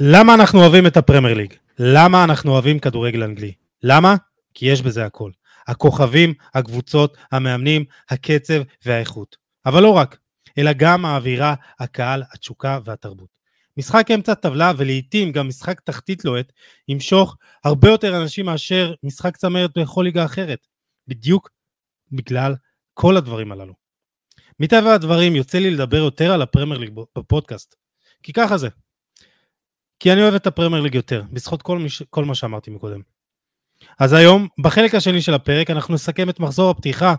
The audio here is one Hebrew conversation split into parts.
למה אנחנו אוהבים את הפרמייר ליג? למה אנחנו אוהבים כדורגל אנגלי? למה? כי יש בזה הכל. הכוכבים, הקבוצות, המאמנים, הקצב והאיכות. אבל לא רק, אלא גם האווירה, הקהל, התשוקה והתרבות. משחק אמצע טבלה ולעיתים גם משחק תחתית לוהט ימשוך הרבה יותר אנשים מאשר משחק צמרת בכל ליגה אחרת. בדיוק בגלל כל הדברים הללו. מטבע הדברים יוצא לי לדבר יותר על הפרמייר ליג בפודקאסט. כי ככה זה. כי אני אוהב את הפרמייר ליג יותר, בזכות כל, מש... כל מה שאמרתי מקודם. אז היום, בחלק השני של הפרק, אנחנו נסכם את מחזור הפתיחה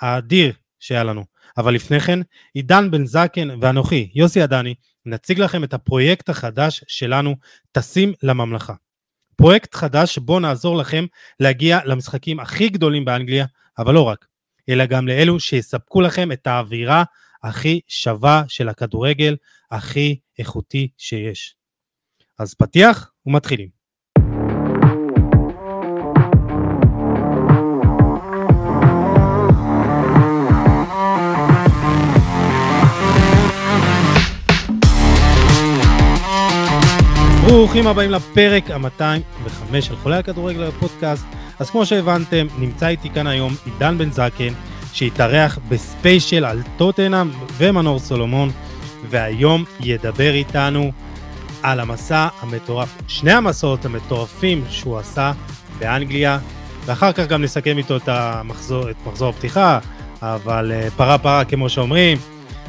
האדיר שהיה לנו. אבל לפני כן, עידן בן זקן ואנוכי, יוסי עדני, נציג לכם את הפרויקט החדש שלנו, טסים לממלכה. פרויקט חדש שבו נעזור לכם להגיע למשחקים הכי גדולים באנגליה, אבל לא רק, אלא גם לאלו שיספקו לכם את האווירה הכי שווה של הכדורגל, הכי איכותי שיש. אז פתיח ומתחילים. ברוכים הבאים לפרק ה-205 של חולי הכדורגל בפודקאסט. אז כמו שהבנתם, נמצא איתי כאן היום עידן בן זקן, שהתארח בספיישל על טוטנאם ומנור סולומון, והיום ידבר איתנו על המסע המטורף, שני המסעות המטורפים שהוא עשה באנגליה, ואחר כך גם נסכם איתו את, המחזור, את מחזור הפתיחה, אבל אה, פרה פרה כמו שאומרים.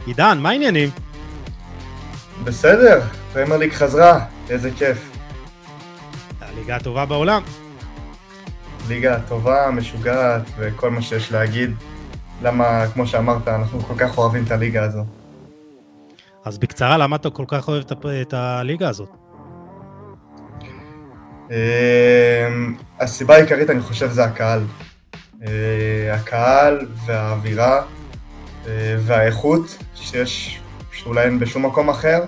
עידן, מה העניינים? בסדר, פרמייר ליג חזרה, איזה כיף. הליגה הטובה בעולם. ליגה טובה, משוגעת, וכל מה שיש להגיד. למה, כמו שאמרת, אנחנו כל כך אוהבים את הליגה הזו. אז בקצרה, למה אתה כל כך אוהב את הליגה הזאת? אמ, הסיבה העיקרית, אני חושב, זה הקהל. אה, הקהל והאווירה אה, והאיכות שיש, שאולי אין בשום מקום אחר.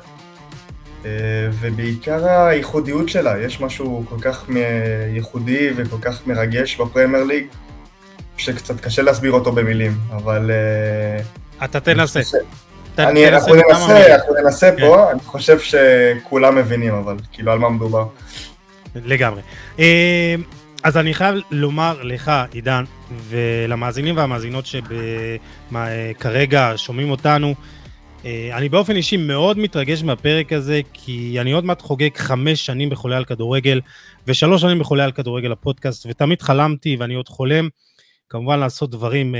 אה, ובעיקר הייחודיות שלה, יש משהו כל כך ייחודי וכל כך מרגש בפרמייר ליג, שקצת קשה להסביר אותו במילים, אבל... אתה תנסה. אני, אנחנו ננסה, אנחנו ננסה פה, כן. אני חושב שכולם מבינים, אבל כאילו על מה מדובר. לגמרי. אה, אז אני חייב לומר לך, עידן, ולמאזינים והמאזינות שכרגע שומעים אותנו, אה, אני באופן אישי מאוד מתרגש מהפרק הזה, כי אני עוד מעט חוגג חמש שנים בחולה על כדורגל, ושלוש שנים בחולה על כדורגל הפודקאסט, ותמיד חלמתי, ואני עוד חולם, כמובן לעשות דברים אה,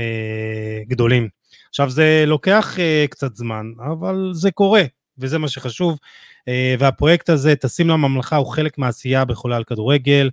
גדולים. עכשיו זה לוקח uh, קצת זמן, אבל זה קורה, וזה מה שחשוב. Uh, והפרויקט הזה, טסים לממלכה, הוא חלק מהעשייה בחולה על כדורגל.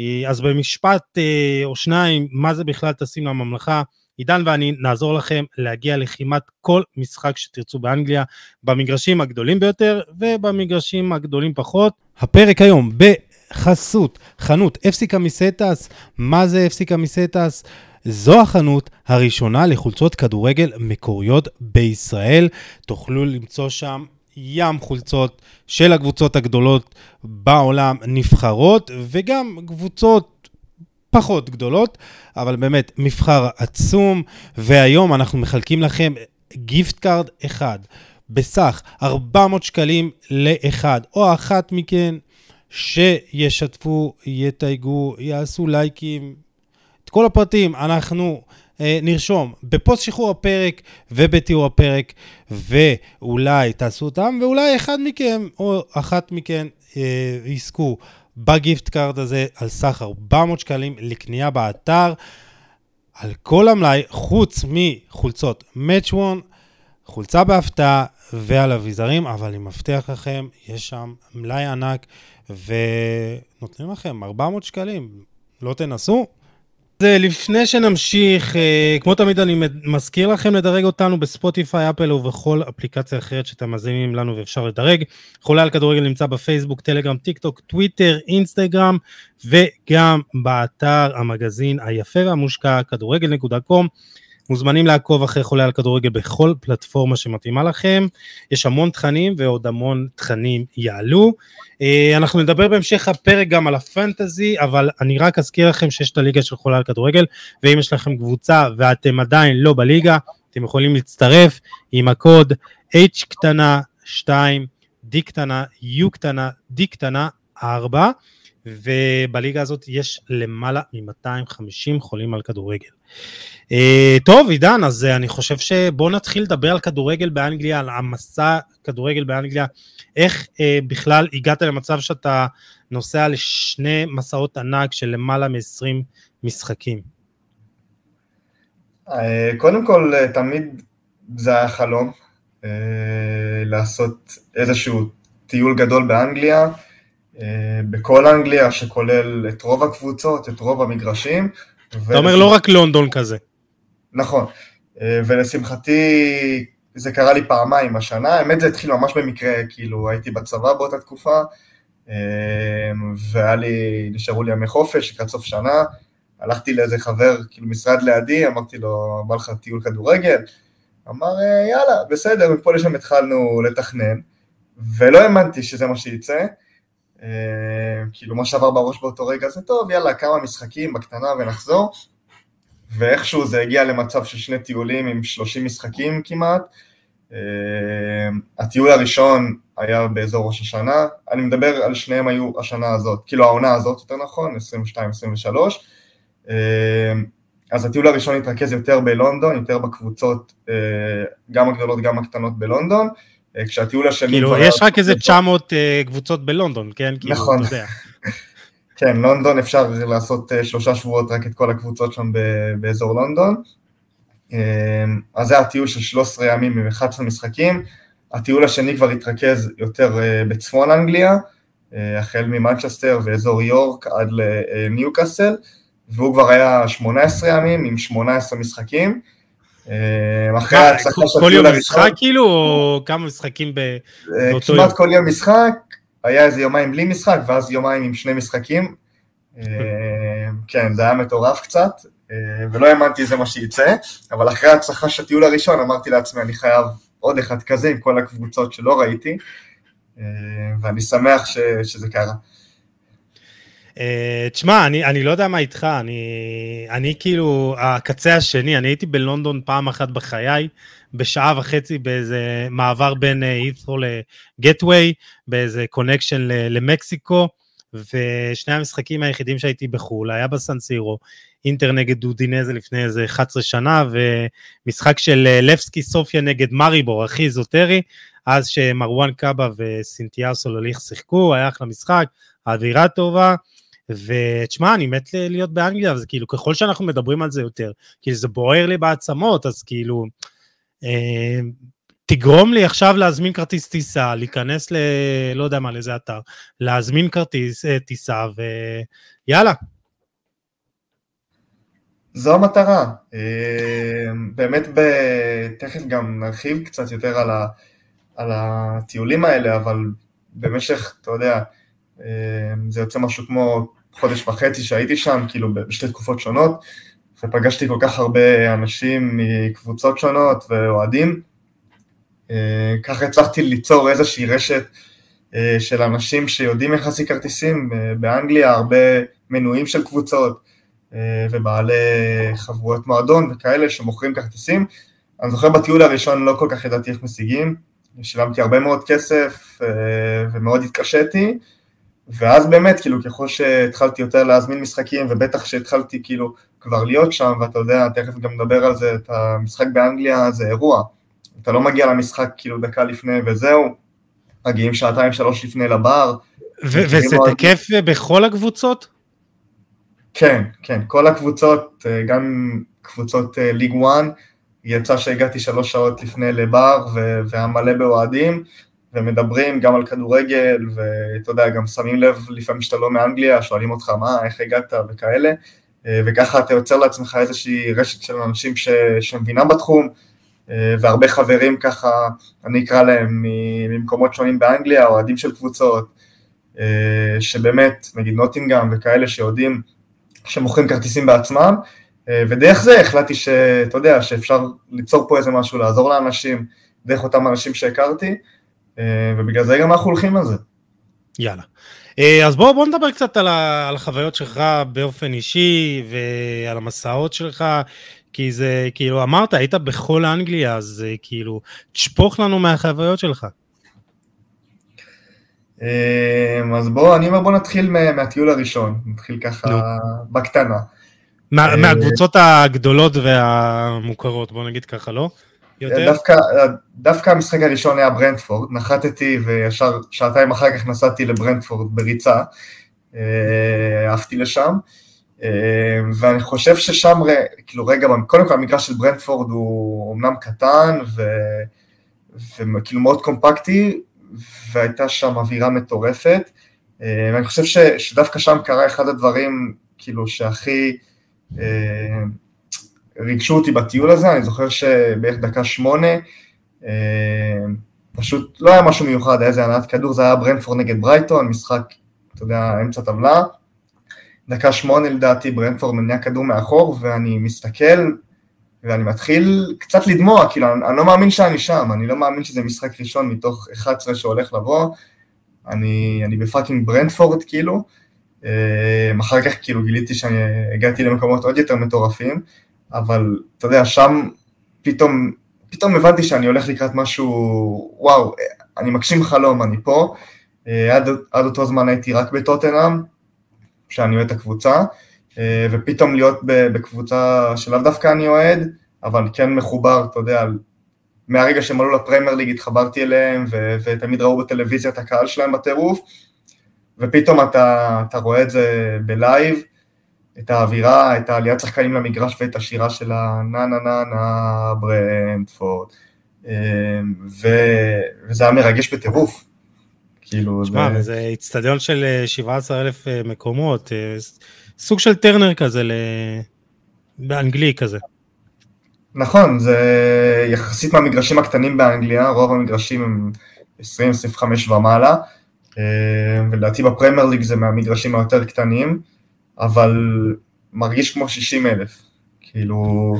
Uh, אז במשפט uh, או שניים, מה זה בכלל טסים לממלכה? עידן ואני נעזור לכם להגיע לכמעט כל משחק שתרצו באנגליה, במגרשים הגדולים ביותר ובמגרשים הגדולים פחות. הפרק היום בחסות חנות אפסיקה מסטס, מה זה אפסיקה מסטס? זו החנות הראשונה לחולצות כדורגל מקוריות בישראל. תוכלו למצוא שם ים חולצות של הקבוצות הגדולות בעולם נבחרות, וגם קבוצות פחות גדולות, אבל באמת מבחר עצום, והיום אנחנו מחלקים לכם gift card אחד בסך 400 שקלים לאחד, או אחת מכן שישתפו, יתייגו, יעשו לייקים, כל הפרטים אנחנו אה, נרשום בפוסט שחרור הפרק ובתיאור הפרק, ואולי תעשו אותם, ואולי אחד מכם או אחת מכן אה, יזכו ב gift card הזה על סך 400 שקלים לקנייה באתר. על כל המלאי, חוץ מחולצות Match One, חולצה בהפתעה ועל אביזרים, אבל אני מבטיח לכם, יש שם מלאי ענק ונותנים לכם 400 שקלים. לא תנסו? לפני שנמשיך, אה, כמו תמיד אני מזכיר לכם לדרג אותנו בספוטיפיי, אפל ובכל אפליקציה אחרת שאתם מאזינים לנו ואפשר לדרג. חולה על כדורגל נמצא בפייסבוק, טלגרם, טיק טוק, טוויטר, אינסטגרם וגם באתר המגזין היפה והמושקע כדורגל.com. מוזמנים לעקוב אחרי חולה על כדורגל בכל פלטפורמה שמתאימה לכם. יש המון תכנים ועוד המון תכנים יעלו. אה, אנחנו נדבר בהמשך הפרק גם על הפנטזי, אבל אני רק אזכיר לכם שיש את הליגה של חולה על כדורגל, ואם יש לכם קבוצה ואתם עדיין לא בליגה, אתם יכולים להצטרף עם הקוד H קטנה 2 D קטנה, U קטנה, D קטנה, 4, ובליגה הזאת יש למעלה מ-250 חולים על כדורגל. Uh, טוב, עידן, אז uh, אני חושב שבוא נתחיל לדבר על כדורגל באנגליה, על המסע כדורגל באנגליה. איך uh, בכלל הגעת למצב שאתה נוסע לשני מסעות ענק של למעלה מ-20 משחקים? Uh, קודם כל, uh, תמיד זה היה חלום uh, לעשות איזשהו טיול גדול באנגליה. אה, בכל אנגליה, שכולל את רוב הקבוצות, את רוב המגרשים. אתה אומר לא רק לונדון כזה. נכון, אה, ולשמחתי זה קרה לי פעמיים השנה, האמת זה התחיל ממש במקרה, כאילו הייתי בצבא באותה תקופה, אה, והיה לי, נשארו לי ימי חופש לקראת סוף שנה, הלכתי לאיזה חבר, כאילו משרד לידי, אמרתי לו, בא לך טיול כדורגל? אמר, יאללה, בסדר, מפה לשם התחלנו לתכנן, ולא האמנתי שזה מה שייצא, כאילו מה שעבר בראש באותו רגע זה טוב, יאללה, כמה משחקים בקטנה ונחזור. ואיכשהו זה הגיע למצב של שני טיולים עם 30 משחקים כמעט. Uh, הטיול הראשון היה באזור ראש השנה, אני מדבר על שניהם היו השנה הזאת, כאילו העונה הזאת יותר נכון, 22-23. Uh, אז הטיול הראשון התרכז יותר בלונדון, יותר בקבוצות, גם הגדולות גם הקטנות בלונדון. אה, כשהטיול השני... כאילו, יש רק איזה 900 אה, קבוצות בלונדון, כן? כאילו, נכון. כן, לונדון אפשר לעשות אה, שלושה שבועות רק את כל הקבוצות שם באזור לונדון. אז זה הטיול של 13 ימים עם 11 משחקים. הטיול השני כבר התרכז יותר בצפון אנגליה, החל ממנצ'סטר ואזור יורק עד לניוקאסל, והוא כבר היה 18 ימים עם 18 משחקים. אה, אחרי ההצלחה של הטיול הראשון. כל יום משחק כאילו, או כמה משחקים אה, באותו יום? כמעט כל יום משחק, היה איזה יומיים בלי משחק, ואז יומיים עם שני משחקים. אה, כן, זה היה מטורף קצת, ולא האמנתי זה מה שייצא, אבל אחרי ההצלחה של הטיול הראשון אמרתי לעצמי, אני חייב עוד אחד כזה עם כל הקבוצות שלא ראיתי, ואני שמח שזה קרה. Uh, תשמע, אני, אני לא יודע מה איתך, אני, אני כאילו, הקצה השני, אני הייתי בלונדון פעם אחת בחיי, בשעה וחצי באיזה מעבר בין הית'רו uh, לגטווי, באיזה קונקשן למקסיקו, ושני המשחקים היחידים שהייתי בחו"ל, היה בסנסירו, אינטר נגד דודינזה לפני איזה 11 שנה, ומשחק של uh, לפסקי סופיה נגד מריבור, הכי איזוטרי, אז שמרואן קאבה וסינתיאר סולליך שיחקו, היה אחלה משחק, האווירה טובה, ותשמע, אני מת להיות באנגליה, אז כאילו, ככל שאנחנו מדברים על זה יותר, כאילו זה בוער לי בעצמות, אז כאילו, אה, תגרום לי עכשיו להזמין כרטיס טיסה, להיכנס ל... לא יודע מה, לאיזה אתר, להזמין כרטיס אה, טיסה, ויאללה. זו המטרה. אה, באמת, ב... תכף גם נרחיב קצת יותר על, ה... על הטיולים האלה, אבל במשך, אתה יודע, זה יוצא משהו כמו חודש וחצי שהייתי שם, כאילו בשתי תקופות שונות, ופגשתי כל כך הרבה אנשים מקבוצות שונות ואוהדים. אה, ככה הצלחתי ליצור איזושהי רשת אה, של אנשים שיודעים איך להשיג כרטיסים, אה, באנגליה הרבה מנויים של קבוצות ובעלי חבורות מועדון וכאלה שמוכרים כרטיסים. אני זוכר בטיול הראשון לא כל כך ידעתי איך משיגים, שילמתי הרבה מאוד כסף ומאוד התקשיתי, ואז באמת, כאילו, ככל שהתחלתי יותר להזמין משחקים, ובטח שהתחלתי כאילו כבר להיות שם, ואתה יודע, תכף גם נדבר על זה, את המשחק באנגליה זה אירוע. אתה לא מגיע למשחק כאילו דקה לפני וזהו, מגיעים שעתיים שלוש לפני לבר. וזה תקף בכל הקבוצות? כן, כן, כל הקבוצות, אה, גם קבוצות ליג אה, 1, יצא שהגעתי שלוש שעות לפני לבר והיה מלא באוהדים, ומדברים גם על כדורגל, ואתה יודע, גם שמים לב לפעמים שאתה לא מאנגליה, שואלים אותך מה, איך הגעת? וכאלה, אה, וככה אתה יוצר לעצמך איזושהי רשת של אנשים ש... שמבינה בתחום, אה, והרבה חברים ככה, אני אקרא להם ממקומות שונים באנגליה, אוהדים של קבוצות, אה, שבאמת, נגיד נוטינגאם וכאלה שיודעים, שמוכרים כרטיסים בעצמם, ודרך זה החלטתי שאתה יודע, שאפשר ליצור פה איזה משהו, לעזור לאנשים, דרך אותם אנשים שהכרתי, ובגלל זה גם אנחנו הולכים על זה. יאללה. אה, אז בואו בוא נדבר קצת על, ה, על החוויות שלך באופן אישי ועל המסעות שלך, כי זה כאילו אמרת היית בכל אנגליה אז אה, כאילו תשפוך לנו מהחוויות שלך. אז בוא, אני אומר בוא נתחיל מהטיול הראשון, נתחיל ככה no. בקטנה. מה, מהקבוצות הגדולות והמוכרות, בוא נגיד ככה, לא? דווקא, דווקא המשחק הראשון היה ברנדפורד, נחתתי וישר שעתיים אחר כך נסעתי לברנדפורד בריצה, עפתי לשם, ואני חושב ששם, כאילו רגע, קודם כל המגרש של ברנדפורד הוא אמנם קטן ו, וכאילו מאוד קומפקטי, והייתה שם אווירה מטורפת, ואני חושב ש, שדווקא שם קרה אחד הדברים, כאילו, שהכי... ריגשו אותי בטיול הזה, אני זוכר שבערך דקה שמונה, אה, פשוט לא היה משהו מיוחד, היה איזה הנעת כדור, זה היה ברנדפורד נגד ברייטון, משחק, אתה יודע, אמצע טבלה. דקה שמונה לדעתי ברנדפורד מניע כדור מאחור, ואני מסתכל, ואני מתחיל קצת לדמוע, כאילו, אני, אני לא מאמין שאני שם, אני לא מאמין שזה משחק ראשון מתוך 11 שהולך לבוא, אני, אני ב fucking ברנדפורד, כאילו. אה, אחר כך כאילו גיליתי שאני הגעתי למקומות עוד יותר מטורפים, אבל אתה יודע, שם פתאום, פתאום הבנתי שאני הולך לקראת משהו, וואו, אני מגשים חלום, אני פה. אה, עד, עד אותו זמן הייתי רק בטוטנאם, שאני אוהד את הקבוצה, אה, ופתאום להיות בקבוצה שלאו דווקא אני אוהד, אבל כן מחובר, אתה יודע, מהרגע שהם עלו לפרמייר ליג התחברתי אליהם, ו- ותמיד ראו בטלוויזיה את הקהל שלהם בטירוף, ופתאום אתה, אתה רואה את זה בלייב, את האווירה, את העליית שחקנים למגרש ואת השירה של הנה נה נה נה ברנדפורד, אמ, ו... וזה היה מרגש בטירוף. כאילו, שמע, זה... זה איצטדיון של 17 אה, אלף אה, מקומות, אה, סוג של טרנר כזה, באנגלי כזה. נכון, זה יחסית מהמגרשים הקטנים באנגליה, רוב המגרשים הם 20-25 ומעלה, ולדעתי בפרמייר ליג זה מהמגרשים היותר קטנים. אבל מרגיש כמו 60 אלף, כאילו...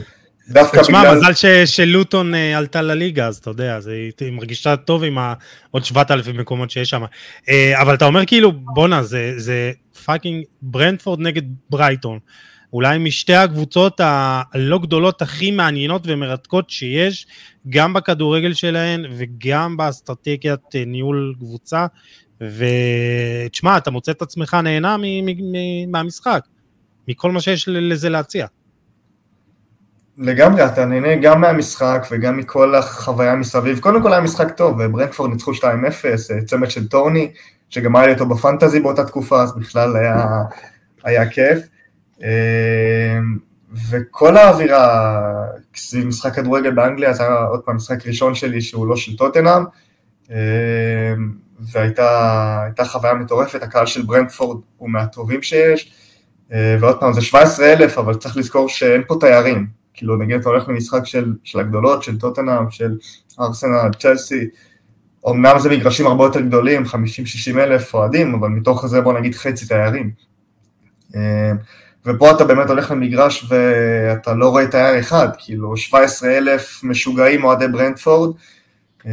דווקא בגלל... תשמע, מזל ש, שלוטון uh, עלתה לליגה, אז אתה יודע, אז היא מרגישה טוב עם העוד 7,000 מקומות שיש שם. Uh, אבל אתה אומר כאילו, בואנה, זה, זה fucking ברנדפורד נגד ברייטון. אולי משתי הקבוצות הלא גדולות הכי מעניינות ומרתקות שיש, גם בכדורגל שלהן וגם באסטרטגיית אה, ניהול קבוצה. ותשמע, אתה מוצא את עצמך נהנה מהמשחק, מכל מה שיש לזה להציע. לגמרי, אתה נהנה גם מהמשחק וגם מכל החוויה מסביב. קודם כל היה משחק טוב, ברנדפורד ניצחו 2-0, צמד של טורני, שגם היה לי אותו בפנטזי באותה תקופה, אז בכלל היה, היה כיף. אמ, וכל האווירה סביב משחק כדורגל באנגליה, זה היה עוד פעם משחק ראשון שלי שהוא לא של טוטנאם. אמ, והייתה חוויה מטורפת, הקהל של ברנדפורד הוא מהטובים שיש, אה, ועוד פעם זה 17 אלף, אבל צריך לזכור שאין פה תיירים, כאילו נגיד אתה הולך למשחק של, של הגדולות, של טוטנאם, של ארסנל, צ'לסי, אמנם זה מגרשים הרבה יותר גדולים, 50-60 אלף אוהדים, אבל מתוך זה בוא נגיד חצי תיירים. ופה אתה באמת הולך למגרש ואתה לא רואה תייר אחד, כאילו 17 אלף משוגעים אוהדי ברנדפורד, אה,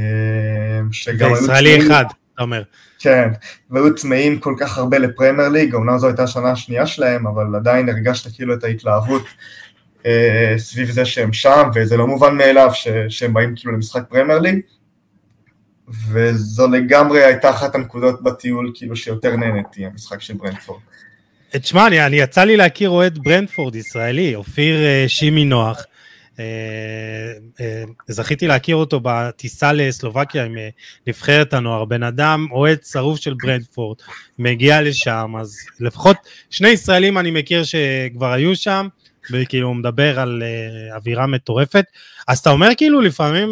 שגם היו... ישראלי אחד. אתה אומר. כן, והיו צמאים כל כך הרבה לפרמייר ליג, אמנם זו הייתה השנה השנייה שלהם, אבל עדיין הרגשת כאילו את ההתלהבות אה, סביב זה שהם שם, וזה לא מובן מאליו ש, שהם באים כאילו למשחק פרמייר ליג, וזו לגמרי הייתה אחת הנקודות בטיול כאילו שיותר נהניתי, המשחק של ברנדפורד. תשמע, אני, אני יצא לי להכיר אוהד ברנדפורד ישראלי, אופיר אה, שימי נוח. אה, אה, זכיתי להכיר אותו בטיסה לסלובקיה עם אה, נבחרת הנוער, בן אדם אוהד שרוף של ברנדפורד, מגיע לשם, אז לפחות שני ישראלים אני מכיר שכבר היו שם, וכאילו הוא מדבר על אווירה מטורפת, אז אתה אומר כאילו לפעמים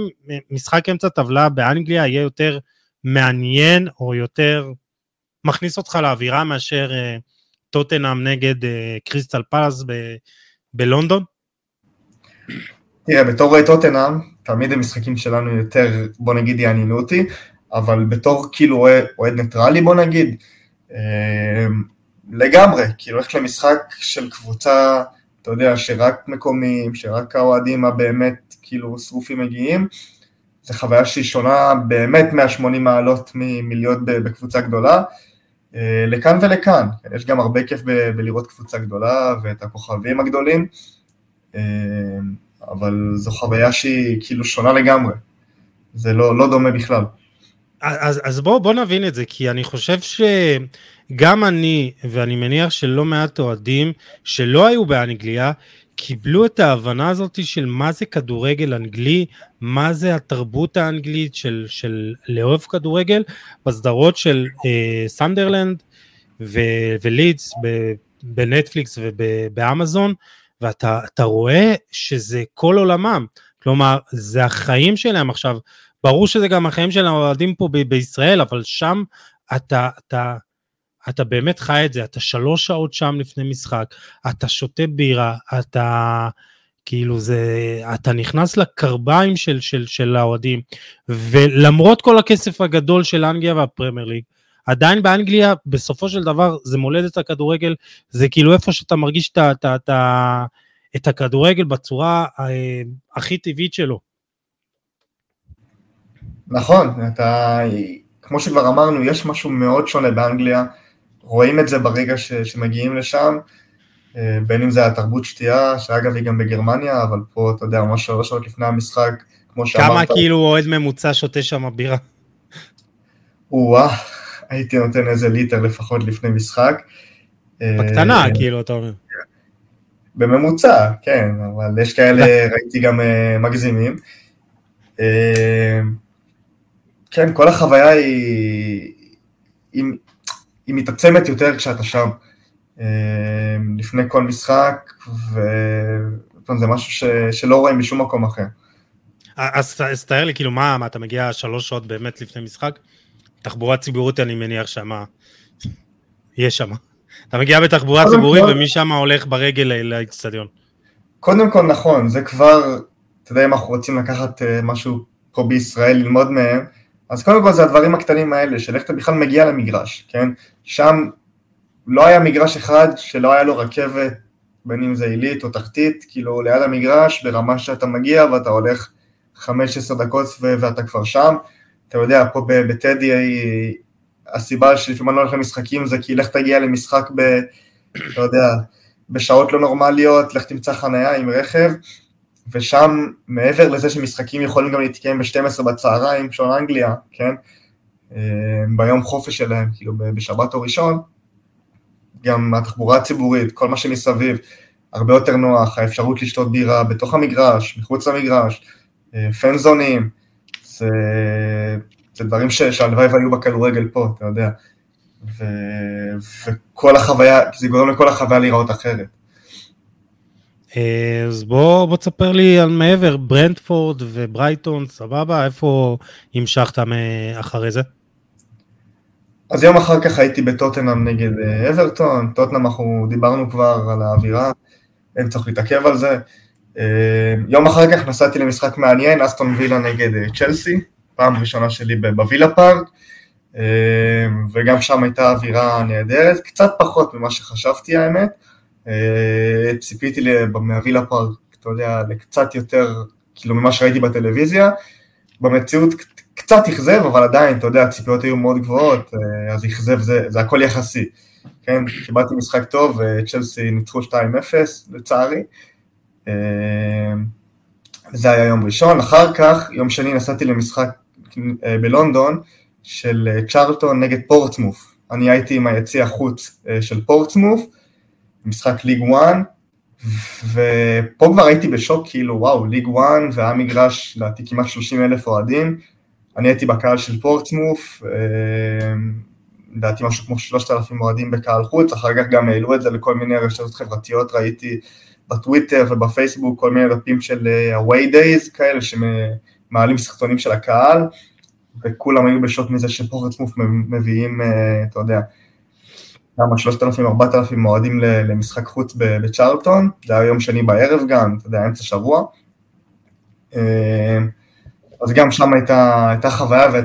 משחק אמצע טבלה באנגליה יהיה יותר מעניין או יותר מכניס אותך לאווירה מאשר טוטנאם נגד קריסטל פלאס בלונדון? תראה, בתור טוטנאם, תמיד המשחקים שלנו יותר, בוא נגיד, יעניינו אותי, אבל בתור כאילו אוהד ניטרלי, בוא נגיד, אה, לגמרי, כאילו ללכת למשחק של קבוצה, אתה יודע, שרק מקומיים, שרק האוהדים הבאמת כאילו שרופים מגיעים, זו חוויה שהיא שונה באמת 180 מעלות מלהיות בקבוצה גדולה. אה, לכאן ולכאן, יש גם הרבה כיף בלראות קבוצה גדולה ואת הכוכבים הגדולים. אה, אבל זו חוויה שהיא כאילו שונה לגמרי, זה לא, לא דומה בכלל. אז, אז בואו בוא נבין את זה, כי אני חושב שגם אני, ואני מניח שלא מעט אוהדים שלא היו באנגליה, קיבלו את ההבנה הזאת של מה זה כדורגל אנגלי, מה זה התרבות האנגלית של, של לאהוב כדורגל, בסדרות של אה, סנדרלנד ו- ולידס בנטפליקס ובאמזון, ואתה רואה שזה כל עולמם. כלומר, זה החיים שלהם עכשיו. ברור שזה גם החיים של האוהדים פה ב- בישראל, אבל שם אתה, אתה, אתה באמת חי את זה, אתה שלוש שעות שם לפני משחק, אתה שותה בירה, אתה כאילו זה, אתה נכנס לקרביים של, של, של האוהדים, ולמרות כל הכסף הגדול של אנגליה והפרמייר ליג, עדיין באנגליה, בסופו של דבר, זה מולדת הכדורגל, זה כאילו איפה שאתה מרגיש את, את, את, את הכדורגל בצורה אה, הכי טבעית שלו. נכון, אתה, כמו שכבר אמרנו, יש משהו מאוד שונה באנגליה, רואים את זה ברגע ש, שמגיעים לשם, אה, בין אם זה התרבות שתייה, שאגב היא גם בגרמניה, אבל פה, אתה יודע, ממש שלוש שעות לפני המשחק, כמו שאמרת. כמה כאילו אוהד ממוצע שותה שם בירה? או-אה, הייתי נותן איזה ליטר לפחות לפני משחק. בקטנה, אה, כאילו, אתה אומר. בממוצע, כן, אבל יש כאלה, ראיתי גם uh, מגזימים. כן, כל החוויה היא, היא, היא מתעצמת יותר כשאתה שם. Uh, לפני כל משחק, וזה משהו ש, שלא רואים בשום מקום אחר. אז, אז תאר לי, כאילו, מה, מה, אתה מגיע שלוש שעות באמת לפני משחק? תחבורה ציבורית, אני מניח שמה, יש שם. אתה מגיע בתחבורה ציבורית ומשם הולך ברגל לאצטדיון. קודם כל נכון, זה כבר, אתה יודע אם אנחנו רוצים לקחת אה, משהו פה בישראל, ללמוד מהם, אז קודם כל זה הדברים הקטנים האלה, של איך אתה בכלל מגיע למגרש, כן? שם לא היה מגרש אחד שלא היה לו רכבת, בין אם זה עילית או תחתית, כאילו ליד המגרש, ברמה שאתה מגיע ואתה הולך 15 דקות ואתה כבר שם. אתה יודע, פה בטדי הסיבה שלפעמים אני לא הולך למשחקים זה כי לך תגיע למשחק ב... אתה יודע, בשעות לא נורמליות, לך תמצא חנייה עם רכב, ושם מעבר לזה שמשחקים יכולים גם להתקיים ב-12 בצהריים, שעון אנגליה, כן? אה, ביום חופש שלהם, כאילו בשבת או ראשון, גם התחבורה הציבורית, כל מה שמסביב, הרבה יותר נוח, האפשרות לשתות בירה בתוך המגרש, מחוץ למגרש, אה, פנזונים, זה, זה דברים שהלוואי והיו בכדורגל פה, אתה יודע. ו, וכל החוויה, זה גורם לכל החוויה להיראות אחרת. אה, אז בוא, בוא תספר לי על מעבר, ברנדפורד וברייטון, סבבה? איפה המשכת אחרי זה? אז יום אחר כך הייתי בטוטנאם נגד אה, אברטון, טוטנאם אנחנו דיברנו כבר על האווירה, אין צריך להתעכב על זה. אה, יום אחר כך נסעתי למשחק מעניין, אסטון וילה נגד צ'לסי, פעם ראשונה שלי בווילה פארק, וגם שם הייתה אווירה נהדרת, קצת פחות ממה שחשבתי האמת. אה, ציפיתי מהווילה פארק, אתה יודע, לקצת יותר, כאילו ממה שראיתי בטלוויזיה. במציאות קצת אכזב, אבל עדיין, אתה יודע, הציפיות היו מאוד גבוהות, אה, אז אכזב זה, זה הכל יחסי. כן, קיבלתי משחק טוב, צ'לסי ניצחו 2-0 לצערי. זה היה יום ראשון, אחר כך, יום שני נסעתי למשחק אה, בלונדון של אה, צ'רלטון נגד פורטסמוף. אני הייתי עם היציא החוץ אה, של פורטסמוף, משחק ליג 1, ופה כבר הייתי בשוק, כאילו וואו, ליג 1, והיה מגרש, לדעתי כמעט 30 אלף אוהדים, אני הייתי בקהל של פורטסמוף, לדעתי משהו כמו 3,000 אוהדים בקהל חוץ, אחר כך גם העלו את זה לכל מיני רשתות חברתיות, ראיתי בטוויטר ובפייסבוק כל מיני דפים של away days כאלה, מעלים סרטונים של הקהל, וכולם היו בשוק מזה שפורטסמוף מביאים, אה, אתה יודע, כמה, 3,000, 4,000 מועדים למשחק חוץ בצ'רלטון, זה היה יום שני בערב גם, אתה יודע, אמצע שבוע. אה, אז גם שם הייתה, הייתה חוויה, ו,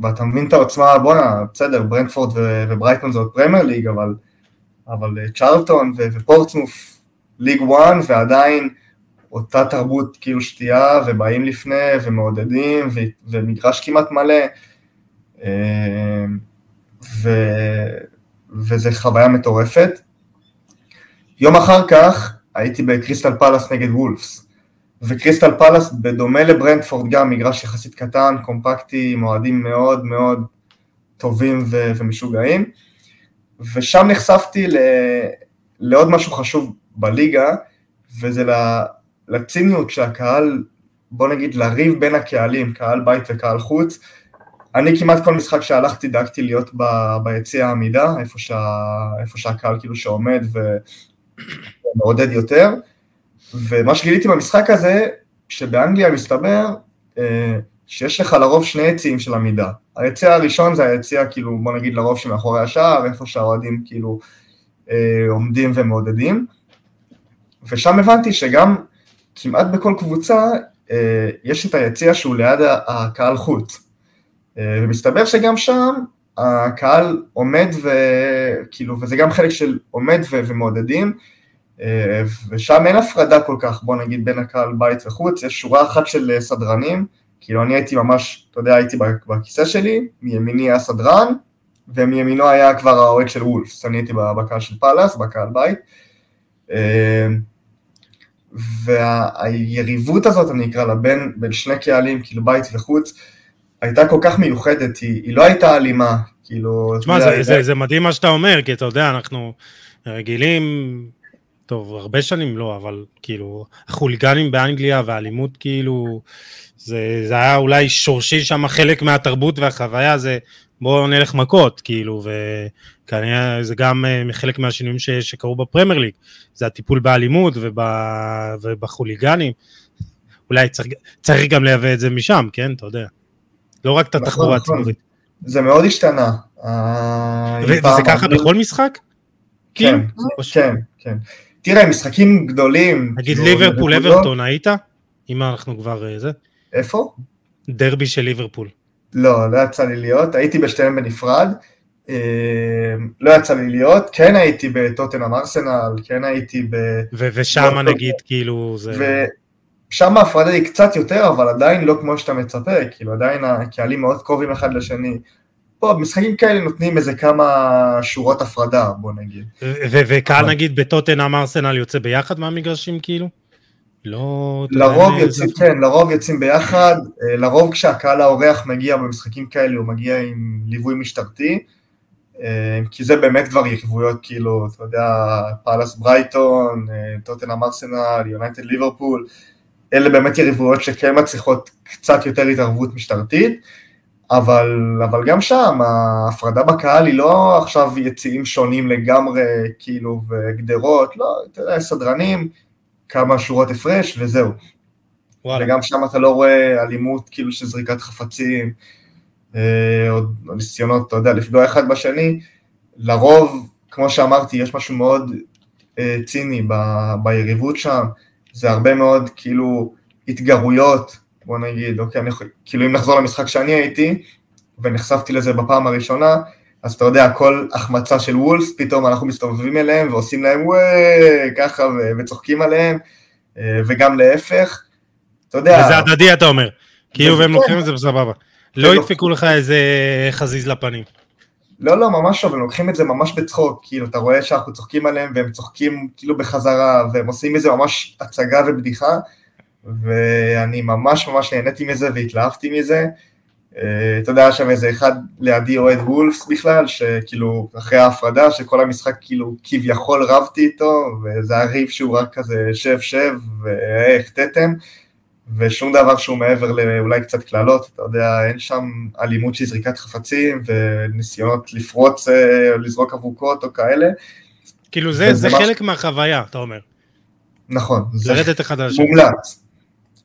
ואתה מבין את העוצמה, בואנה, בסדר, ברנדפורד וברייטון זה עוד פרמייר ליג, אבל, אבל אה, צ'רלטון ופורטסמוף League 1, ועדיין אותה תרבות כאילו שתייה, ובאים לפני, ומעודדים, ו, ומגרש כמעט מלא, אה, ו, וזה חוויה מטורפת. יום אחר כך הייתי בקריסטל פלאס נגד וולפס. וקריסטל פלאס, בדומה לברנדפורד, גם מגרש יחסית קטן, קומפקטי, עם אוהדים מאוד מאוד טובים ו- ומשוגעים. ושם נחשפתי ל- לעוד משהו חשוב בליגה, וזה לציניות שהקהל, בוא נגיד, לריב בין הקהלים, קהל בית וקהל חוץ. אני כמעט כל משחק שהלכתי דאגתי להיות ב- ביציע העמידה, איפה, שה, איפה שהקהל כאילו שעומד ומעודד יותר. ומה שגיליתי במשחק הזה, שבאנגליה מסתבר אה, שיש לך לרוב שני יציאים של עמידה. היציע הראשון זה היציע כאילו, בוא נגיד לרוב שמאחורי השער, איפה שהאוהדים כאילו אה, עומדים ומעודדים. ושם הבנתי שגם כמעט בכל קבוצה אה, יש את היציע שהוא ליד הקהל חוץ. ומסתבר שגם שם הקהל עומד וכאילו, וזה גם חלק של עומד ומעודדים, אה, ושם אין הפרדה כל כך, בוא נגיד, בין הקהל בית וחוץ, יש שורה אחת של אה, סדרנים, כאילו אני הייתי ממש, אתה יודע, הייתי בכיסא שלי, מימיני היה סדרן, ומימינו היה כבר האוהד של וולפס, אני הייתי בקהל של פאלאס, בקהל בית. אה, והיריבות הזאת, אני אקרא לה, בין, בין שני קהלים, כאילו בית וחוץ, הייתה כל כך מיוחדת, היא, היא לא הייתה אלימה, כאילו... תשמע, זה, זה, זה מדהים מה שאתה אומר, כי אתה יודע, אנחנו רגילים טוב, הרבה שנים לא, אבל כאילו, החוליגנים באנגליה והאלימות כאילו, זה, זה היה אולי שורשי שם חלק מהתרבות והחוויה, זה בואו נלך מכות, כאילו, וכנראה זה גם uh, חלק מהשינויים ש, שקרו בפרמייר ליג, זה הטיפול באלימות וב, ובחוליגנים, אולי צריך, צריך גם לייבא את זה משם, כן, אתה יודע, לא רק את נכון, התחבורה נכון, הציבורית. זה מאוד השתנה. וזה ככה בכל משחק? כן, כן, כן. תראה, משחקים גדולים. נגיד כאילו, ליברפול אברטון, היית? אם אנחנו כבר אה, זה. איפה? דרבי של ליברפול. לא, לא יצא לי להיות, הייתי בשתיהם בנפרד. אה, לא יצא לי להיות, כן הייתי בטוטנאם ארסנל, כן הייתי ב... ושם נגיד כאילו זה... ושם ההפרדה היא קצת יותר, אבל עדיין לא כמו שאתה מצפה, כאילו עדיין הקהלים מאוד קרובים אחד לשני. פה משחקים כאלה נותנים איזה כמה שורות הפרדה, בוא נגיד. וקהל נגיד בטוטנאם ארסנל יוצא ביחד מהמגרשים כאילו? לא... לרוב יוצאים, כן, לרוב יוצאים ביחד, אה, לרוב כשהקהל האורח מגיע במשחקים כאלה הוא מגיע עם ליווי משטרתי, אה, כי זה באמת כבר יריבויות כאילו, אתה יודע, פאלאס ברייטון, אה, טוטנאם ארסנל, יונייטד ליברפול, אלה באמת יריבויות שכן מצליחות קצת יותר התערבות משטרתית. אבל, אבל גם שם ההפרדה בקהל היא לא עכשיו יציאים שונים לגמרי, כאילו, וגדרות, לא, אתה יודע, סדרנים, כמה שורות הפרש וזהו. וואלה. וגם שם אתה לא רואה אלימות, כאילו של זריקת חפצים, אה, או ניסיונות, אתה יודע, לפגוע אחד בשני. לרוב, כמו שאמרתי, יש משהו מאוד אה, ציני ב, ביריבות שם, זה הרבה מאוד כאילו התגרויות, בוא נגיד, אוקיי, אני, כאילו אם נחזור למשחק שאני הייתי, ונחשפתי לזה בפעם הראשונה, אז אתה יודע, כל החמצה של וולס, פתאום אנחנו מסתובבים אליהם ועושים להם וואי, ככה, וצוחקים עליהם, אה, וגם להפך, אתה יודע... וזה הדדי אתה אומר, כאילו והם לוקחים את זה בסבבה. לא ידפקו לך איזה חזיז לפנים. לא, לא, ממש לא, הם לוקחים את זה ממש בצחוק, כאילו, אתה רואה שאנחנו צוחקים עליהם והם צוחקים כאילו בחזרה, והם עושים מזה ממש הצגה ובדיחה, ואני ממש ממש נהניתי מזה והתלהבתי מזה. אה, אתה יודע, שם איזה אחד לידי אוהד וולפס בכלל, שכאילו אחרי ההפרדה, שכל המשחק כאילו כביכול רבתי איתו, וזה היה ריב שהוא רק כזה שב שב והחטאתם, ושום דבר שהוא מעבר לאולי קצת קללות, אתה יודע, אין שם אלימות של זריקת חפצים וניסיונות לפרוץ אה, לזרוק אבוקות או כאלה. כאילו זה, זה חלק מהחוויה, אתה אומר. נכון. לרדת אחד על השני. מומלץ.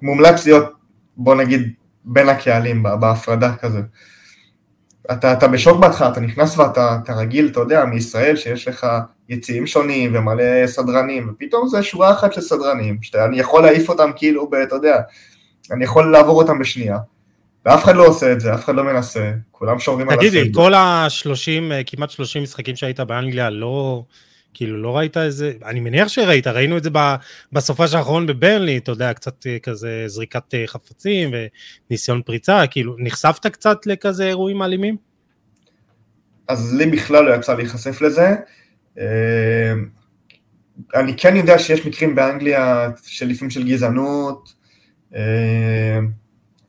מומלץ להיות, בוא נגיד, בין הקהלים בהפרדה כזה. אתה, אתה בשוק בהתחלה, אתה נכנס ואתה אתה רגיל, אתה יודע, מישראל שיש לך יציאים שונים ומלא סדרנים, ופתאום זה שורה אחת של סדרנים, שאני יכול להעיף אותם כאילו, אתה יודע, אני יכול לעבור אותם בשנייה. ואף אחד לא עושה את זה, אף אחד לא מנסה, כולם שומרים על הסדר. תגידי, כל השלושים, כמעט שלושים משחקים שהיית באנגליה, לא, כאילו לא ראית איזה, אני מניח שראית, ראינו את זה בסופה של האחרון בברנלי, אתה יודע, קצת אה, כזה זריקת אה, חפצים וניסיון פריצה, כאילו נחשפת קצת לכזה אירועים אלימים? אז לי בכלל לא יצא להיחשף לזה. אה, אני כן יודע שיש מקרים באנגליה של לפעמים של גזענות,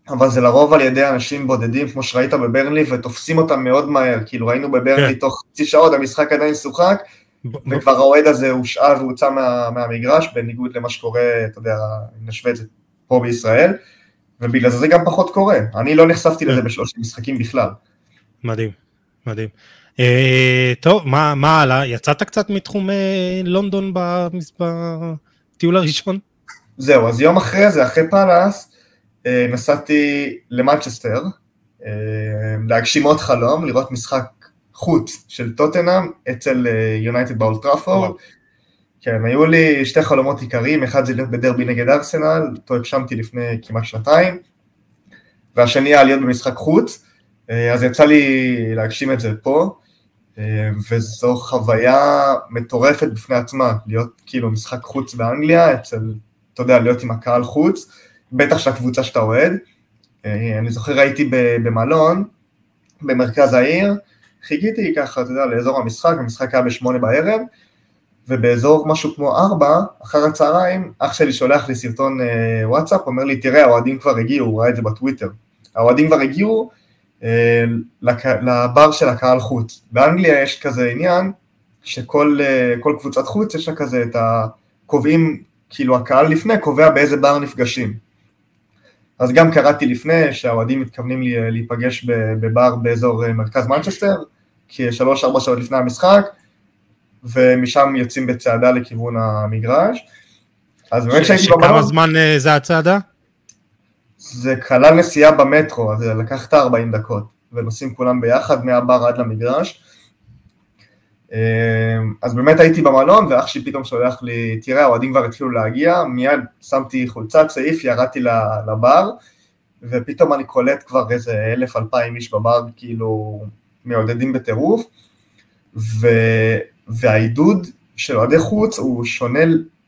אבל זה לרוב על ידי אנשים בודדים, כמו שראית בברנלי, ותופסים אותם מאוד מהר, כאילו ראינו בברנלי כן. תוך חצי שעות, המשחק עדיין שוחק, וכבר האוהד הזה הושעה והוצא מה, מהמגרש, בניגוד למה שקורה, אתה יודע, נשווה את זה פה בישראל, ובגלל זה זה גם פחות קורה. אני לא נחשפתי לזה כן. בשלוש משחקים בכלל. מדהים, מדהים. אה, טוב, מה, מה הלאה? יצאת קצת מתחום אה, לונדון בטיול הראשון? זהו, אז יום אחרי זה, אחרי פאלאס, אה, נסעתי למנצ'סטר, להגשים עוד חלום, לראות משחק חוץ של טוטנאם אצל יונייטד באולטראפורד. כן, היו לי שתי חלומות עיקריים, אחד זה להיות בדרבי נגד ארסנל, אותו הגשמתי לפני כמעט שנתיים, והשני היה להיות במשחק חוץ, אז יצא לי להגשים את זה פה, וזו חוויה מטורפת בפני עצמה, להיות כאילו משחק חוץ באנגליה, אצל, אתה יודע, להיות עם הקהל חוץ, בטח של הקבוצה שאתה אוהד. אה, אני זוכר הייתי במלון, במרכז העיר, חיכיתי ככה, אתה יודע, לאזור המשחק, המשחק היה בשמונה בערב, ובאזור משהו כמו ארבע, אחר הצהריים, אח שלי שולח לי סרטון אה, וואטסאפ, אומר לי, תראה, האוהדים כבר הגיעו, הוא ראה את זה בטוויטר. האוהדים כבר הגיעו אה, לק... לבר של הקהל חוץ. באנגליה יש כזה עניין, שכל קבוצת חוץ יש לה כזה את הקובעים, כאילו הקהל לפני קובע באיזה בר נפגשים. אז גם קראתי לפני שהאוהדים מתכוונים להיפגש בבר באזור אה, מרכז מנצ'סטר, כשלוש-ארבע שעות לפני המשחק, ומשם יוצאים בצעדה לכיוון המגרש. אז באמת שהייתי במלון... שכמה זמן אה, זה הצעדה? זה כלל נסיעה במטרו, אז זה לקח את 40 דקות, ונוסעים כולם ביחד מהבר עד למגרש. אמ, אז באמת הייתי במלון, ואח שלי פתאום שולח לי, תראה, האוהדים כבר התחילו להגיע, מיד שמתי חולצת סעיף, ירדתי לבר, ופתאום אני קולט כבר איזה אלף אלפיים איש בבר, כאילו, מעודדים בטירוף, ו... והעידוד של אוהדי חוץ הוא שונה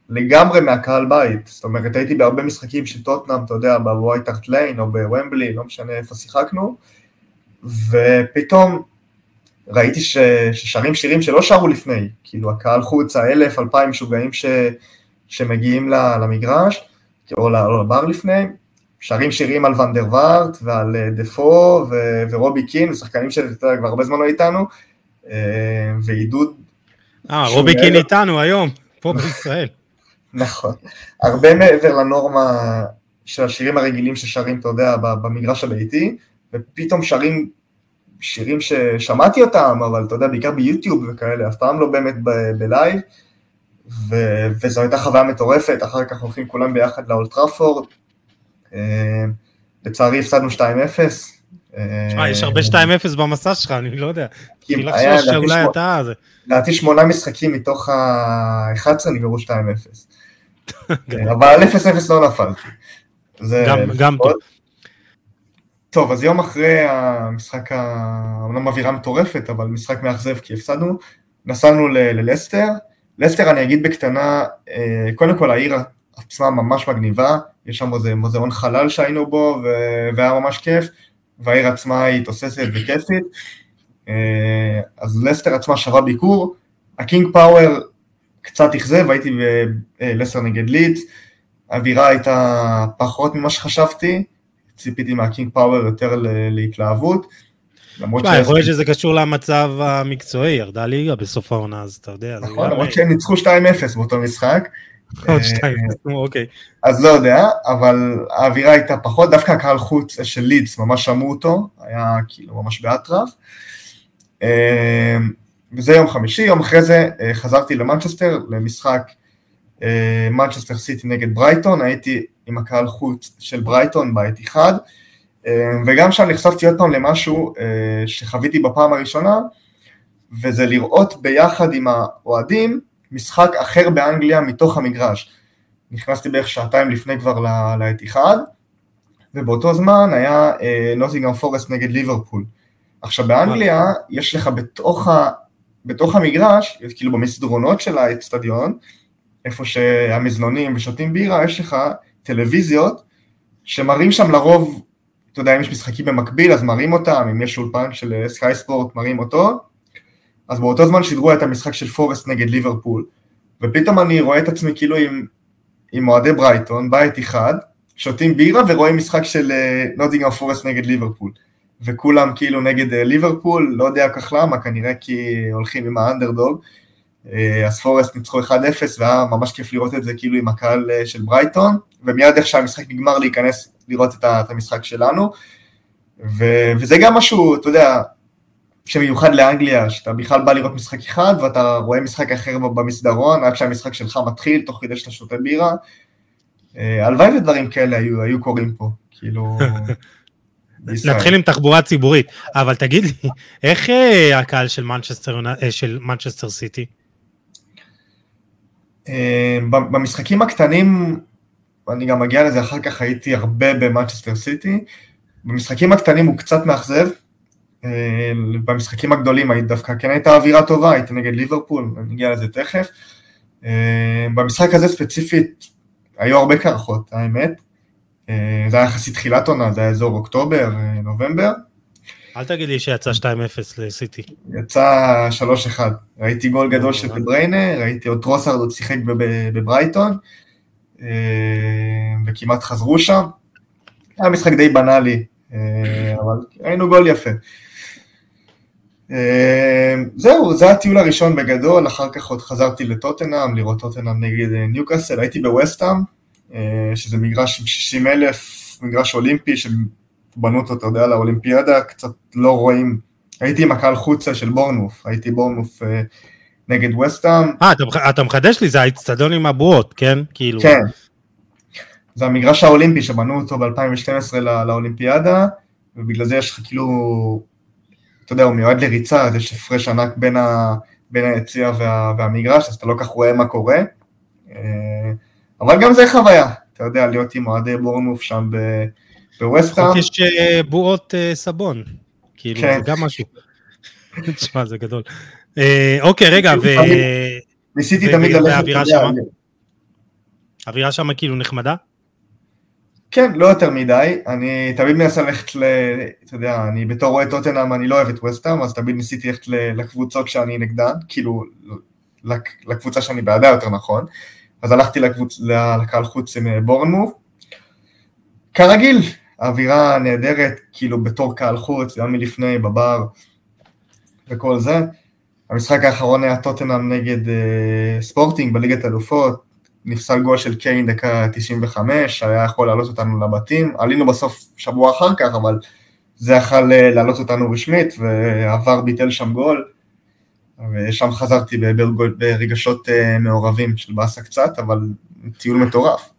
לגמרי מהקהל בית, זאת אומרת הייתי בהרבה משחקים של טוטנאם, אתה יודע, בווייטארט ליין או בוומבלי, לא משנה איפה שיחקנו, ופתאום ראיתי ש, ששרים שירים שלא שרו לפני, כאילו הקהל חוץ, האלף, אלפיים משוגעים ש, שמגיעים למגרש, או לבר לפני, שרים שירים על ונדר וארט ועל אה, דפו ו, ורובי קין, שחקנים שכבר הרבה זמן לא איתנו, אה, ועידוד. אה, רובי קין איתנו היום, פה בישראל. נכון, הרבה מעבר לנורמה של השירים הרגילים ששרים, אתה יודע, במגרש הביתי, ופתאום שרים שירים ששמעתי אותם, אבל אתה יודע, בעיקר ביוטיוב וכאלה, אף פעם לא באמת ב live, ו- וזו הייתה חוויה מטורפת, אחר כך הולכים כולם ביחד לאולטראפורד, אה, לצערי הפסדנו 2-0. שמע, יש הרבה 2-0 במסע שלך, אני לא יודע. התחיל לחשוב שאולי אתה... לדעתי שמונה משחקים מתוך ה-11 נגמרו 2-0. אבל על 0-0 לא נפלתי. גם טוב. טוב, אז יום אחרי המשחק, אומנם אווירה מטורפת, אבל משחק מאכזב כי הפסדנו, נסענו ללסטר. לסטר, אני אגיד בקטנה, אה, קודם כל העיר עצמה ממש מגניבה, יש שם איזה מוזיאון חלל שהיינו בו, והיה ממש כיף, והעיר עצמה היא תוססת וכיפית. אה, אז לסטר עצמה שווה ביקור. הקינג פאוור קצת אכזב, הייתי בלסטר נגד לידס, האווירה הייתה פחות ממה שחשבתי, ציפיתי מהקינג פאוור יותר להתלהבות. למרות ש... יכול להיות שזה קשור למצב המקצועי, ירדה ליגה בסוף העונה, אז אתה יודע. נכון, למרות שהם ניצחו 2-0 באותו משחק. עוד 2-0, אה, אוקיי. אז לא יודע, אבל האווירה הייתה פחות, דווקא הקהל חוץ של לידס ממש שמעו אותו, היה כאילו ממש באטרף. אה, וזה יום חמישי, יום אחרי זה אה, חזרתי למנצ'סטר למשחק מנצ'סטר סיטי נגד ברייטון, הייתי עם הקהל חוץ של ברייטון בעת אחד, וגם שם נחשפתי עוד פעם למשהו שחוויתי בפעם הראשונה, וזה לראות ביחד עם האוהדים משחק אחר באנגליה מתוך המגרש. נכנסתי בערך שעתיים לפני כבר לעת אחד, ובאותו זמן היה נוזינגרם פורסט נגד ליברפול. עכשיו באנגליה יש לך בתוך, ה, בתוך המגרש, כאילו במסדרונות של האצטדיון, איפה שהמזנונים ושותים בירה, יש לך טלוויזיות שמראים שם לרוב, אתה יודע, אם יש משחקים במקביל אז מראים אותם, אם יש אולפן של סקאי ספורט מראים אותו, אז באותו זמן שידרו את המשחק של פורסט נגד ליברפול, ופתאום אני רואה את עצמי כאילו עם, עם אוהדי ברייטון, בית אחד, שותים בירה ורואים משחק של נוטינגרם פורסט נגד ליברפול. וכולם כאילו נגד ליברפול, לא יודע כך למה, כנראה כי הולכים עם האנדרדוג. אז פורסט ניצחו 1-0 והיה ממש כיף לראות את זה כאילו עם הקהל של ברייטון, ומיד איך שהמשחק נגמר להיכנס לראות את המשחק שלנו. ו- וזה גם משהו, אתה יודע, שמיוחד לאנגליה, שאתה בכלל בא לראות משחק אחד ואתה רואה משחק אחר במסדרון עד שהמשחק שלך מתחיל תוך כדי שאתה שותה בירה. אה, הלוואי ודברים כאלה היו, היו קורים פה, כאילו... נתחיל עם תחבורה ציבורית, אבל תגיד לי, איך אה, הקהל של מנצ'סטר, אה, של מנצ'סטר סיטי? במשחקים הקטנים, אני גם מגיע לזה אחר כך, הייתי הרבה במנצ'סטר סיטי, במשחקים הקטנים הוא קצת מאכזב, במשחקים הגדולים היית דווקא כן הייתה אווירה טובה, הייתי נגד ליברפול, אני אגיע לזה תכף. אה, במשחק הזה ספציפית היו הרבה קרחות, האמת. אה, זה היה יחסית תחילת עונה, זה היה אזור אוקטובר, נובמבר. אל תגיד לי שיצא 2-0 לסיטי. יצא 3-1. ראיתי גול גדול של פבריינה, ראיתי עוד טרוסארד עוד שיחק בברייטון, וכמעט חזרו שם. היה משחק די בנאלי, אבל ראינו גול יפה. אמ, זהו, זה הטיול הראשון בגדול, אחר כך עוד חזרתי לטוטנאם, לראות טוטנאם נגד אה, ניוקאסל, הייתי בווסטהאם, אה, שזה מגרש עם 60 אלף, מגרש אולימפי שבנו אותו, אתה יודע, לאולימפיאדה, קצת לא רואים, הייתי עם הקהל חוצה של בורנוף, הייתי בורנוף אה, נגד ווסטהאם. אה, אתה, מחדש לי, זה האצטדיון עם הבועות, כן? כאילו... כן. זה המגרש האולימפי שבנו אותו ב-2012 לאולימפיאדה, ובגלל זה יש לך כאילו אתה יודע, הוא מיועד לריצה, אז יש הפרש ענק בין, ה, בין היציע וה, והמגרש, אז אתה לא כך רואה מה קורה. אה, אבל גם זה חוויה, אתה יודע, להיות עם אוהדי בורנוף שם בווסטהאם. יש אה, בועות אה, סבון, כאילו, כן. זה גם משהו. תשמע, זה גדול. אוקיי, רגע, ו... ניסיתי תמיד ללכת, והאווירה שם? האווירה שם כאילו נחמדה? כן, לא יותר מדי, אני תמיד מנסה ללכת ל... אתה יודע, אני בתור רואה טוטנאם, אני לא אוהב את וסטאם, אז תמיד ניסיתי ללכת לקבוצות שאני נגדן, כאילו, לקבוצה שאני בעדה יותר נכון, אז הלכתי לקבוצ... לקהל חוץ עם אה, בורנמוב. כרגיל, האווירה נהדרת, כאילו בתור קהל חוץ, גם מלפני, בבר וכל זה. המשחק האחרון היה טוטנאם נגד uh, ספורטינג בליגת אלופות, נפסל גול של קיין דקה 95, היה יכול לעלות אותנו לבתים, עלינו בסוף שבוע אחר כך, אבל זה יכול אה, לעלות אותנו רשמית, ועבר ביטל שם גול, ושם חזרתי ברגשות אה, מעורבים של באסה קצת, אבל טיול מטורף.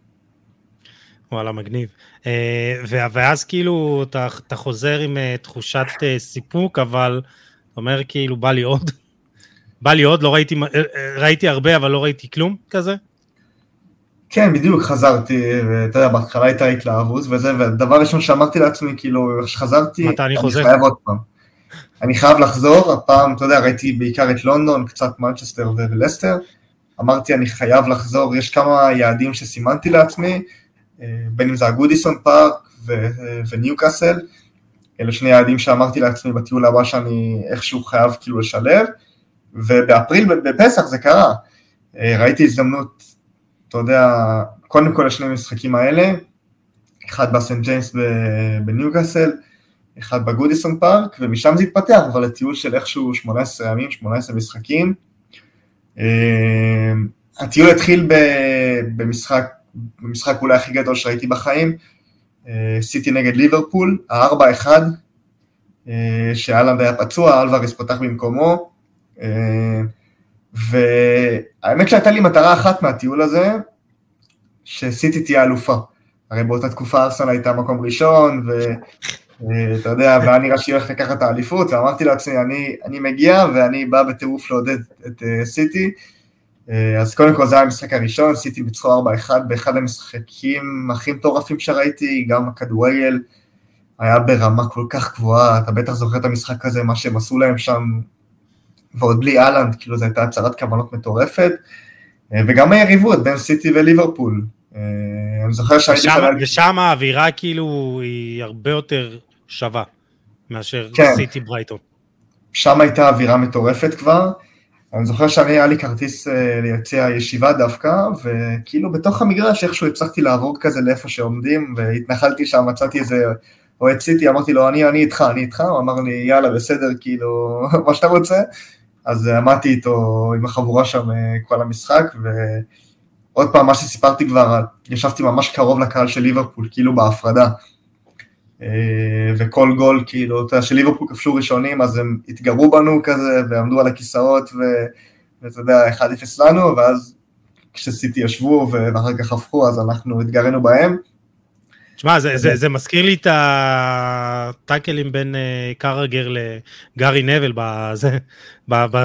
וואלה, מגניב. אה, ואז כאילו אתה, אתה חוזר עם תחושת סיפוק, אבל אתה אומר כאילו בא לי עוד, בא לי עוד, לא ראיתי, ראיתי הרבה אבל לא ראיתי כלום כזה? כן, בדיוק, חזרתי, ואתה יודע, בהתחלה הייתה התלהבות וזה, והדבר ראשון שאמרתי לעצמי, כאילו, איך שחזרתי, מתי אני חוזר? חייב עוד פעם. אני חייב לחזור, הפעם, אתה יודע, ראיתי בעיקר את לונדון, קצת מנצ'סטר ולסטר, אמרתי, אני חייב לחזור, יש כמה יעדים שסימנתי לעצמי, אה, בין אם זה הגודיסון פארק וניוקאסל, אלה שני יעדים שאמרתי לעצמי בטיול הבא שאני איכשהו חייב כאילו לשלב, ובאפריל, בפסח זה קרה, אה, ראיתי הזדמנות אתה יודע, קודם כל השני המשחקים האלה, אחד בסנט ג'יימס בניוקאסל, אחד בגודיסון פארק, ומשם זה התפתח אבל לטיול של איכשהו 18 ימים, 18 משחקים. אה, הטיול התחיל במשחק, במשחק אולי הכי גדול שראיתי בחיים, אה, סיטי נגד ליברפול, ה-4-1, אה, שאלנד היה פצוע, אלווריס פותח במקומו, והאמת שהייתה לי מטרה אחת מהטיול הזה, שסיטי תהיה אלופה. הרי באותה תקופה ארסנל הייתה מקום ראשון, ואתה יודע, והיה נראה שהיא הולכת לקחת את האליפות, ואמרתי לעצמי, אני, אני מגיע ואני בא בטירוף לעודד את uh, סיטי. Uh, אז קודם כל זה היה המשחק הראשון, סיטי ניצחו 4-1 באחד המשחקים הכי מטורפים שראיתי, גם הכדורגל היה ברמה כל כך גבוהה, אתה בטח זוכר את המשחק הזה, מה שהם עשו להם שם ועוד בלי אהלנד, כאילו זו הייתה הצהרת כוונות מטורפת, אה, וגם היריבות בין סיטי וליברפול. אה, אני זוכר שהייתי... ושם, ושם האווירה כאילו היא הרבה יותר שווה מאשר כן. סיטי ברייטון. שם הייתה אווירה מטורפת כבר, אני זוכר שאני, היה לי כרטיס אה, ליציע הישיבה דווקא, וכאילו בתוך המגרש איכשהו הצלחתי לעבור כזה לאיפה שעומדים, והתנחלתי שם, מצאתי איזה אוהד סיטי, אמרתי לו, אני, אני איתך, אני איתך, הוא אמר לי, יאללה, בסדר, כאילו, מה שאתה רוצה. אז עמדתי איתו עם החבורה שם כל המשחק, ועוד פעם, מה שסיפרתי כבר, ישבתי ממש קרוב לקהל של ליברפול, כאילו בהפרדה. אה, וכל גול, כאילו, אתה יודע, שליברפול כבשו ראשונים, אז הם התגרו בנו כזה, ועמדו על הכיסאות, ואתה יודע, 1-0 לנו, ואז כשסיטי ישבו ואחר כך הפכו, אז אנחנו התגרנו בהם. תשמע, זה, זה, זה מזכיר לי את הטאקלים בין uh, קרגר לגארי נבל, בזה, ב, ב,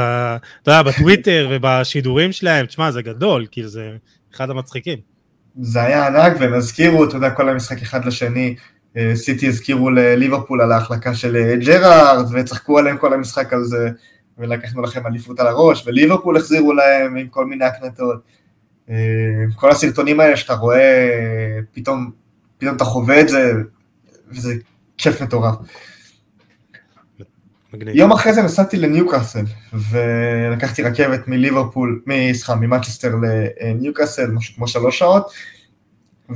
אתה יודע, בטוויטר ובשידורים שלהם, תשמע, זה גדול, כאילו זה אחד המצחיקים. זה היה ענק, והם הזכירו, אתה יודע, כל המשחק אחד לשני, אה, סיטי הזכירו לליברפול על ההחלקה של אה, ג'רארד, וצחקו עליהם כל המשחק על זה, ולקחנו לכם אליפות על הראש, וליברפול החזירו להם עם כל מיני הקנטות. אה, כל הסרטונים האלה שאתה רואה, פתאום, פתאום אתה חווה את זה, וזה כיף מטורף. מגניב. יום אחרי זה נסעתי לניוקאסל, ולקחתי רכבת מליברפול, סליחה, ממנצ'סטר לניוקאסל, משהו כמו שלוש שעות,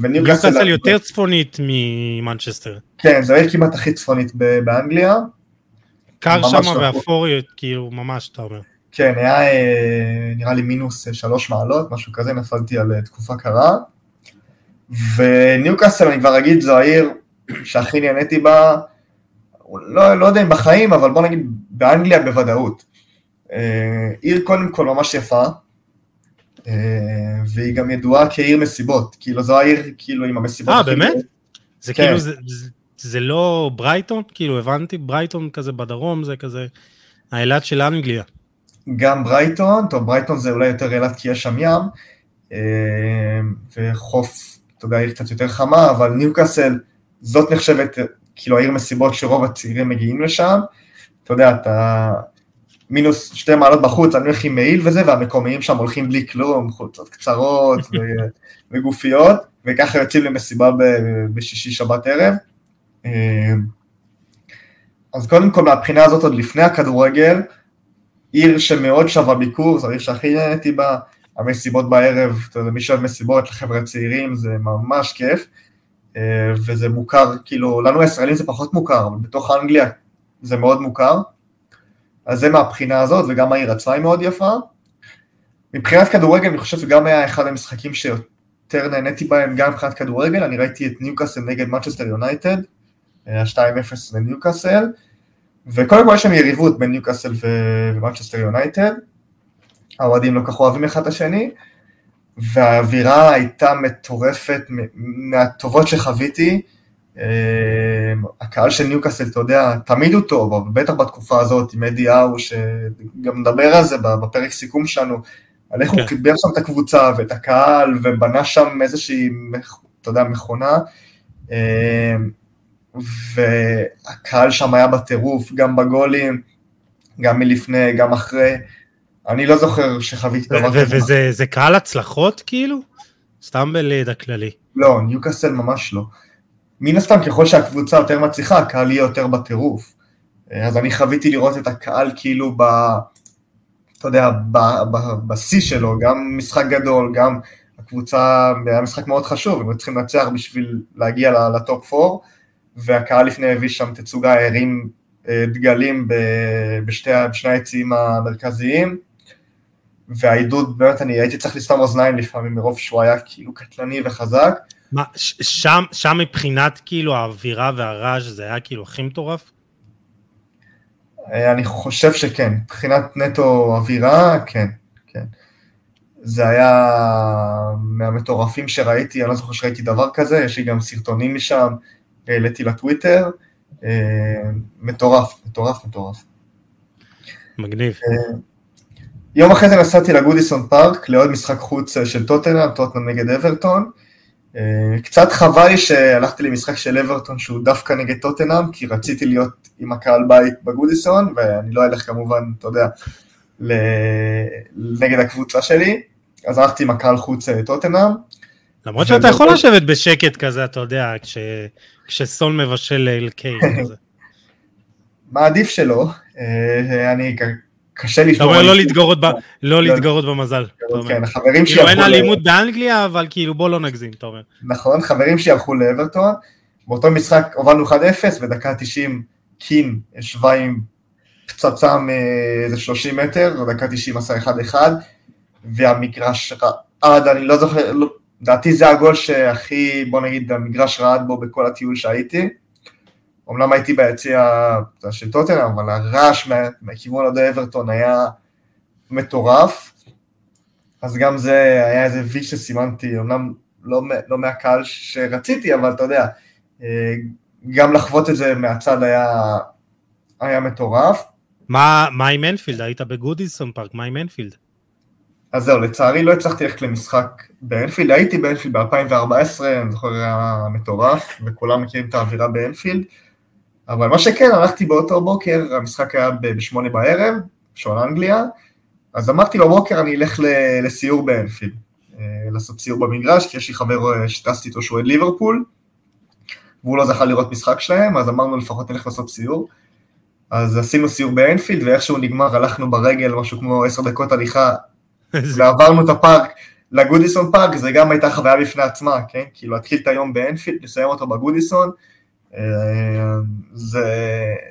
וניוקאסל יותר צפונית ממנצ'סטר. כן, זו העיר כמעט הכי צפונית באנגליה. קר שם ואפור, כאילו, ממש, אתה אומר. כן, היה אה, נראה לי מינוס אה, שלוש מעלות, משהו כזה, נפלתי על אה, תקופה קרה. וניוקאסל, אני כבר אגיד, זו העיר שהכי נהניתי בה, לא, לא יודע אם בחיים, אבל בוא נגיד באנגליה בוודאות. עיר קודם כל ממש יפה, אה, והיא גם ידועה כעיר מסיבות, כאילו זו העיר כאילו עם המסיבות. אה, באמת? זה כן. כאילו, זה, זה, זה לא ברייטון? כאילו הבנתי, ברייטון כזה בדרום, זה כזה האילת של אנגליה. גם ברייטון, טוב ברייטון זה אולי יותר אילת כי יש שם ים, אה, וחוף, אתה יודע, עיר קצת יותר חמה, אבל ניוקאסל, זאת נחשבת כאילו העיר מסיבות שרוב הצעירים מגיעים לשם, אתה יודע, אתה מינוס שתי מעלות בחוץ, אני הולך עם מעיל וזה, והמקומיים שם הולכים בלי כלום, חולצות קצרות וגופיות, וככה יוצאים למסיבה בשישי שבת ערב. אה, אז קודם כל מהבחינה הזאת עוד לפני הכדורגל, עיר שמאוד שווה ביקור, זו עיר שהכי נהניתי בה, המסיבות בערב, אתה יודע, מי שאוהב מסיבות לחבר'ה צעירים זה ממש כיף, אה, וזה מוכר, כאילו, לנו הישראלים זה פחות מוכר, אבל בתוך אנגליה זה מאוד מוכר. אז זה מהבחינה הזאת, וגם העיר עצמה היא מאוד יפה. מבחינת כדורגל, אני חושב שגם היה אחד המשחקים שיותר נהניתי בהם, גם מבחינת כדורגל, אני ראיתי את ניוקאסל נגד מנצ'סטר יונייטד, היה 2-0 לניוקאסל, וקודם כל יש שם יריבות בין ניוקאסל ומנצ'סטר יונייטד, האוהדים לא כל כך אוהבים אחד את השני, והאווירה הייתה מטורפת, מהטובות שחוויתי, אמ, הקהל של ניוקאסל, אתה יודע, תמיד הוא טוב, אבל בטח בתקופה הזאת עם אדי האו, שגם נדבר על זה בפרק סיכום שלנו, על איך כן. הוא קיבל שם את הקבוצה ואת הקהל, ובנה שם איזושהי, אתה יודע, מכונה, אמ, והקהל שם היה בטירוף, גם בגולים, גם מלפני, גם אחרי. אני לא זוכר שחוויתי דבר כזה. וזה קהל הצלחות כאילו? סתם בליד הכללי. לא, ניוקאסל ממש לא. מן הסתם ככל שהקבוצה יותר מצליחה, הקהל יהיה יותר בטירוף. אז אני חוויתי לראות את הקהל כאילו ב... אתה יודע, בשיא שלו, גם משחק גדול, גם הקבוצה, היה משחק מאוד חשוב, הם צריכים לנצח בשביל להגיע לטופ 4, והקהל לפני הביא שם תצוגה, הרים אה, דגלים בשתי, בשני היציאים המרכזיים, והעידוד, באמת אני הייתי צריך לסתום אוזניים לפעמים מרוב שהוא היה כאילו קטלני וחזק. מה, שם, שם מבחינת כאילו האווירה והרעש זה היה כאילו הכי מטורף? אה, אני חושב שכן, מבחינת נטו אווירה, כן, כן. זה היה מהמטורפים שראיתי, אני לא זוכר שראיתי דבר כזה, יש לי גם סרטונים משם, העליתי לטוויטר, אה, מטורף, מטורף, מטורף. מגניב. אה, יום אחרי זה נסעתי לגודיסון פארק לעוד משחק חוץ של טוטנאם, טוטנאם נגד אברטון. אה, קצת חבל לי שהלכתי למשחק של אברטון שהוא דווקא נגד טוטנאם, כי רציתי להיות עם הקהל בית בגודיסון, ואני לא אלך כמובן, אתה יודע, נגד הקבוצה שלי, אז הלכתי עם הקהל חוץ לטוטנאם. למרות שאתה יכול לשבת בשקט כזה, אתה יודע, כשסול מבשל אל קיין כזה. מעדיף שלא, אה, אני קשה לשמור. אתה אומר לא להתגרות. לא, לא במזל. כן, החברים שלי... כאילו אין אלימות באנגליה, אבל כאילו בוא לא נגזים, אתה אומר. נכון, חברים שלי הלכו לאברטון, באותו משחק הובלנו 1-0, ודקה 90 קין ישבה עם פצצה מאיזה 30 מטר, דקה 90 עשה 1-1, והמגרש רעד, אני לא זוכר, לא, לדעתי זה הגול שהכי, בוא נגיד, המגרש רעד בו בכל הטיול שהייתי. אמנם הייתי ביציע של טוטנאם, אבל הרעש מה, מכיוון אוהדי אברטון היה מטורף. אז גם זה היה איזה וי שסימנתי, אמנם לא, לא מהקהל שרציתי, אבל אתה יודע, אה, גם לחוות את זה מהצד היה, היה מטורף. מה, מה עם אנפילד? היית בגודיסון פארק, מה עם אנפילד? אז זהו, לצערי לא הצלחתי ללכת למשחק באנפילד, הייתי באנפילד ב-2014, אני זוכר היה מטורף, וכולם מכירים את האווירה באנפילד, אבל מה שכן, הלכתי באותו בוקר, המשחק היה ב-8 בערב, שעון אנגליה, אז אמרתי בבוקר אני אלך לסיור באנפילד, אה, לעשות סיור במגרש, כי יש לי חבר אה, שטסתי איתו שהוא אוהד ליברפול, והוא לא זכה לראות משחק שלהם, אז אמרנו לפחות נלך לעשות סיור. אז עשינו סיור באנפילד, ואיכשהו נגמר, הלכנו ברגל, משהו כמו עשר דקות הליכה, ועברנו את הפארק לגודיסון פארק, זה גם הייתה חוויה בפני עצמה, כן? כאילו להתחיל את היום באנפילד, לסיים אותו בגודיסון, זה,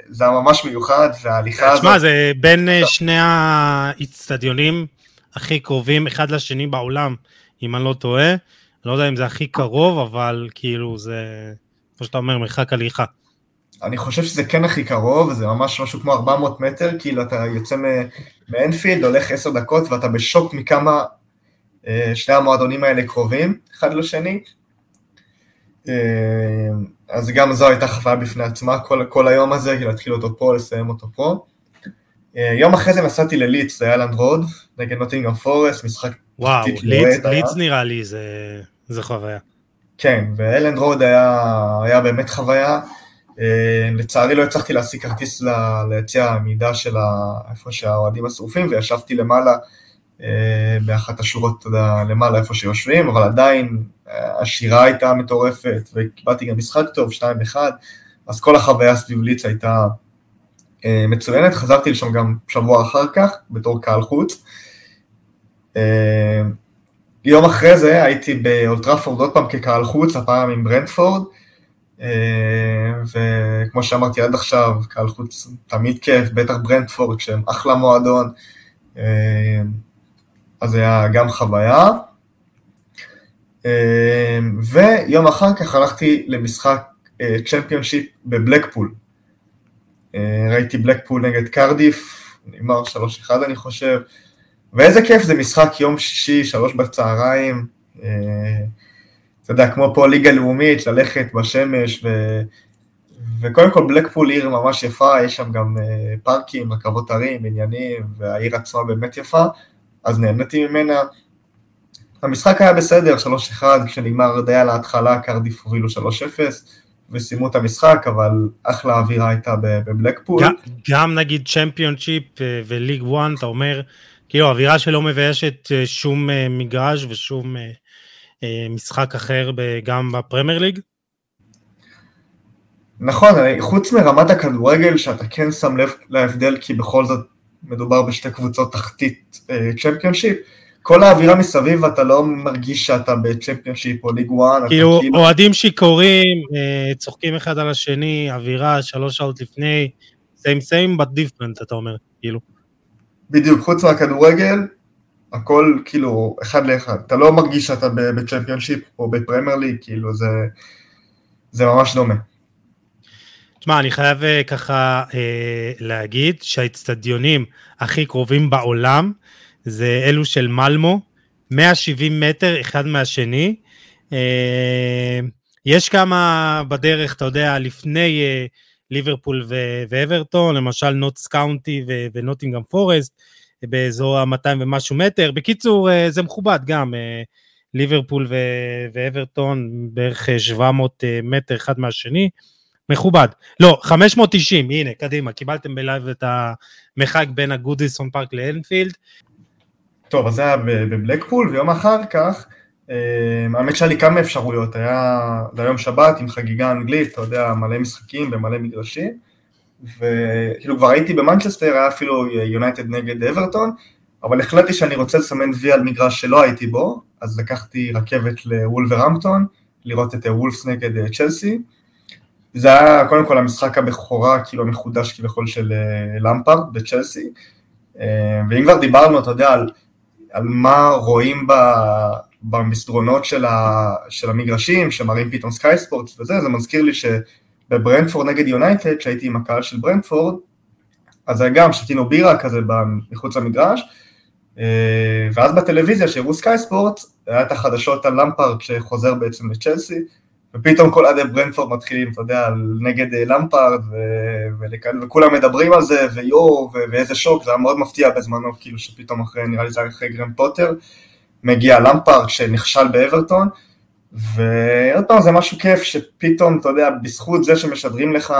זה היה ממש מיוחד, וההליכה הזאת... תשמע, זה בין אה, שני האיצטדיונים הכי קרובים אחד לשני בעולם, אם אני לא טועה. לא יודע אם זה הכי קרוב, אבל כאילו זה, כמו שאתה אומר, מרחק הליכה. אני חושב שזה כן הכי קרוב, זה ממש משהו כמו 400 מטר, כאילו אתה יוצא מאנפילד, הולך 10 דקות ואתה בשוק מכמה אה, שני המועדונים האלה קרובים אחד לשני. אה, אז גם זו הייתה חוויה בפני עצמה, כל, כל היום הזה, כאילו להתחיל אותו פה, לסיים אותו פה. אה, יום אחרי זה נסעתי לליץ, לאיילנד רוד, נגד נוטינגרם פורסט, משחק... וואו, ליץ, ליץ נראה לי זה, זה חוויה. כן, ואיילנד רוד היה, היה באמת חוויה. אה, לצערי לא הצלחתי להשיג כרטיס ליציע העמידה של איפה שהאוהדים השרופים, וישבתי למעלה באחת השורות, אתה יודע, למעלה איפה שיושבים, אבל עדיין אה, השירה הייתה מטורפת, וקיבלתי גם משחק טוב, 2-1, אז כל החוויה סביב ליץ הייתה מצוינת, חזרתי לשם גם שבוע אחר כך, בתור קהל חוץ. יום אחרי זה הייתי באולטראפורד עוד פעם כקהל חוץ, הפעם עם ברנדפורד, אה, וכמו שאמרתי עד עכשיו, קהל חוץ תמיד כיף, בטח ברנדפורד כשהם אחלה מועדון, אה, אז היה גם חוויה. אה, ויום אחר כך הלכתי למשחק צ'מפיונשיפ בבלקפול. ראיתי בלקפול נגד קרדיף, נגמר 3-1 אני חושב, ואיזה כיף זה משחק יום שישי, שלוש בצהריים. אתה יודע, כמו פה ליגה לאומית, ללכת בשמש, ו... וקודם כל בלקפול עיר ממש יפה, יש שם גם אה, פארקים, רכבות הרים, עניינים, והעיר עצמה באמת יפה, אז נהניתי ממנה. המשחק היה בסדר, 3-1, כשנגמר די על ההתחלה, קרדיף הובילו 3-0, וסיימו את המשחק, אבל אחלה אווירה הייתה בבלקפול. גם, גם נגיד צ'מפיונשיפ אה, וליג 1, אתה אומר, כאילו אווירה שלא מביישת אה, שום מגרש ושום אה, משחק אחר גם בפרמייר ליג? נכון, חוץ מרמת הכדורגל שאתה כן שם לב להבדל כי בכל זאת מדובר בשתי קבוצות תחתית צ'מפיונשיפ, אה, כל האווירה מסביב אתה לא מרגיש שאתה בצ'מפיונשיפ או ליג 1. כאילו, כאילו אוהדים שיכורים, אה, צוחקים אחד על השני, אווירה שלוש שעות לפני, same same but different אתה אומר, כאילו. בדיוק, חוץ מהכדורגל, הכל כאילו אחד לאחד. אתה לא מרגיש שאתה בצ'מפיונשיפ או בפרמייר ליג, כאילו זה, זה ממש דומה. תשמע, אני חייב אה, ככה אה, להגיד שהאצטדיונים הכי קרובים בעולם זה אלו של מלמו, 170 מטר אחד מהשני. אה, יש כמה בדרך, אתה יודע, לפני אה, ליברפול ואברטון, למשל נוטס קאונטי ונוטינגאם פורסט, באזור ה-200 ומשהו מטר. בקיצור, אה, זה מכובד גם, אה, ליברפול ו- ואברטון בערך 700 אה, מטר אחד מהשני. מכובד. לא, 590, הנה, קדימה, קיבלתם בלייב את המרחק בין הגודיסון פארק לאנפילד. טוב, אז זה היה בבלקפול, ויום אחר כך, האמת שהיה לי כמה אפשרויות, היה ליום שבת עם חגיגה אנגלית, אתה יודע, מלא משחקים ומלא מגרשים, וכאילו כבר הייתי במנצ'סטר, היה אפילו יונייטד נגד אברטון, אבל החלטתי שאני רוצה לסמן וי על מגרש שלא הייתי בו, אז לקחתי רכבת לוולברהמפטון, לראות את וולפס נגד צ'לסי. זה היה קודם כל המשחק הבכורה, כאילו המחודש כביכול של למפארד בצ'לסי. ואם כבר דיברנו, אתה יודע, על, על מה רואים ב, במסדרונות של, ה, של המגרשים, שמראים פתאום Sky Sports וזה, זה מזכיר לי שבברנטפורד נגד יונייטד, כשהייתי עם הקהל של ברנטפורד, אז גם שתינו בירה כזה מחוץ למגרש, אה, ואז בטלוויזיה שהראו Sky Sports, היה את החדשות על למפארד שחוזר בעצם לצ'לסי, ופתאום כל עדי ברנפורד מתחילים, אתה יודע, נגד אה, למפארד, ו- וכולם מדברים על זה, ויואו, ו- ואיזה שוק, זה היה מאוד מפתיע בזמנו, כאילו שפתאום אחרי, נראה לי זה היה אחרי גרם פוטר, מגיע למפארד שנכשל באברטון, ועוד פעם זה משהו כיף שפתאום, אתה יודע, בזכות זה שמשדרים לך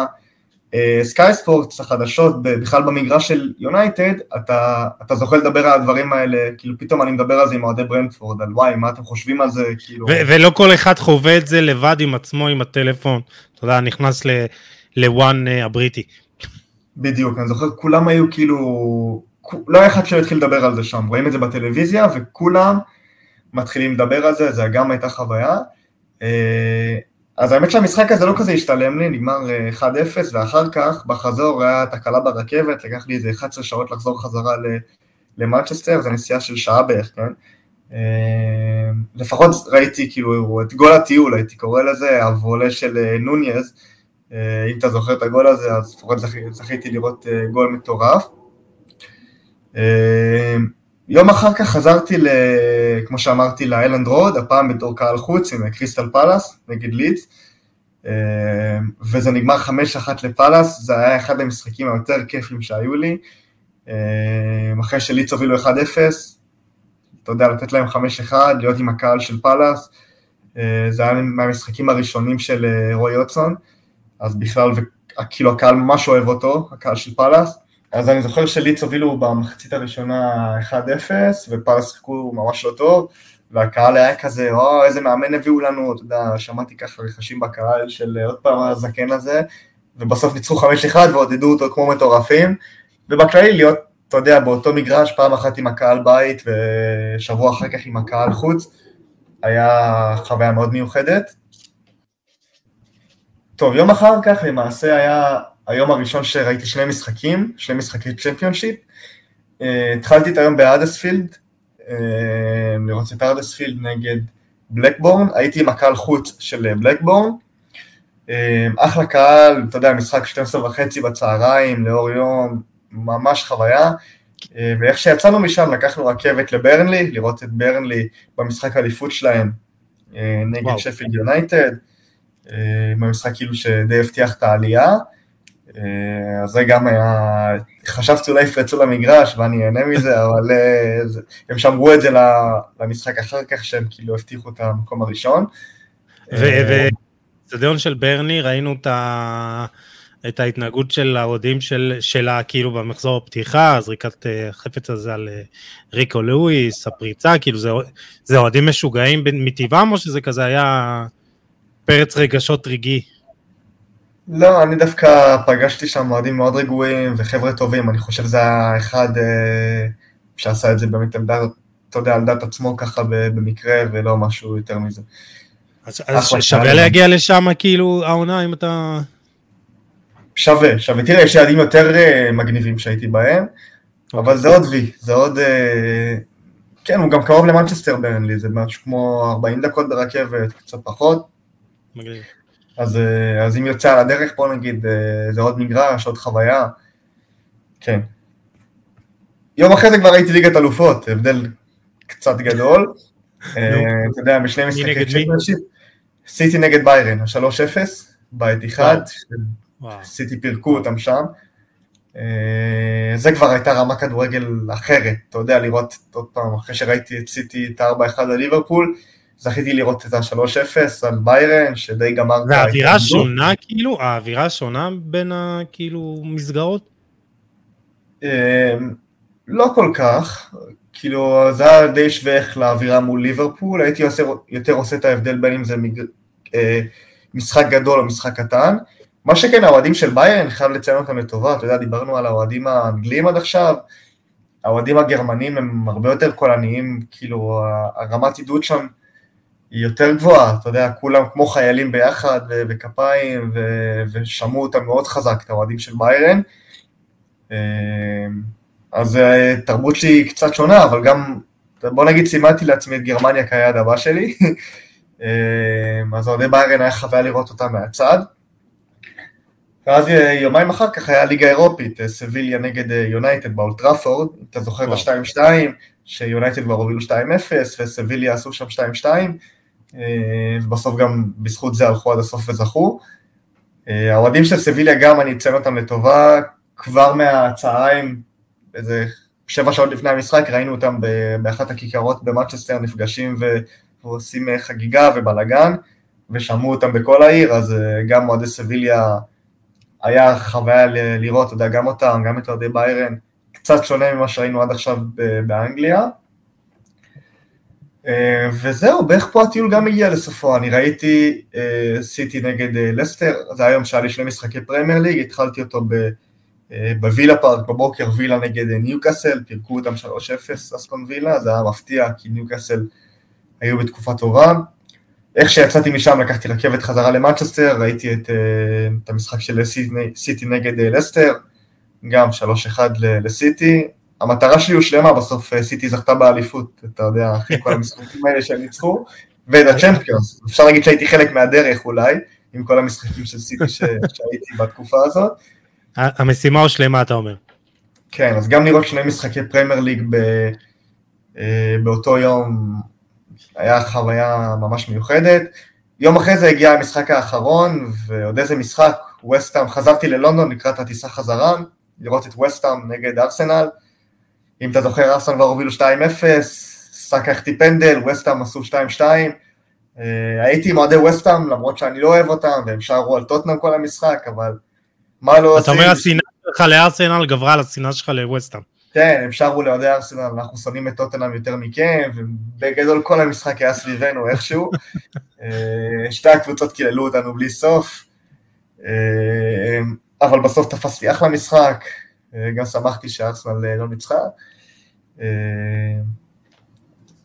סקאי אה, ספורט, החדשות, בכלל במגרש של יונייטד, אתה, אתה זוכה לדבר על הדברים האלה, כאילו פתאום אני מדבר על זה עם אוהדי ברנדפורד, על וואי, מה אתם חושבים על זה, כאילו... ולא כל אחד חווה את זה לבד עם עצמו, עם הטלפון, אתה יודע, נכנס לוואן אה, הבריטי. בדיוק, אני זוכר, כולם היו כאילו, לא היה אחד שהתחיל לדבר על זה שם, רואים את זה בטלוויזיה, וכולם מתחילים לדבר על זה, זה גם הייתה חוויה. אז האמת שהמשחק הזה לא כזה השתלם לי, נגמר 1-0, אה, ואחר כך בחזור היה תקלה ברכבת, לקח לי איזה 11 שעות לחזור חזרה למנצ'סטר, זו נסיעה של שעה בערך, כן? אה, לפחות ראיתי כאילו את גול הטיול, הייתי קורא לזה, הוולה של אה, נוניז, אם אתה זוכר את הגול הזה, אז לפחות זכיתי לראות גול מטורף. יום אחר כך חזרתי, ל, כמו שאמרתי, לאלנד רוד, הפעם בתור קהל חוץ עם קריסטל פלאס נגד לידס, אה, וזה נגמר 5-1 לפלאס, זה היה אחד המשחקים היותר כיפים שהיו לי, אה, אחרי שלידס הובילו 1-0, אתה יודע, לתת להם 5-1, להיות עם הקהל של פלאס, אה, זה היה מהמשחקים הראשונים של רוי אוטסון, אז בכלל, כאילו הקהל ממש אוהב אותו, הקהל של פלאס, אז אני זוכר שליץ הובילו במחצית הראשונה 1-0, ופארס שיחקו ממש לא טוב, והקהל היה כזה, או, איזה מאמן הביאו לנו, אתה יודע, שמעתי ככה רכשים בקהל של עוד פעם הזקן הזה, ובסוף ניצחו 5-1 ועודדו אותו כמו מטורפים, ובכללי להיות, אתה יודע, באותו מגרש, פעם אחת עם הקהל בית ושבוע אחר כך עם הקהל חוץ, היה חוויה מאוד מיוחדת. טוב, יום אחר כך למעשה היה היום הראשון שראיתי שני משחקים, שני משחקי צ'מפיונשיפ. אה, התחלתי את היום באדספילד, אה, לראות את ארדספילד נגד בלקבורן, הייתי עם הקהל חוץ של בלקבורן. אה, אחלה קהל, אתה יודע, משחק 12 וחצי בצהריים, לאור יום, ממש חוויה. ואיך שיצאנו משם, לקחנו רכבת לברנלי, לראות את ברנלי במשחק האליפות שלהם נגד שפילד יונייטד, במשחק כאילו שדי הבטיח את העלייה. אה, אז זה גם היה, חשבתי אולי יפרצו למגרש ואני אהנה מזה, אבל אה, הם שמרו את זה למשחק אחר כך שהם כאילו הבטיחו את המקום הראשון. ובאצטדיון אה, של ברני ראינו את ההתנהגות של האוהדים של, שלה כאילו במחזור הפתיחה, זריקת החפץ הזה על ריקו לואיס, הפריצה, כאילו זה, זה אוהדים משוגעים מטבעם או שזה כזה היה פרץ רגשות רגעי? לא, אני דווקא פגשתי שם אוהדים מאוד רגועים וחבר'ה טובים, אני חושב שזה היה אחד אה, שעשה את זה באמת על דעת, אתה יודע, על דעת עצמו ככה במקרה ולא משהו יותר מזה. אז, אז שווה להגיע לשם כאילו העונה אם אתה... שווה, שווה. תראה, יש יעדים יותר אה, מגניבים שהייתי בהם, אבל אוקיי. זה עוד וי, זה עוד... אה, כן, הוא גם קרוב למנצ'סטר ברנלי, זה משהו כמו 40 דקות ברכבת, קצת פחות. מגניב. אז, אה, אז אם יוצא על הדרך, בוא נגיד, אה, זה עוד מגרש, עוד חוויה, כן. יום אחרי זה כבר הייתי ליגת אלופות, הבדל קצת גדול. אה, אתה יודע, בשני משחקי צ'מפיונשיפ, סיטי נגד ביירן, ה-3-0, בית אחד, סיטי פירקו אותם שם. זה כבר הייתה רמה כדורגל אחרת, אתה יודע, לראות עוד פעם, אחרי שראיתי את סיטי את ה-4-1 על ליברפול, זכיתי לראות את ה-3-0 על ביירן, שדי גמר... והאווירה שונה כאילו? האווירה שונה בין הכאילו מסגרות? אמ, לא כל כך, כאילו זה היה די שווה איך לאווירה מול ליברפול, הייתי עושה, יותר עושה את ההבדל בין אם זה מג... אה, משחק גדול או משחק קטן. מה שכן, האוהדים של ביירן, חייב לציין אותם לטובה, אתה יודע, דיברנו על האוהדים האנגלים עד עכשיו, האוהדים הגרמנים הם הרבה יותר קולניים, כאילו, הרמת עידוד שם היא יותר גבוהה, אתה יודע, כולם כמו חיילים ביחד, וכפיים, ושמעו אותם מאוד חזק, את האוהדים של ביירן. אמ, אז אה, תרבות שלי קצת שונה, אבל גם, בוא נגיד, סימנתי לעצמי את גרמניה כיעד הבא שלי. אמ, אז אוהדי ביירן היה חוויה לראות אותם מהצד. ואז אה, יומיים אחר כך היה ליגה אירופית, אה, סביליה נגד יונייטד באולטראפורד, אתה זוכר את ה-2-2, שיונייטד כבר הובילו 2-0 וסביליה עשו שם 2-2, ובסוף גם בזכות זה הלכו עד הסוף וזכו. האוהדים של סביליה גם, אני אציין אותם לטובה, כבר מהצהריים, איזה שבע שעות לפני המשחק, ראינו אותם באחת הכיכרות במאצ'סטר, נפגשים ועושים אה, חגיגה ובלאגן, ושמעו אותם בכל העיר, אז אה, גם אוהדי סביליה היה חוויה לראות, אתה יודע, גם אותם, גם את אוהדי ביירן, קצת שונה ממה שראינו עד עכשיו באנגליה. אה, וזהו, בערך פה הטיול גם הגיע לסופו, אני ראיתי סיטי נגד לסטר, זה היום שהיה לי שני משחקי פרמייר ליג, התחלתי אותו ב... אה, בווילה פארק בבוקר וילה נגד אה, ניוקאסל, פירקו אותם 3-0 אסטון וילה, זה היה מפתיע כי ניוקאסל היו בתקופה טובה. איך שיצאתי משם לקחתי רכבת חזרה למנצ'סטר, ראיתי את, אה, את המשחק של סיטי נגד לסטר, גם 3-1 לסיטי. המטרה שלי הושלמה, בסוף סיטי זכתה באליפות, אתה יודע, אחרי כל המשחקים האלה שהם ניצחו, ואת הצ'מפיונס, אפשר להגיד שהייתי חלק מהדרך אולי, עם כל המשחקים של סיטי שהייתי בתקופה הזאת. המשימה הושלמה, אתה אומר. כן, אז גם לראות שני משחקי פרמייר ליג ב, אה, באותו יום היה חוויה ממש מיוחדת. יום אחרי זה הגיע המשחק האחרון, ועוד איזה משחק, ווסטהאם, חזרתי ללונדון לקראת הטיסה חזרה, לראות את ווסטהאם נגד ארסנל. אם אתה זוכר, ארסנל כבר הובילו 2-0, סאקה החטיא פנדל, ווסטהאם עשו 2-2. אה, הייתי עם אוהדי ווסטהאם, למרות שאני לא אוהב אותם, והם שרו על טוטנאם כל המשחק, אבל מה לא עושים? אתה אומר השנאה שלך לארסנל גברה על השנאה שלך לווסטהאם. כן, הם שרו לאוהדי ארסנל, אנחנו שונאים את טוטנאם יותר מכם, ובגדול כל המשחק היה סביבנו איכשהו. אה, שתי הקבוצות קיללו אותנו בלי סוף, אה, אבל בסוף תפסתי אחלה משחק, גם שמחתי שארסנל לא ניצחה.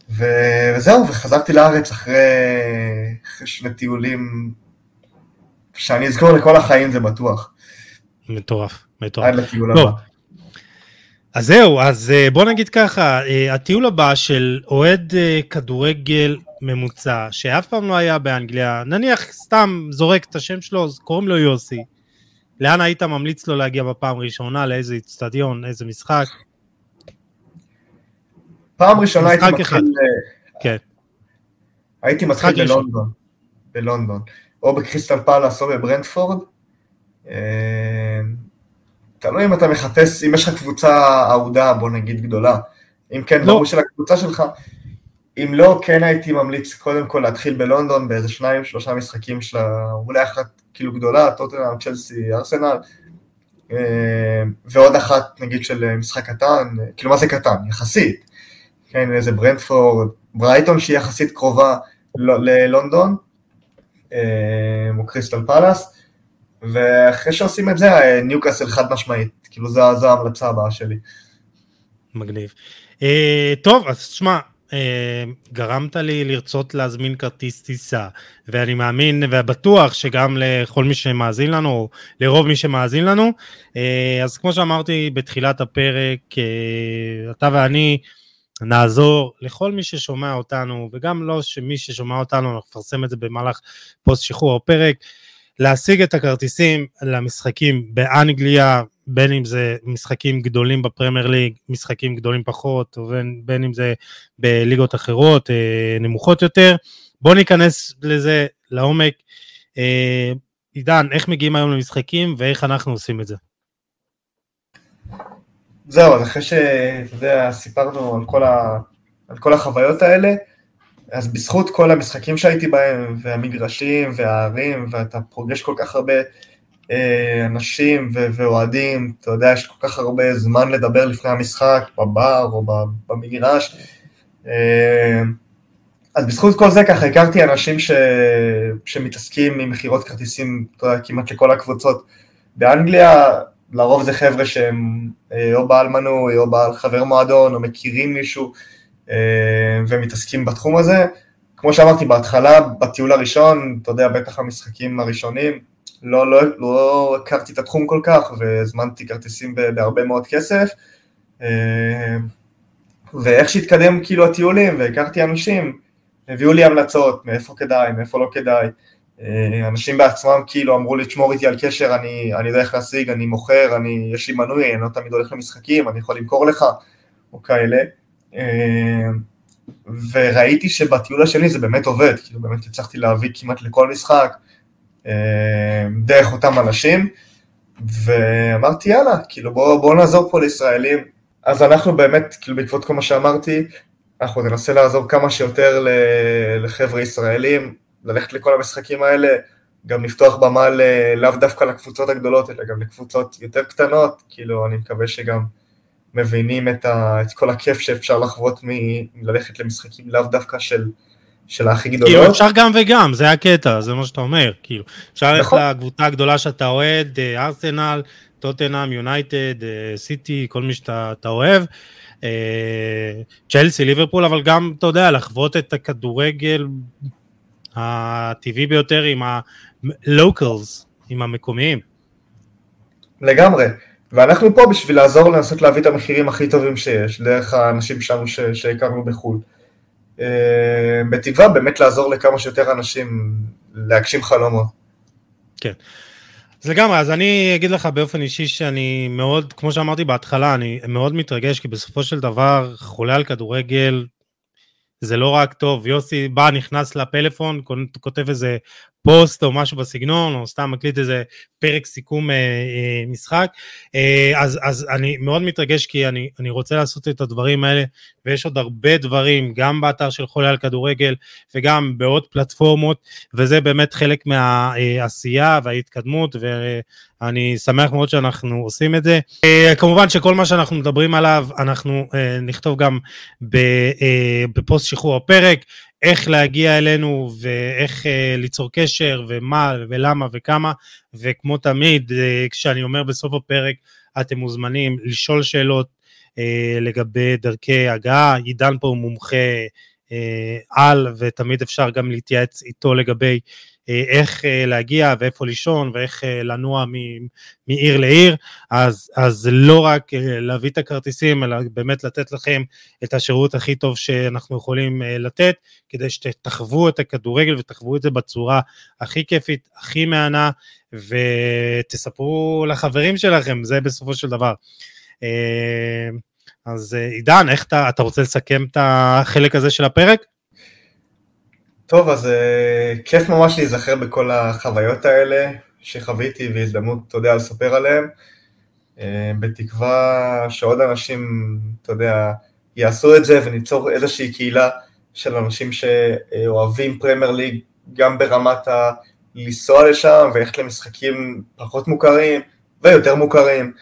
וזהו, וחזרתי לארץ אחרי, אחרי שני טיולים שאני אזכור לכל החיים זה בטוח. מטורף, מטורף. עד לטיול הבא. אז זהו, אז אה, בוא נגיד ככה, אה, הטיול הבא של אוהד אה, כדורגל ממוצע, שאף פעם לא היה באנגליה, נניח סתם זורק את השם שלו, קוראים לו יוסי, לאן היית ממליץ לו להגיע בפעם ראשונה, לאיזה אצטדיון, איזה משחק? פעם ראשונה הייתי מתחיל... כן. הייתי מתחיל בלונדון, בלונדון, או בקריסטל פאלאס או בברנדפורד, אמ, תלוי אם אתה מחפש, אם יש לך קבוצה אהודה, בוא נגיד גדולה. אם כן, לא. ברור של הקבוצה שלך. אם לא, כן הייתי ממליץ קודם כל להתחיל בלונדון באיזה שניים, שלושה משחקים של אולי אחת כאילו גדולה, טוטנאם, צ'לסי, ארסנל, אמ, ועוד אחת נגיד של משחק קטן, כאילו מה זה קטן? יחסית. כן, איזה ברנדפורד, ברייטון שהיא יחסית קרובה ללונדון, או קריסטל פלאס. ואחרי שעושים את זה, ניוקאסל חד משמעית, כאילו זו, ההמלצה הבאה שלי. מגניב. טוב, אז תשמע, גרמת לי לרצות להזמין כרטיס טיסה, ואני מאמין ובטוח שגם לכל מי שמאזין לנו, או לרוב מי שמאזין לנו, uh, אז כמו שאמרתי בתחילת הפרק, uh, אתה ואני נעזור לכל מי ששומע אותנו, וגם לא שמי ששומע אותנו, אנחנו נפרסם את זה במהלך פוסט שחרור הפרק, להשיג את הכרטיסים למשחקים באנגליה, בין אם זה משחקים גדולים בפרמייר ליג, משחקים גדולים פחות, ובין בין אם זה בליגות אחרות, אה, נמוכות יותר. בואו ניכנס לזה לעומק. אה, עידן, איך מגיעים היום למשחקים ואיך אנחנו עושים את זה? זהו, אז אחרי שאתה יודע, סיפרנו על כל, ה, על כל החוויות האלה, אז בזכות כל המשחקים שהייתי בהם, והמגרשים, והערים, ואתה פוגש כל כך הרבה אנשים ו- ואוהדים, אתה יודע, יש כל כך הרבה זמן לדבר לפני המשחק, בבר או במגרש, אה, אז בזכות כל זה ככה הכרתי אנשים ש... שמתעסקים עם מכירות כרטיסים כמעט לכל הקבוצות באנגליה, לרוב זה חבר'ה שהם אה, או בעל מנוי או בעל חבר מועדון או מכירים מישהו אה, ומתעסקים בתחום הזה. כמו שאמרתי בהתחלה, בטיול הראשון, אתה יודע, בטח המשחקים הראשונים, לא, לא, לא הכרתי את התחום כל כך והזמנתי כרטיסים בהרבה מאוד כסף. אה, ואיך שהתקדם כאילו הטיולים והכרתי אנשים, הביאו לי המלצות מאיפה כדאי, מאיפה לא כדאי. אה, אנשים בעצמם כאילו אמרו לי, תשמור איתי על קשר, אני, אני יודע איך להשיג, אני מוכר, אני, יש לי מנוי, אני לא תמיד הולך למשחקים, אני יכול למכור לך, או כאלה. אה, וראיתי שבטיול השני זה באמת עובד, כאילו באמת הצלחתי להביא כמעט לכל משחק דרך אותם אנשים, ואמרתי יאללה, כאילו בואו בוא נעזור פה לישראלים. אז אנחנו באמת, כאילו בעקבות כל מה שאמרתי, אנחנו ננסה לעזור כמה שיותר לחבר'ה ישראלים, ללכת לכל המשחקים האלה, גם לפתוח במה לאו דווקא לקבוצות הגדולות, אלא גם לקבוצות יותר קטנות, כאילו אני מקווה שגם מבינים את, ה, את כל הכיף שאפשר לחוות מללכת למשחקים לאו דווקא של, של הכי גדולות. כאילו אפשר גם וגם, זה הקטע, זה מה שאתה אומר, כאילו, אפשר ללכת נכון. לקבוצה הגדולה שאתה אוהד, אה, ארסנל, טוטנאם, יונייטד, אה, סיטי, כל מי שאתה אוהב. אה, צ'לסי, ליברפול, אבל גם, אתה יודע, לחוות את הכדורגל הטבעי ביותר עם ה-locals, עם המקומיים. לגמרי, ואנחנו פה בשביל לעזור לנסות להביא את המחירים הכי טובים שיש, דרך האנשים שלנו שהכרנו בחו"ל. אה, בתקווה באמת לעזור לכמה שיותר אנשים להגשים חלומות. כן. אז לגמרי, אז אני אגיד לך באופן אישי שאני מאוד, כמו שאמרתי בהתחלה, אני מאוד מתרגש, כי בסופו של דבר חולה על כדורגל זה לא רק טוב, יוסי בא, נכנס לפלאפון, כותב איזה פוסט או משהו בסגנון, או סתם מקליט איזה פרק סיכום אה, אה, משחק. אה, אז, אז אני מאוד מתרגש כי אני, אני רוצה לעשות את הדברים האלה, ויש עוד הרבה דברים, גם באתר של חולה על כדורגל, וגם בעוד פלטפורמות, וזה באמת חלק מהעשייה וההתקדמות, ואני שמח מאוד שאנחנו עושים את זה. אה, כמובן שכל מה שאנחנו מדברים עליו, אנחנו אה, נכתוב גם אה, בפוסט שחרור הפרק. איך להגיע אלינו ואיך uh, ליצור קשר ומה ולמה וכמה, וכמו תמיד, uh, כשאני אומר בסוף הפרק, אתם מוזמנים לשאול שאלות uh, לגבי דרכי הגעה, עידן פה הוא מומחה uh, על, ותמיד אפשר גם להתייעץ איתו לגבי אה, איך אה, להגיע ואיפה לישון ואיך אה, לנוע מעיר לעיר, אז, אז לא רק להביא את הכרטיסים, אלא באמת לתת לכם את השירות הכי טוב שאנחנו יכולים לתת, כדי שתחוו את הכדורגל ותחוו את זה בצורה הכי כיפית, הכי מהנה, ותספרו לחברים שלכם, זה בסופו של דבר. אז עידן, איך אתה, אתה רוצה לסכם את החלק הזה של הפרק? טוב, אז uh, כיף ממש להיזכר בכל החוויות האלה שחוויתי והזדמנות, אתה יודע, לספר עליהן. Uh, בתקווה שעוד אנשים, אתה יודע, יעשו את זה וניצור איזושהי קהילה של אנשים שאוהבים פרמייר ליג גם ברמת ה... לנסוע לשם וללכת למשחקים פחות מוכרים ויותר מוכרים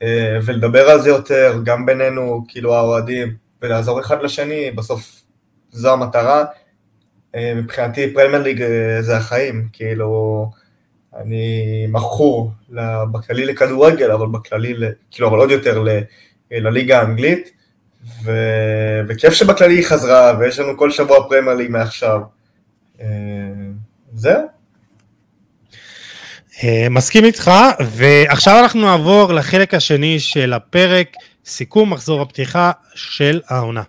uh, ולדבר על זה יותר, גם בינינו, כאילו האוהדים, ולעזור אחד לשני, בסוף זו המטרה. אה, מבחינתי פרמייר ליג אה, זה החיים, כאילו, אני מכור בכללי לכדורגל, אבל בכללי, כאילו, אבל עוד יותר לליגה האנגלית, ו... וכיף שבכללי היא חזרה, ויש לנו כל שבוע פרמייר ליג מעכשיו. אה, זהו. מסכים איתך, ועכשיו אנחנו נעבור לחלק השני של הפרק, סיכום מחזור הפתיחה של העונה.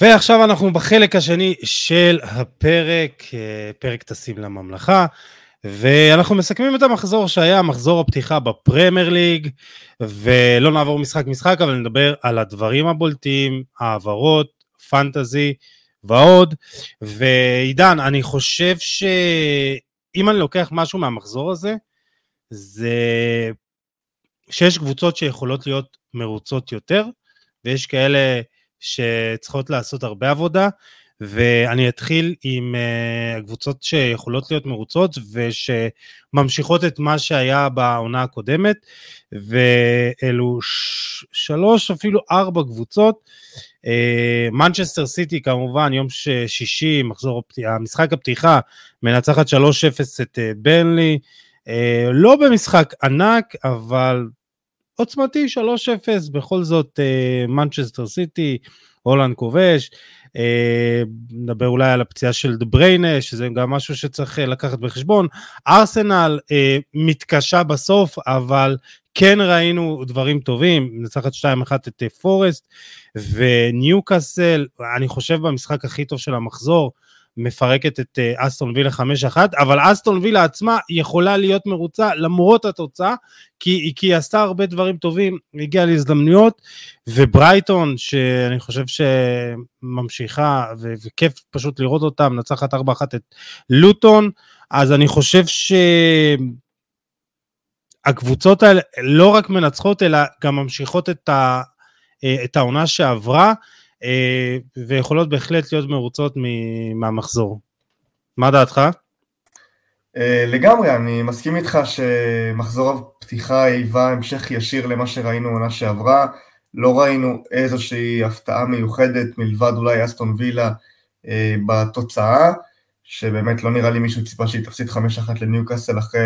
ועכשיו אנחנו בחלק השני של הפרק, אה, פרק טסים לממלכה, ואנחנו מסכמים את המחזור שהיה מחזור הפתיחה בפרמייר ליג, ולא נעבור משחק משחק, אבל נדבר על הדברים הבולטים, העברות, פנטזי ועוד. ועידן, אני חושב שאם אני לוקח משהו מהמחזור הזה, זה שיש קבוצות שיכולות להיות מרוצות יותר, ויש כאלה שצריכות לעשות הרבה עבודה, ואני אתחיל עם uh, הקבוצות שיכולות להיות מרוצות ושממשיכות את מה שהיה בעונה הקודמת, ואלו שלוש, אפילו ארבע קבוצות. מנצ'סטר סיטי כמובן, יום שישי, מחזור המשחק הפתיחה, מנצחת 3-0 את ברנלי. לא במשחק ענק, אבל עוצמתי 3-0, בכל זאת מנצ'סטר סיטי, הולאנד כובש. אה, נדבר אולי על הפציעה של דה בריינה, שזה גם משהו שצריך אה, לקחת בחשבון. ארסנל אה, מתקשה בסוף, אבל כן ראינו דברים טובים, מנצחת 2-1 את פורסט, וניוקאסל, אני חושב במשחק הכי טוב של המחזור, מפרקת את אסטון וילה 5-1, אבל אסטון וילה עצמה יכולה להיות מרוצה למרות התוצאה, כי, כי היא עשתה הרבה דברים טובים, הגיעה להזדמנויות, וברייטון, שאני חושב שממשיכה, ו- וכיף פשוט לראות אותה, מנצחת 4-1 את לוטון, אז אני חושב ש... הקבוצות האלה לא רק מנצחות, אלא גם ממשיכות את, ה, אה, את העונה שעברה, ויכולות בהחלט להיות מרוצות מהמחזור. מה דעתך? אה, לגמרי, אני מסכים איתך שמחזור הפתיחה היווה המשך ישיר למה שראינו עונה שעברה. לא ראינו איזושהי הפתעה מיוחדת מלבד אולי אסטון וילה אה, בתוצאה, שבאמת לא נראה לי מישהו ציפה שהיא תפסיד 5-1 לניוקאסל אחרי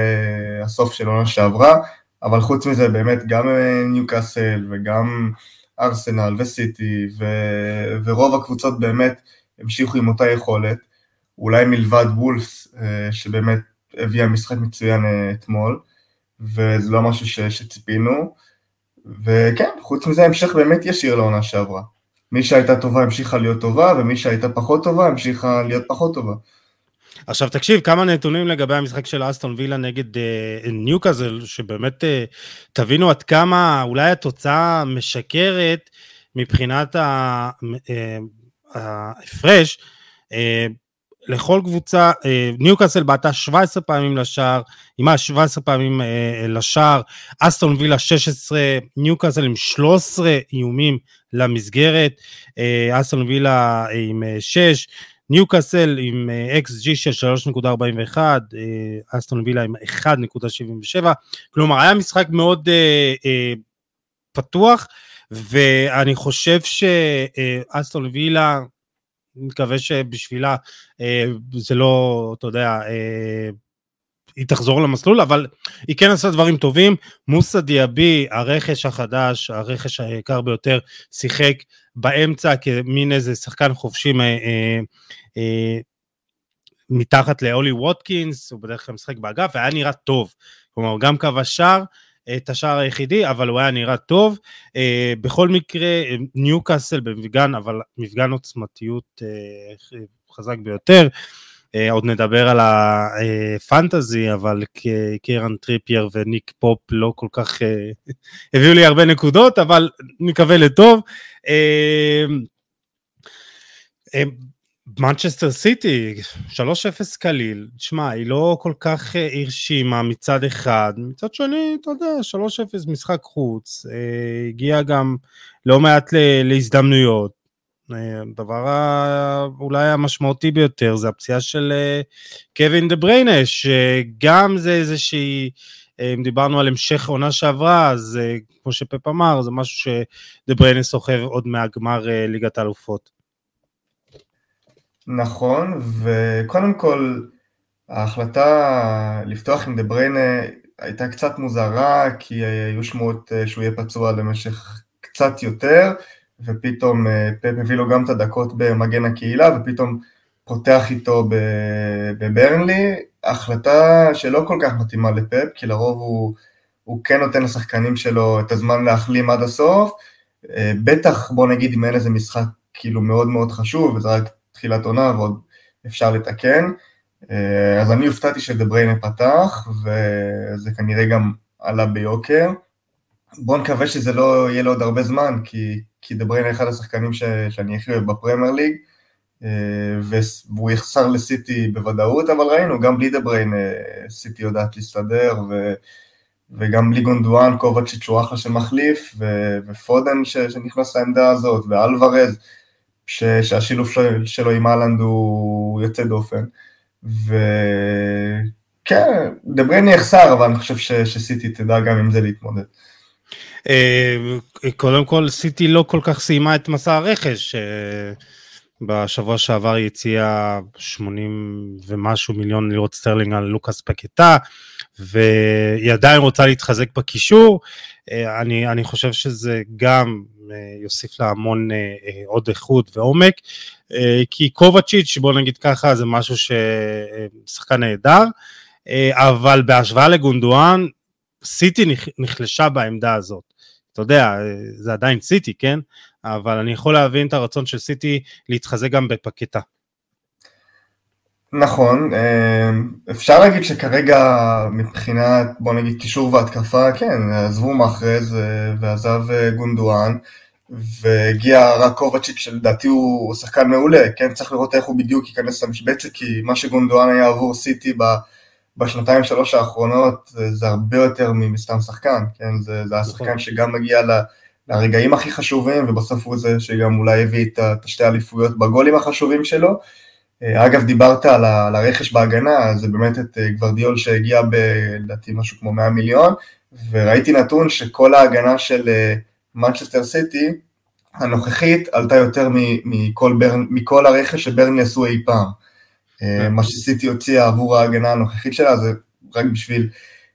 הסוף של עונה שעברה, אבל חוץ מזה באמת גם ניוקאסל וגם ארסנל וסיטי ו... ורוב הקבוצות באמת המשיכו עם אותה יכולת, אולי מלבד וולפס אה, שבאמת הביאה משחק מצוין אה, אתמול, וזה לא משהו ש... שציפינו, וכן, חוץ מזה המשך באמת ישיר לעונה שעברה. מי שהייתה טובה המשיכה להיות טובה, ומי שהייתה פחות טובה המשיכה להיות פחות טובה. עכשיו תקשיב, כמה נתונים לגבי המשחק של אסטון וילה נגד אה, ניוקאזל, שבאמת אה, תבינו עד כמה אולי התוצאה משקרת מבחינת אה, ההפרש. אה, לכל קבוצה, אה, ניוקאסל בעטה 17 פעמים לשער, אימה 17 פעמים אה, לשער, אסטון וילה 16, ניוקאסל עם 13 איומים למסגרת, אה, אסטון וילה עם 6, ניוקאסל עם XG אה, של 3.41, אה, אסטון וילה עם 1.77, כלומר היה משחק מאוד uh, פתוח, ואני חושב שאסטון וילה, מקווה שבשבילה זה לא, אתה יודע, היא תחזור למסלול, אבל היא כן עושה דברים טובים. מוסא דיאבי, הרכש החדש, הרכש היקר ביותר, שיחק באמצע כמין איזה שחקן חופשי אה, אה, אה, מתחת לאולי ווטקינס, הוא בדרך כלל משחק באגף, והיה נראה טוב. כלומר, גם כבש שער, את השער היחידי, אבל הוא היה נראה טוב. אה, בכל מקרה, ניוקאסל במפגן, אבל מפגן עוצמתיות אה, חזק ביותר. אה, עוד נדבר על הפנטזי, אבל קיירן טריפייר וניק פופ לא כל כך אה, הביאו לי הרבה נקודות, אבל נקווה לטוב. מנצ'סטר סיטי, 3-0 קליל, שמע, היא לא כל כך הרשימה מצד אחד, מצד שני, אתה יודע, 3-0 משחק חוץ, הגיע גם לא מעט להזדמנויות, הדבר אולי המשמעותי ביותר זה הפציעה של אה, קווין דה בריינה, שגם זה איזושהי, אה, אם דיברנו על המשך עונה שעברה, אז אה, כמו שפפ אמר, זה משהו שדה בריינה סוחב עוד מהגמר ליגת האלופות. נכון, וקודם כל, ההחלטה לפתוח עם דה בריינה הייתה קצת מוזרה, כי היו שמועות שהוא יהיה פצוע למשך קצת יותר, ופתאום אה, פפ הביא לו גם את הדקות במגן הקהילה, ופתאום פותח איתו בברנלי, החלטה שלא כל כך מתאימה לפפ, כי לרוב הוא, הוא כן נותן לשחקנים שלו את הזמן להחלים עד הסוף, אה, בטח בוא נגיד אם אין איזה משחק כאילו מאוד מאוד חשוב, וזה רק תחילת עונה ועוד אפשר לתקן, אה, אז אני הופתעתי שדבריינה פתח, וזה כנראה גם עלה ביוקר. בואו נקווה שזה לא יהיה לו עוד הרבה זמן, כי כי דבריין אחד השחקנים ש, שאני הכי אוהב בפרמייר ליג, אה, והוא יחסר לסיטי בוודאות, אבל ראינו, גם בלי דבריין אה, סיטי יודעת להסתדר, ו, וגם בלי גונדואן, קובצ'יץ' הוא אחלה שמחליף, ו, ופודן ש, שנכנס לעמדה הזאת, ואלוורז, ש, שהשילוב שלו, שלו עם הולאנד הוא יוצא דופן. וכן, דה בריינה יחסר, אבל אני חושב ש, שסיטי תדע גם עם זה להתמודד. קודם כל, סיטי לא כל כך סיימה את מסע הרכש. בשבוע שעבר היא הציעה 80 ומשהו מיליון לירות סטרלינג על לוקאס פאקטה, והיא עדיין רוצה להתחזק בקישור. אני, אני חושב שזה גם יוסיף לה המון עוד איכות ועומק, כי קובצ'יץ', בוא נגיד ככה, זה משהו ששחקן נהדר, אבל בהשוואה לגונדואן, סיטי נחלשה בעמדה הזאת. אתה יודע, זה עדיין סיטי, כן? אבל אני יכול להבין את הרצון של סיטי להתחזק גם בפקטה. נכון, אפשר להגיד שכרגע מבחינת, בוא נגיד, קישור והתקפה, כן, עזבו מאחרז ועזב גונדואן, והגיע רק קובצ'יק שלדעתי הוא שחקן מעולה, כן, צריך לראות איך הוא בדיוק ייכנס למשבצת, כי מה שגונדואן היה עבור סיטי בשנתיים שלוש האחרונות זה הרבה יותר מסתם שחקן, כן, זה, זה השחקן נכון. שגם מגיע לרגעים הכי חשובים, ובסוף הוא זה שגם אולי הביא את השתי אליפויות בגולים החשובים שלו. אגב, דיברת על הרכש בהגנה, זה באמת את גוורדיאול שהגיע ב... לדעתי משהו כמו 100 מיליון, וראיתי נתון שכל ההגנה של מנצ'סטר סיטי הנוכחית עלתה יותר מכל, ברנ... מכל הרכש שברני עשו אי פעם. כן. מה שסיטי הוציאה עבור ההגנה הנוכחית שלה זה רק בשביל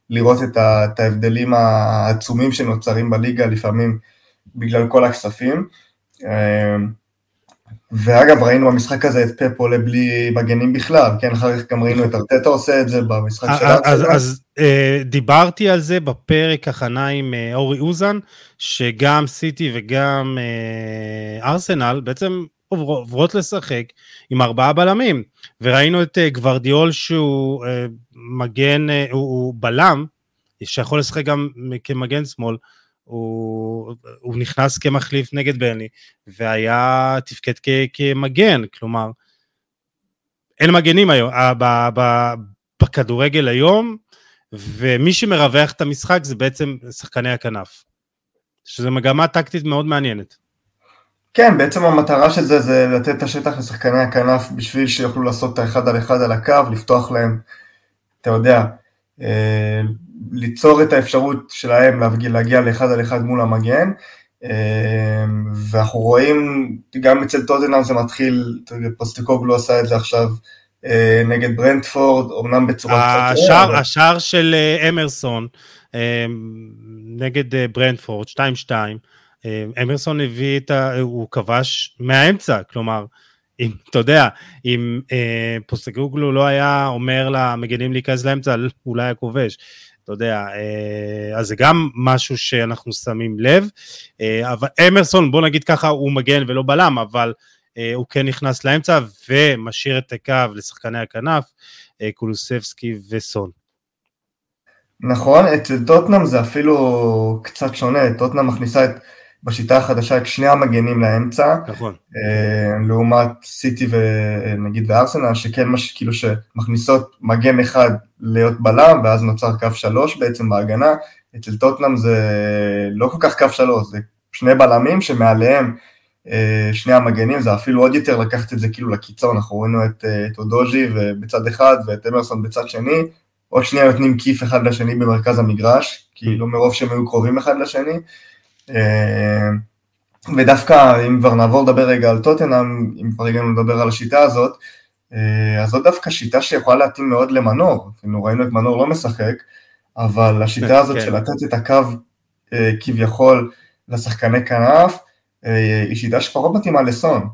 לראות את, את ההבדלים העצומים שנוצרים בליגה לפעמים בגלל כל הכספים. ואגב, ראינו במשחק הזה את פפ עולה בלי מגנים בכלל, כן, אחר כך גם ראינו את ארטטה עושה את זה במשחק שלנו. אז, אז אה, דיברתי על זה בפרק הכנה עם אה, אורי אוזן, שגם סיטי וגם אה, ארסנל בעצם עוברות לשחק עם ארבעה בלמים, וראינו את גוורדיאול שהוא מגן, הוא, הוא בלם, שיכול לשחק גם כמגן שמאל, הוא, הוא נכנס כמחליף נגד ברני, והיה, תפקד כ, כמגן, כלומר, אין מגנים היום, ב, ב, בכדורגל היום, ומי שמרווח את המשחק זה בעצם שחקני הכנף, שזו מגמה טקטית מאוד מעניינת. כן, בעצם המטרה של זה זה לתת את השטח לשחקני הכנף בשביל שיוכלו לעשות את האחד על אחד על הקו, לפתוח להם, אתה יודע, אה, ליצור את האפשרות שלהם להגיע, להגיע לאחד על אחד מול המגן, אה, ואנחנו רואים, גם אצל טוטנאם זה מתחיל, פוסטקוגלו עשה את זה עכשיו אה, נגד ברנדפורד, אמנם בצורה קצת... השער, השער של אמרסון נגד ברנדפורד, 2-2, אמרסון הביא את ה... הוא כבש מהאמצע, כלומר, אם, אתה יודע, אם אה, פוסטגוגלו לא היה אומר למגנים להיכנס לאמצע, אולי היה כובש. אתה יודע, אה, אז זה גם משהו שאנחנו שמים לב. אה, אבל אמרסון, בוא נגיד ככה, הוא מגן ולא בלם, אבל אה, הוא כן נכנס לאמצע ומשאיר את הקו לשחקני הכנף, אה, קולוסבסקי וסון. נכון, אצל טוטנאם זה אפילו קצת שונה, טוטנאם מכניסה את בשיטה החדשה את שני המגנים לאמצע, נכון. אה, לעומת סיטי ונגיד וארסנל, שכן מש, כאילו שמכניסות מגן אחד להיות בלם, ואז נוצר קו שלוש בעצם בהגנה, אצל טוטנאם זה לא כל כך קו שלוש, זה שני בלמים שמעליהם אה, שני המגנים, זה אפילו עוד יותר לקחת את זה כאילו לקיצון, אנחנו ראינו את, אה, את אודוג'י בצד אחד ואת אמרסון בצד שני, עוד שנייה נותנים כיף אחד לשני במרכז המגרש, כאילו מרוב שהם היו קרובים אחד לשני, אה, ודווקא אם כבר נעבור לדבר רגע על טוטנאם, אם כבר הגענו לדבר על השיטה הזאת, אה, אז זו דווקא שיטה שיכולה להתאים מאוד למנור, כאילו ראינו את מנור לא משחק, אבל השיטה כן, הזאת כן. של לתת את הקו אה, כביכול לשחקני כנף, היא שיטה שפחות מתאימה לסון.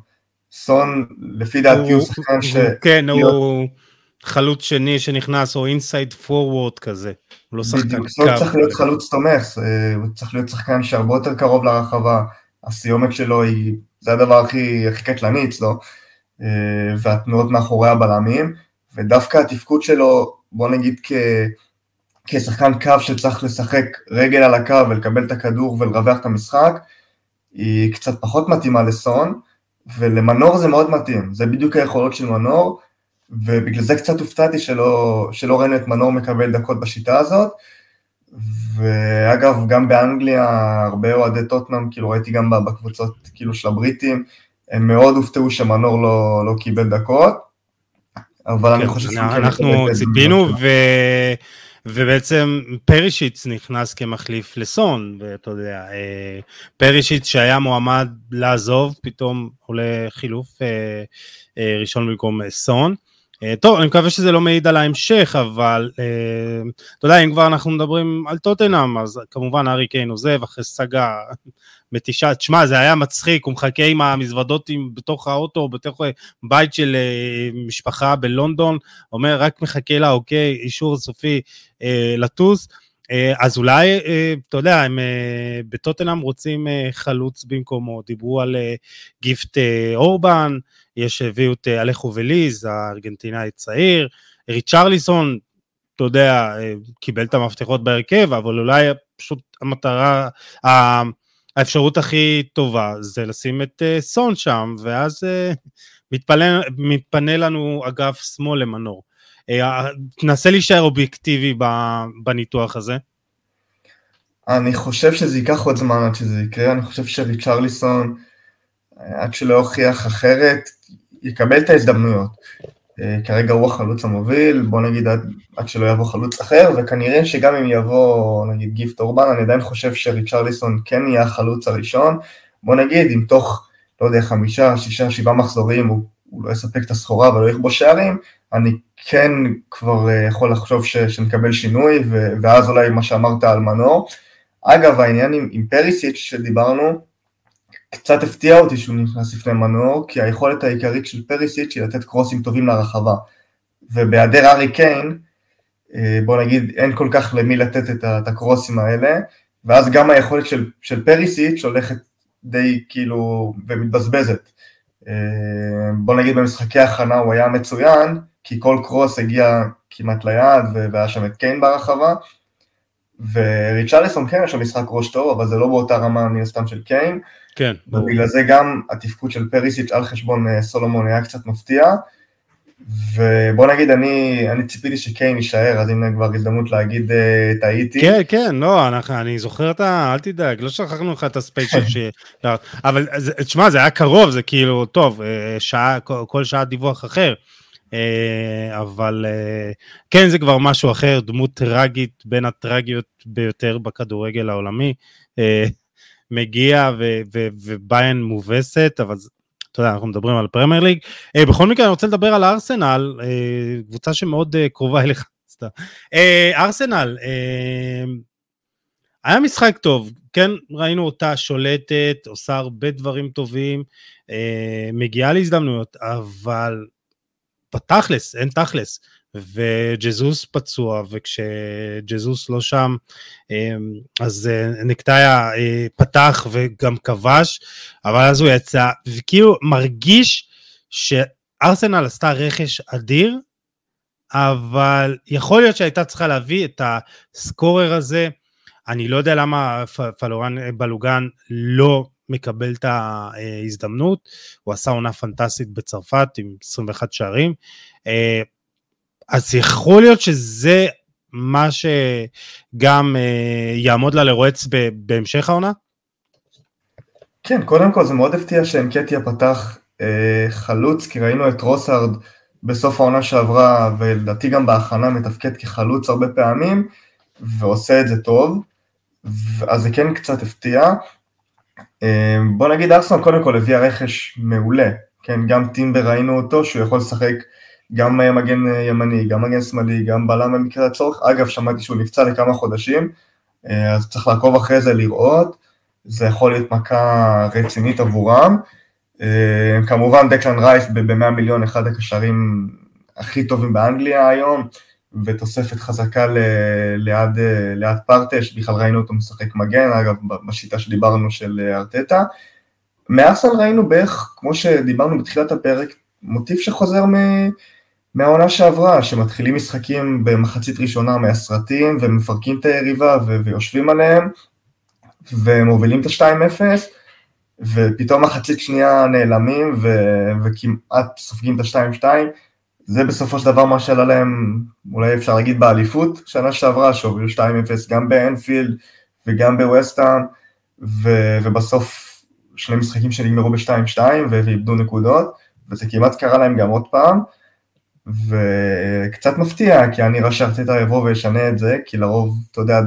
סון, לפי דעתי הוא שחקן ש... כן, הוא חלוץ שני שנכנס, או אינסייד פורוורד כזה. הוא לא שחקן קו. הוא צריך להיות חלוץ תומך, הוא צריך להיות שחקן שהרבה יותר קרוב לרחבה, הסיומת שלו היא, זה הדבר הכי, הכי קטלני אצלו, אה, והתנועות מאחורי הבלמים, ודווקא התפקוד שלו, בוא נגיד כ... כשחקן קו שצריך לשחק רגל על הקו ולקבל את הכדור ולרווח את המשחק, היא קצת פחות מתאימה לסון, ולמנור זה מאוד מתאים, זה בדיוק היכולות של מנור, ובגלל זה קצת הופתעתי שלא, שלא ראינו את מנור מקבל דקות בשיטה הזאת. ואגב, גם באנגליה, הרבה אוהדי טוטנאם, כאילו ראיתי גם בקבוצות כאילו של הבריטים, הם מאוד הופתעו שמנור לא, לא קיבל דקות, אבל כן, אני חושב שהוא... אנחנו ציפינו, ו... ובעצם פרישיץ נכנס כמחליף לסון, ואתה יודע, אה, פרישיץ שהיה מועמד לעזוב, פתאום עולה חילוף אה, אה, ראשון במקום סון. טוב, אני מקווה שזה לא מעיד על ההמשך, אבל אתה יודע, אם כבר אנחנו מדברים על טוטנאם, אז כמובן ארי קיין עוזב אחרי סאגה מתישה, תשמע, זה היה מצחיק, הוא מחכה עם המזוודות בתוך האוטו, בתוך בית של משפחה בלונדון, אומר, רק מחכה לה, אוקיי, אישור סופי אה, לטוס. אה, אז אולי, אה, אתה יודע, הם אה, בטוטנאם רוצים אה, חלוץ במקומו, דיברו על אה, גיפט אה, אורבן, יש, הביאו את אה, אלכו וליז, הארגנטינאי צעיר, ריצ'רליסון, אתה יודע, אה, קיבל את המפתחות בהרכב, אבל אולי פשוט המטרה, האפשרות הכי טובה זה לשים את uh, סון שם, ואז מתפנה, מתפנה לנו אגף שמאל למנור. תנסה להישאר אובייקטיבי בניתוח הזה. אני חושב שזה ייקח עוד זמן עד שזה יקרה, אני חושב שריצ'רליסון, עד שלא הוכיח אחרת, יקבל את ההזדמנויות. אה, כרגע הוא החלוץ המוביל, בוא נגיד עד, עד שלא יבוא חלוץ אחר, וכנראה שגם אם יבוא נגיד גיפט אורבן, אני עדיין חושב שריצ'רליסון כן יהיה החלוץ הראשון, בוא נגיד אם תוך, לא יודע, חמישה, שישה, שבעה מחזורים הוא, הוא לא יספק את הסחורה ולא יכבוש שערים, אני כן כבר אה, יכול לחשוב ש, שנקבל שינוי, ו, ואז אולי מה שאמרת על מנור. אגב, העניין עם, עם פריסיץ' שדיברנו, קצת הפתיע אותי שהוא נכנס לפני מנור, כי היכולת העיקרית של פריסיץ' היא לתת קרוסים טובים לרחבה. ובהיעדר ארי קיין, אה, בוא נגיד, אין כל כך למי לתת את הקרוסים האלה, ואז גם היכולת של, של פריסיץ' הולכת די כאילו ומתבזבזת. אה, בוא נגיד במשחקי הכנה הוא היה מצוין, כי כל קרוס הגיע כמעט ליעד והיה שם את קיין ברחבה, וריצ'רליסון כן יש לו משחק ראש טוב, אבל זה לא באותה רמה מן הסתם של קיין. כן. ובגלל זה גם התפקוד של פריסיץ' על חשבון אה, סולומון היה קצת מפתיע. ובוא נגיד, אני, אני ציפיתי שקיין יישאר, אז הנה כבר הזדמנות להגיד uh, טעיתי. כן, כן, לא, אנחנו, אני זוכר את ה... אל תדאג, לא שכחנו לך את הספיישל ש... אבל תשמע, זה היה קרוב, זה כאילו, טוב, אה, שעה, כל, כל שעה דיווח אחר. אבל כן, זה כבר משהו אחר, דמות טראגית בין הטראגיות ביותר בכדורגל העולמי. מגיע וביין מובסת, אבל אתה יודע, אנחנו מדברים על פרמייר ליג. Uh, בכל מקרה, אני רוצה לדבר על ארסנל, uh, קבוצה שמאוד uh, קרובה אליך. uh, ארסנל, היה משחק טוב, כן, ראינו אותה שולטת, עושה הרבה דברים טובים, מגיעה להזדמנויות, אבל בתכלס, אין תכלס. וג'זוס פצוע, וכשג'זוס לא שם, אמ, אז אה, נקטאיה אה, פתח וגם כבש, אבל אז הוא יצא, וכאילו מרגיש שארסנל עשתה רכש אדיר, אבל יכול להיות שהייתה צריכה להביא את הסקורר הזה, אני לא יודע למה פלורן בלוגן לא מקבל את ההזדמנות, הוא עשה עונה פנטסטית בצרפת עם 21 שערים, אה, אז יכול להיות שזה מה שגם אה, יעמוד לה לרועץ בהמשך העונה? כן, קודם כל זה מאוד הפתיע שאנקטיה פתח אה, חלוץ, כי ראינו את רוסארד בסוף העונה שעברה, ולדעתי גם בהכנה מתפקד כחלוץ הרבה פעמים, ועושה את זה טוב, אז זה כן קצת הפתיע. אה, בוא נגיד ארסנל קודם כל הביאה רכש מעולה, כן, גם טימבר ראינו אותו, שהוא יכול לשחק גם מגן ימני, גם מגן שמאלי, גם בלם במקרה הצורך. אגב, שמעתי שהוא נפצע לכמה חודשים, אה, אז צריך לעקוב אחרי זה לראות. זה יכול להיות מכה רצינית עבורם. אה, כמובן דקלן רייס ב-100 מיליון, אחד הקשרים הכי טובים באנגליה היום, ותוספת חזקה ליד, אה, ליד פרטש, בכלל ראינו אותו משחק מגן, אגב, בשיטה שדיברנו של ארטטה. מארסל ראינו בערך, כמו שדיברנו בתחילת הפרק, מוטיב שחוזר. מהעונה שעברה, שמתחילים משחקים במחצית ראשונה מהסרטים ומפרקים את היריבה ו- ויושבים עליהם ומובילים את ה-2-0 ופתאום מחצית שנייה נעלמים ו- וכמעט סופגים את ה-2-2 זה בסופו של דבר מה שעלה להם, אולי אפשר להגיד באליפות, שנה שעברה שהובילו 2-0 גם באנפילד וגם בווסטהאם ו- ובסוף שני משחקים שנגמרו ב-2-2 ואיבדו נקודות וזה כמעט קרה להם גם עוד פעם וקצת מפתיע, כי אני ראה שארטטה יבוא וישנה את זה, כי לרוב, אתה יודע,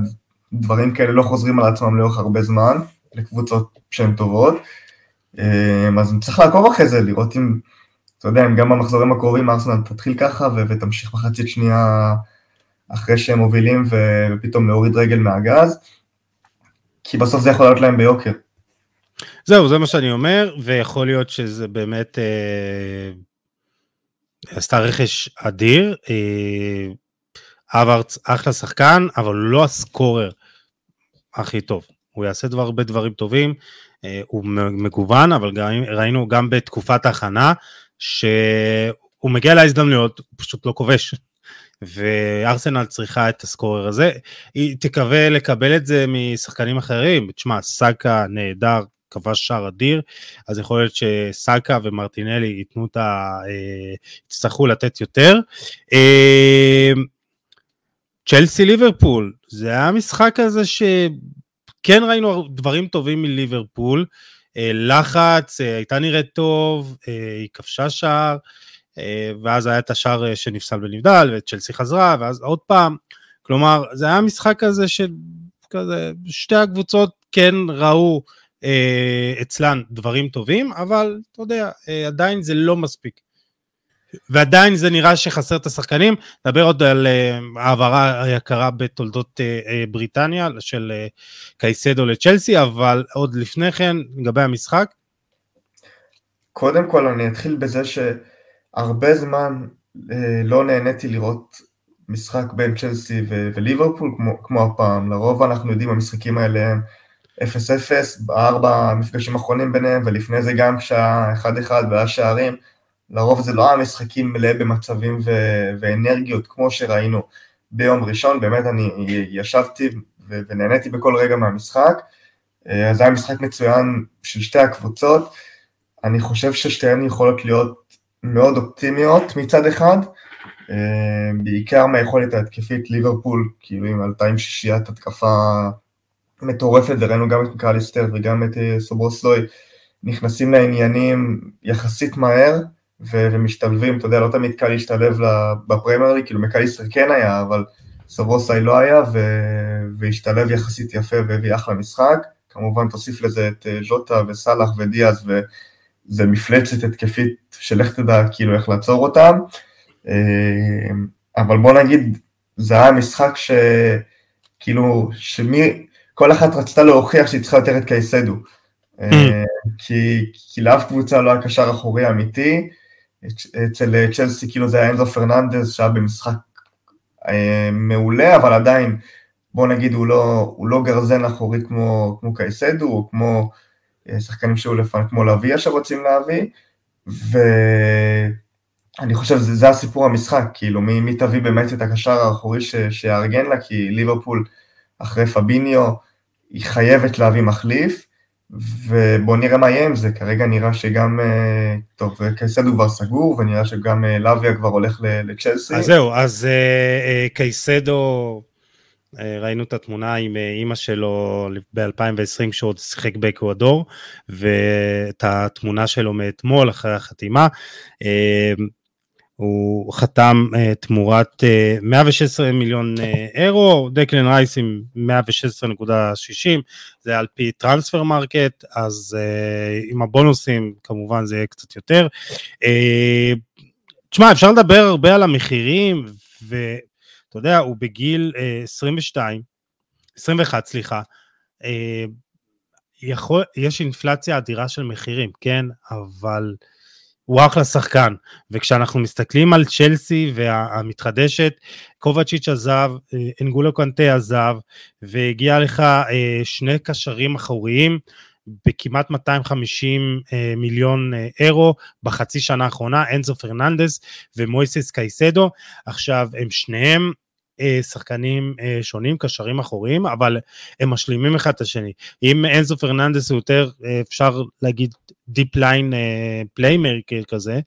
דברים כאלה לא חוזרים על עצמם לאורך הרבה זמן, לקבוצות שהן טובות. אז צריך לעקוב אחרי זה, לראות אם, אתה יודע, אם גם במחזורים הקרובים ארסנל תתחיל ככה ותמשיך מחצית שנייה אחרי שהם מובילים ופתאום להוריד רגל מהגז, כי בסוף זה יכול להיות להם ביוקר. זהו, זה מה שאני אומר, ויכול להיות שזה באמת אה, עשתה רכש אדיר. אה, אברץ אחלה שחקן, אבל לא הסקורר הכי טוב. הוא יעשה דבר, הרבה דברים טובים, אה, הוא מגוון, אבל גם, ראינו גם בתקופת ההכנה, שהוא מגיע להזדמנויות, הוא פשוט לא כובש. וארסנל צריכה את הסקורר הזה, היא תקווה לקבל את זה משחקנים אחרים, תשמע, סאקה נהדר, כבש שער אדיר, אז יכול להיות שסאקה ומרטינלי ייתנו את ה... אה, יצטרכו לתת יותר. אה, צ'לסי ליברפול, זה היה משחק הזה שכן ראינו דברים טובים מליברפול, אה, לחץ, הייתה נראית טוב, היא כבשה שער, ואז היה את השער שנפסל ונבדל, וצ'לסי חזרה, ואז עוד פעם, כלומר, זה היה משחק כזה של כזה, שתי הקבוצות כן ראו אצלן דברים טובים, אבל אתה יודע, אה, עדיין זה לא מספיק. ועדיין זה נראה שחסר את השחקנים. נדבר עוד על אה, העברה היקרה בתולדות אה, אה, בריטניה של אה, קייסדו לצ'לסי, אבל עוד לפני כן, לגבי המשחק. קודם כל אני אתחיל בזה שהרבה זמן אה, לא נהניתי לראות משחק בין צ'לסי וליברפול כמו, כמו הפעם. לרוב אנחנו יודעים המשחקים האלה הם 0-0 בארבע המפגשים האחרונים ביניהם, ולפני זה גם כשהיה 1-1 והיה שערים, לרוב זה לא היה משחקים מלא במצבים ו- ואנרגיות כמו שראינו ביום ראשון, באמת אני ישבתי ו- ונהניתי בכל רגע מהמשחק, אה, אז היה משחק מצוין של שתי הקבוצות, אני חושב ששתיהן יכולות להיות מאוד אופטימיות מצד אחד, אה, בעיקר מהיכולת ההתקפית ליברפול, כאילו אם עלתה עם שישיית התקפה מטורפת, וראינו גם את מקליסטר וגם את אה, סוברוסלוי נכנסים לעניינים יחסית מהר ו- ומשתלבים, אתה יודע, לא תמיד קל להשתלב בפרמייר כאילו מקליסטר כן היה, אבל סוברוסלוי לא היה, ו- והשתלב יחסית יפה והביא אחלה משחק, כמובן תוסיף לזה את אה, ז'וטה וסאלח ודיאז, וזה מפלצת התקפית שלך תדע כאילו איך לעצור אותם, אה, אבל בוא נגיד, זה היה משחק ש... כאילו, שמי, כל אחת רצתה להוכיח שהיא צריכה יותר את קייסדו. אה, mm. כי, כי לאף קבוצה לא היה קשר אחורי אמיתי, אצל צ'לסי כאילו זה היה אנזו פרננדז שהיה במשחק אה, מעולה, אבל עדיין, בוא נגיד הוא לא, הוא לא גרזן אחורי כמו, כמו קייסדו, או כמו אה, שחקנים שהיו לפעמים, כמו לוויה שרוצים להביא, ואני חושב שזה הסיפור המשחק, כאילו מי, מי תביא באמת את הקשר האחורי שיארגן לה, כי ליברפול אחרי פביניו, היא חייבת להביא מחליף, ובואו נראה מה יהיה עם זה, כרגע נראה שגם, אה, טוב, קייסדו כבר סגור, ונראה שגם אה, לוויה כבר הולך לצ'לסי. אז זהו, אז אה, קייסדו, ראינו את התמונה עם אימא שלו ב-2020 כשהוא עוד שיחק באקוודור, ואת התמונה שלו מאתמול אחרי החתימה. הוא חתם אה, תמורת אה, 116 מיליון אה, אירו, דקלן רייס עם 116.60, זה על פי Transfermarkt, אז אה, עם הבונוסים כמובן זה יהיה קצת יותר. אה, תשמע, אפשר לדבר הרבה על המחירים, ואתה יודע, הוא בגיל אה, 22, 21 סליחה, אה, יכול, יש אינפלציה אדירה של מחירים, כן, אבל... הוא אחלה שחקן, וכשאנחנו מסתכלים על צ'לסי המתחדשת, קובאצ'יץ' עזב, אה, אנגולו קנטה עזב, והגיע לך אה, שני קשרים אחוריים בכמעט 250 אה, מיליון אירו בחצי שנה האחרונה, אנזו פרננדס ומויסס קייסדו, עכשיו הם שניהם שחקנים שונים, קשרים אחוריים, אבל הם משלימים אחד את השני. אם אנזו פרננדס הוא יותר, אפשר להגיד, deep-lying playmaker כזה,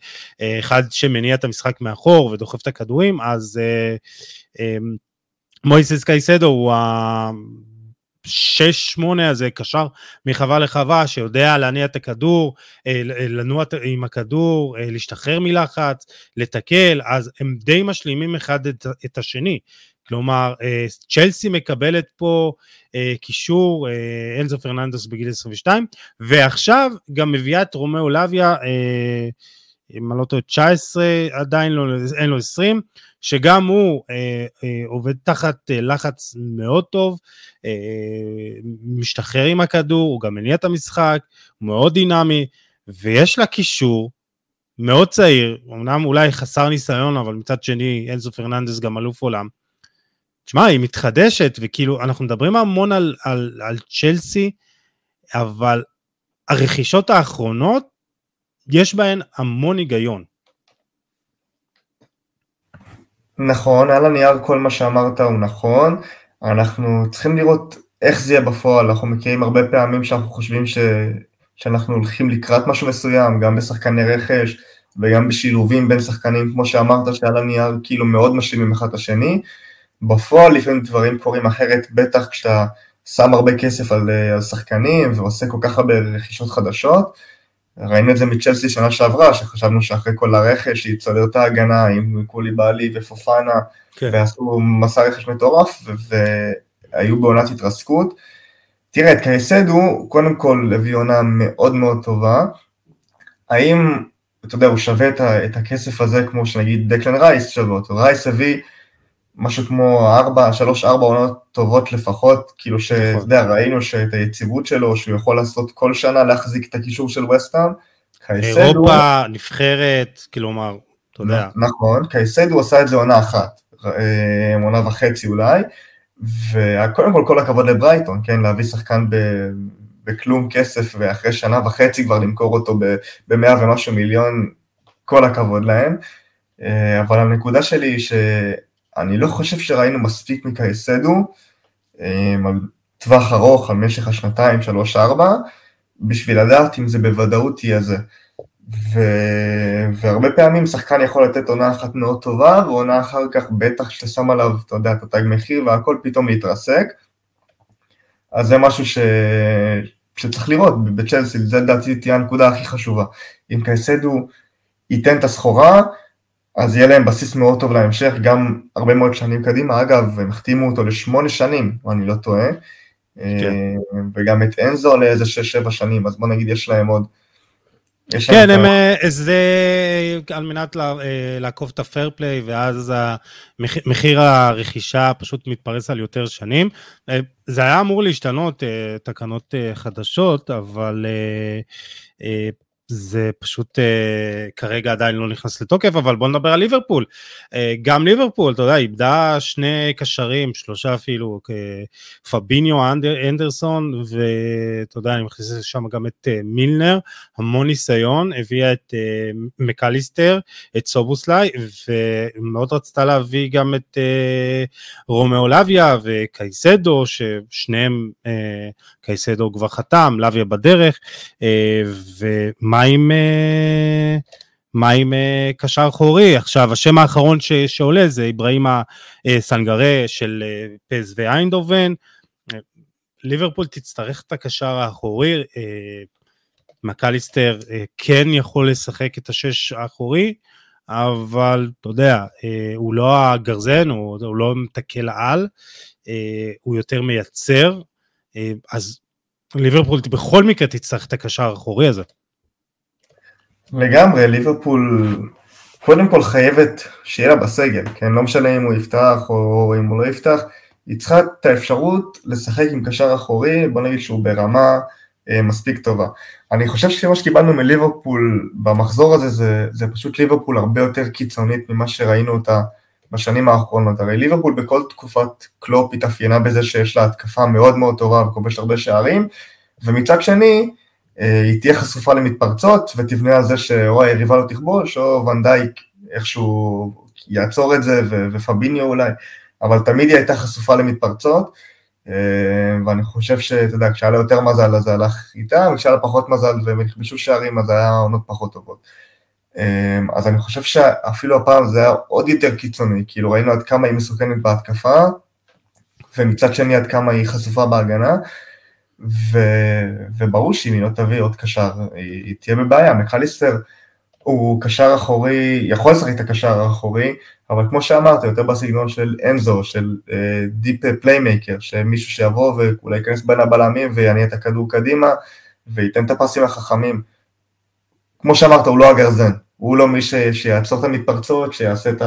אחד שמניע את המשחק מאחור ודוחף את הכדורים, אז מויסס קייסדו הוא 6-8 הזה, קשר מרחבה לרחבה, שיודע להניע את הכדור, אה, לנוע עם הכדור, אה, להשתחרר מלחץ, לתקל, אז הם די משלימים אחד את, השני. כלומר, צ'לסי מקבלת פה קישור, אנזו פרננדס בגיל 22, ועכשיו גם מביאה את רומאו לאביה, אם אני לא טועה, 19, עדיין לא, אין לו 20, שגם הוא אה, אה, עובד תחת אה, לחץ מאוד טוב, אה, משתחרר עם הכדור, הוא גם מניע את המשחק, הוא מאוד דינמי, ויש לה קישור מאוד צעיר, אמנם אולי חסר ניסיון, אבל מצד שני, אנזו פרננדס גם אלוף עולם. תשמע, היא מתחדשת, וכאילו, אנחנו מדברים המון על, על, על צ'לסי, אבל הרכישות האחרונות, יש בהן המון היגיון. נכון, על הנייר כל מה שאמרת הוא נכון, אנחנו צריכים לראות איך זה יהיה בפועל, אנחנו מכירים הרבה פעמים שאנחנו חושבים ש... שאנחנו הולכים לקראת משהו מסוים, גם בשחקני רכש וגם בשילובים בין שחקנים, כמו שאמרת, שעל הנייר כאילו מאוד משלימים אחד את השני. בפועל לפעמים דברים קורים אחרת, בטח כשאתה שם הרבה כסף על, אה, על שחקנים ועושה כל כך הרבה רכישות חדשות. ראינו את זה מצ'לסי שנה שעברה, שחשבנו שאחרי כל הרכש היא צולר את ההגנה עם קולי בעלי ופופנה, כן. ועשו מסע רכש מטורף, והיו בעונת התרסקות. תראה, את קייסדו, קודם כל הביא עונה מאוד מאוד טובה. האם, אתה יודע, הוא שווה את, הכסף הזה כמו שנגיד דקלן רייס שווה אותו? רייס הביא משהו כמו ארבע, שלוש, ארבע עונות טובות לפחות, כאילו שאתה נכון. יודע, ראינו שאת היציבות שלו, שהוא יכול לעשות כל שנה להחזיק את הקישור של וסטהאם. אירופה, נבחרת, כלומר, אתה יודע. נכון, קייסדו עשה את זה עונה אחת, אה, עונה וחצי אולי, וקודם כל כל הכבוד לברייטון, כן, להביא שחקן ב... בכלום כסף, ואחרי שנה וחצי כבר למכור אותו במאה ומשהו מיליון, כל הכבוד להם. אה, אבל הנקודה שלי היא ש... אני לא חושב שראינו מספיק מקייסדו אמ, על טווח ארוך, על משך השנתיים, שלוש, ארבע, בשביל לדעת אם זה בוודאות יהיה זה. ו... והרבה פעמים שחקן יכול לתת עונה אחת מאוד טובה, ועונה אחר כך בטח שאתה שם עליו, אתה יודע, את התג מחיר והכל פתאום להתרסק. אז זה משהו ש... שצריך לראות בצ'לסי, זה לדעתי תהיה הנקודה הכי חשובה. אם קייסדו ייתן את הסחורה, אז יהיה להם בסיס מאוד טוב להמשך, גם הרבה מאוד שנים קדימה. אגב, הם החתימו אותו לשמונה שנים, אם אני לא טועה. כן. אה, וגם את אנזו לאיזה שש-שבע שנים, אז בוא נגיד יש להם עוד... כן, הם, אה, זה על מנת אה, לעקוב את הפייר פליי, ואז מחיר הרכישה פשוט מתפרס על יותר שנים. זה היה אמור להשתנות, תקנות חדשות, אבל זה פשוט uh, כרגע עדיין לא נכנס לתוקף, אבל בוא נדבר על ליברפול. Uh, גם ליברפול, אתה יודע, איבדה שני קשרים, שלושה אפילו, פביניו אנדר, אנדרסון, ואתה יודע, אני מכניס לשם גם את uh, מילנר, המון ניסיון, הביאה את uh, מקליסטר, את סובוסליי, ומאוד רצתה להביא גם את uh, רומאו לביה וקייסדו, ששניהם, uh, קייסדו כבר חתם, לביה בדרך, uh, ומה מה עם, אה, מה עם אה, קשר אחורי? עכשיו, השם האחרון ש, שעולה זה איברהימה אה, סנגרה של פ.ס.וו איינדהובן. ליברפול תצטרך את הקשר האחורי, מקליסטר כן יכול לשחק את השש האחורי, אבל אתה יודע, הוא לא הגרזן, הוא, הוא לא מתקל על, הוא יותר מייצר, אז ליברפול בכל מקרה תצטרך את הקשר האחורי הזה. לגמרי, ליברפול קודם כל חייבת שיהיה לה בסגל, כן? לא משנה אם הוא יפתח או אם הוא לא יפתח, היא צריכה את האפשרות לשחק עם קשר אחורי, בוא נגיד שהוא ברמה אה, מספיק טובה. אני חושב שמה שקיבלנו מליברפול במחזור הזה זה, זה פשוט ליברפול הרבה יותר קיצונית ממה שראינו אותה בשנים האחרונות. הרי ליברפול בכל תקופת קלופ התאפיינה בזה שיש לה התקפה מאוד מאוד טובה וכובשת הרבה שערים, ומצד שני, היא תהיה חשופה למתפרצות ותבנה על זה שאו היריבה לא תכבוש או ונדייק איכשהו יעצור את זה ופביניו אולי, אבל תמיד היא הייתה חשופה למתפרצות אה, ואני חושב שאתה יודע, כשהיה לה יותר מזל אז זה הלך איתה, וכשהיה לה פחות מזל והם נכבשו שערים אז היה עונות פחות טובות. אה, אז אני חושב שאפילו הפעם זה היה עוד יותר קיצוני, כאילו ראינו עד כמה היא מסוכנת בהתקפה, ומצד שני עד כמה היא חשופה בהגנה, ו, וברור שאם היא לא תביא עוד קשר, היא, היא תהיה בבעיה. מקליסטר הוא קשר אחורי, יכול לשחק את הקשר האחורי, אבל כמו שאמרת, יותר בסגנון של אנזו, של deep uh, playmaker, שמישהו שיבוא ואולי ייכנס בין הבלמים ויניע את הכדור קדימה, וייתן את הפסים החכמים. כמו שאמרת, הוא לא הגרזן, הוא לא מי ש, שיעצור את המתפרצות, שיעשה את,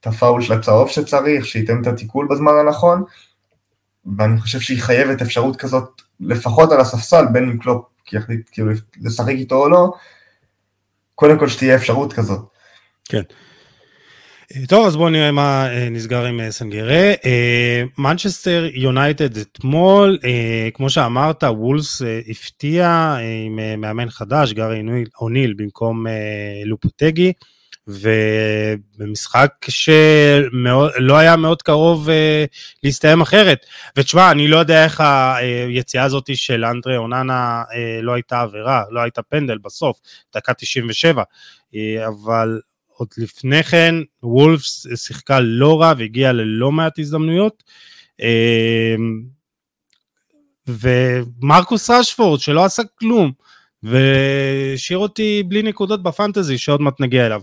את הפאול של הצהוב שצריך, שייתן את התיקול בזמן הנכון, ואני חושב שהיא חייבת אפשרות כזאת, לפחות על הספסל, בין אם קלופ יחליט כאילו לשחק איתו או לא, קודם כל שתהיה אפשרות כזאת. כן. טוב, אז בואו נראה מה אה, נסגר עם אה, סנגרה. מנצ'סטר יונייטד אתמול, אה, כמו שאמרת, וולס הפתיע עם מאמן חדש, גארי אוניל במקום לופוטגי, ובמשחק שלא היה מאוד קרוב להסתיים אחרת. ותשמע, אני לא יודע איך היציאה הזאת של אנדרי אוננה לא הייתה עבירה, לא הייתה פנדל בסוף, דקה 97, אבל עוד לפני כן וולפס שיחקה לא רע והגיעה ללא מעט הזדמנויות. אמ, ומרקוס רשפורד שלא עשה כלום והשאיר אותי בלי נקודות בפנטזי שעוד מעט נגיע אליו.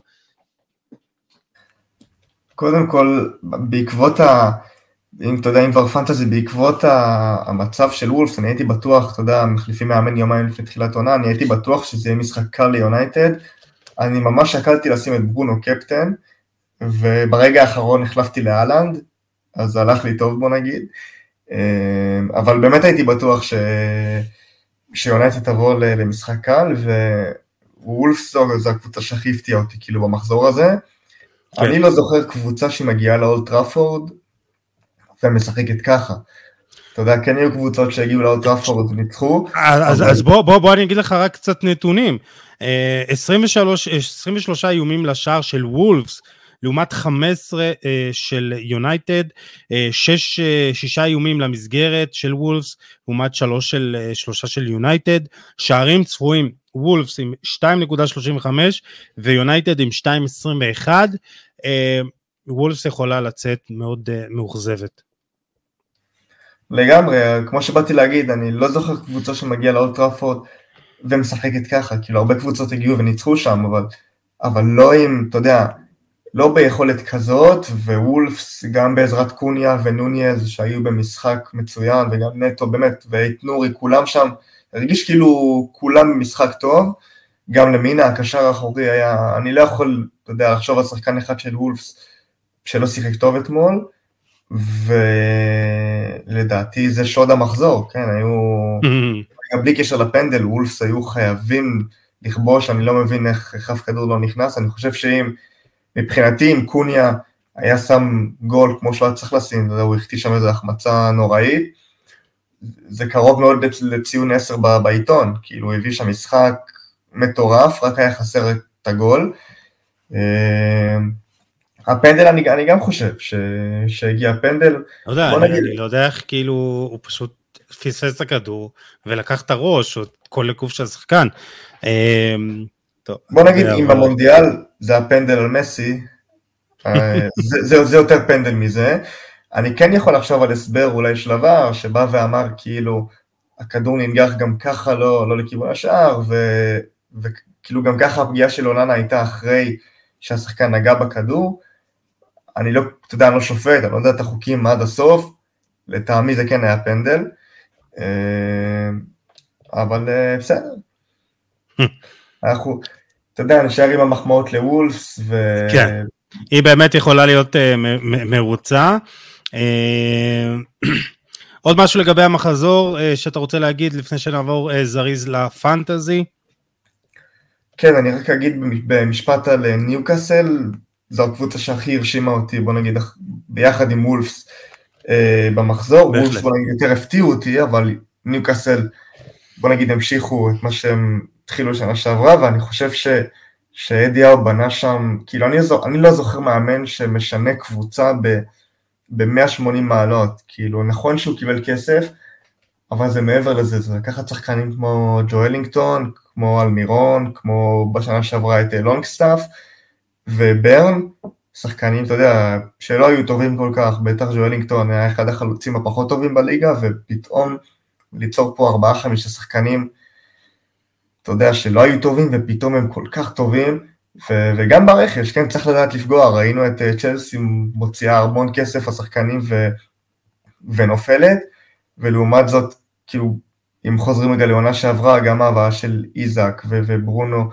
קודם כל בעקבות ה... אם אתה יודע אם כבר פנטזי בעקבות המצב של וולפס אני הייתי בטוח אתה יודע מחליפים מאמן יומיים לפני תחילת עונה אני הייתי בטוח שזה יהיה משחק קל ליונייטד אני ממש שקלתי לשים את ברונו קפטן, וברגע האחרון החלפתי להאלנד, אז זה הלך לי טוב בוא נגיד, אה, אבל באמת הייתי בטוח ש... שיונייטד תבוא למשחק קל, ווולבס זו הקבוצה שהכי הפתיעה אותי כאילו במחזור הזה. כן. אני לא זוכר קבוצה שמגיעה לאולד טראפורד ומשחקת ככה. אתה יודע, כן היו קבוצות שהגיעו לאולד טראפורד וניצחו. אז, אבל... אז בוא, בוא, בוא אני אגיד לך רק קצת נתונים. 23, אה, 23 איומים לשער של וולפס, לעומת 15 אה, של יונייטד, 6, 6 איומים למסגרת של וולפס, לעומת 3 של, 3 אה, של יונייטד, שערים צפויים, וולפס עם 2.35 ויונייטד עם 2.21, וולפס יכולה לצאת מאוד מאוכזבת. לגמרי, כמו שבאתי להגיד, אני לא זוכר קבוצה שמגיעה לאולטראפורד ומשחקת ככה, כאילו הרבה קבוצות הגיעו וניצחו שם, אבל, אבל לא עם, אתה יודע, לא ביכולת כזאת, ווולפס גם בעזרת קוניה ונוניאז שהיו במשחק מצוין, וגם נטו באמת, ואת נורי, כולם שם, הרגיש כאילו כולם במשחק טוב, גם למינה, הקשר האחורי היה, אני לא יכול, אתה יודע, לחשוב על שחקן אחד של וולפס שלא שיחק טוב אתמול, ולדעתי זה שוד המחזור, כן, היו, גם בלי קשר לפנדל, וולפס היו חייבים לכבוש, אני לא מבין איך, אף כדור לא נכנס, אני חושב שאם, מבחינתי אם קוניה היה שם גול כמו שהוא היה צריך לשים, הוא החטיא שם איזו החמצה נוראית, זה קרוב מאוד לציון 10 בעיתון, כאילו הוא הביא שם משחק מטורף, רק היה חסר את הגול. אה, הפנדל אני, אני גם חושב ש, שהגיע הפנדל. לא יודע, אני, נגיד... אני לא יודע איך כאילו הוא פשוט פספס את הכדור ולקח את הראש או כל הגוף של השחקן. טוב, בוא נגיד אם במונדיאל זה הפנדל על מסי, אה, זה, זה, זה יותר פנדל מזה. אני כן יכול לחשוב על הסבר אולי של עבר שבא ואמר כאילו הכדור ננגח גם ככה לא, לא לכיוון השער ו, וכאילו גם ככה הפגיעה של אוננה הייתה אחרי שהשחקן נגע בכדור. אני לא, אתה יודע, אני לא שופט, אני לא יודע את החוקים עד הסוף, לטעמי זה כן היה פנדל. אה, אבל אה, בסדר. אנחנו, אתה יודע, נשאר עם המחמאות לוולפס. ו... כן, היא באמת יכולה להיות uh, מרוצה. עוד משהו לגבי המחזור שאתה רוצה להגיד לפני שנעבור זריז לפנטזי? כן, אני רק אגיד במשפט על ניוקאסל, זו הקבוצה שהכי הרשימה אותי, בוא נגיד, ביחד עם וולפס. אה, במחזור, וולפס בוא נגיד יותר הפתיעו אותי, אבל ניוקאסל בוא נגיד המשיכו את מה שהם התחילו שנה שעברה, ואני חושב ש... שאדיהו בנה שם, כאילו אני, זו, אני לא זוכר מאמן שמשנה קבוצה ב-180 ב- מעלות, כאילו נכון שהוא קיבל כסף, אבל זה מעבר לזה, זה לקחת שחקנים כמו ג'ואלינגטון, כמו אלמירון, כמו בשנה שעברה את לונגסטאפ, וברן, שחקנים, אתה יודע, שלא היו טובים כל כך, בטח ג'ואלינגטון היה אחד החלוצים הפחות טובים בליגה, ופתאום ליצור פה ארבעה חמישה שחקנים, אתה יודע, שלא היו טובים ופתאום הם כל כך טובים, ו- וגם ברכש, כן, צריך לדעת לפגוע, ראינו את uh, צ'לסי מוציאה המון כסף השחקנים ו- ונופלת, ולעומת זאת, כאילו, אם חוזרים רגע לעונה שעברה, גם ההבאה של איזק ו- וברונו,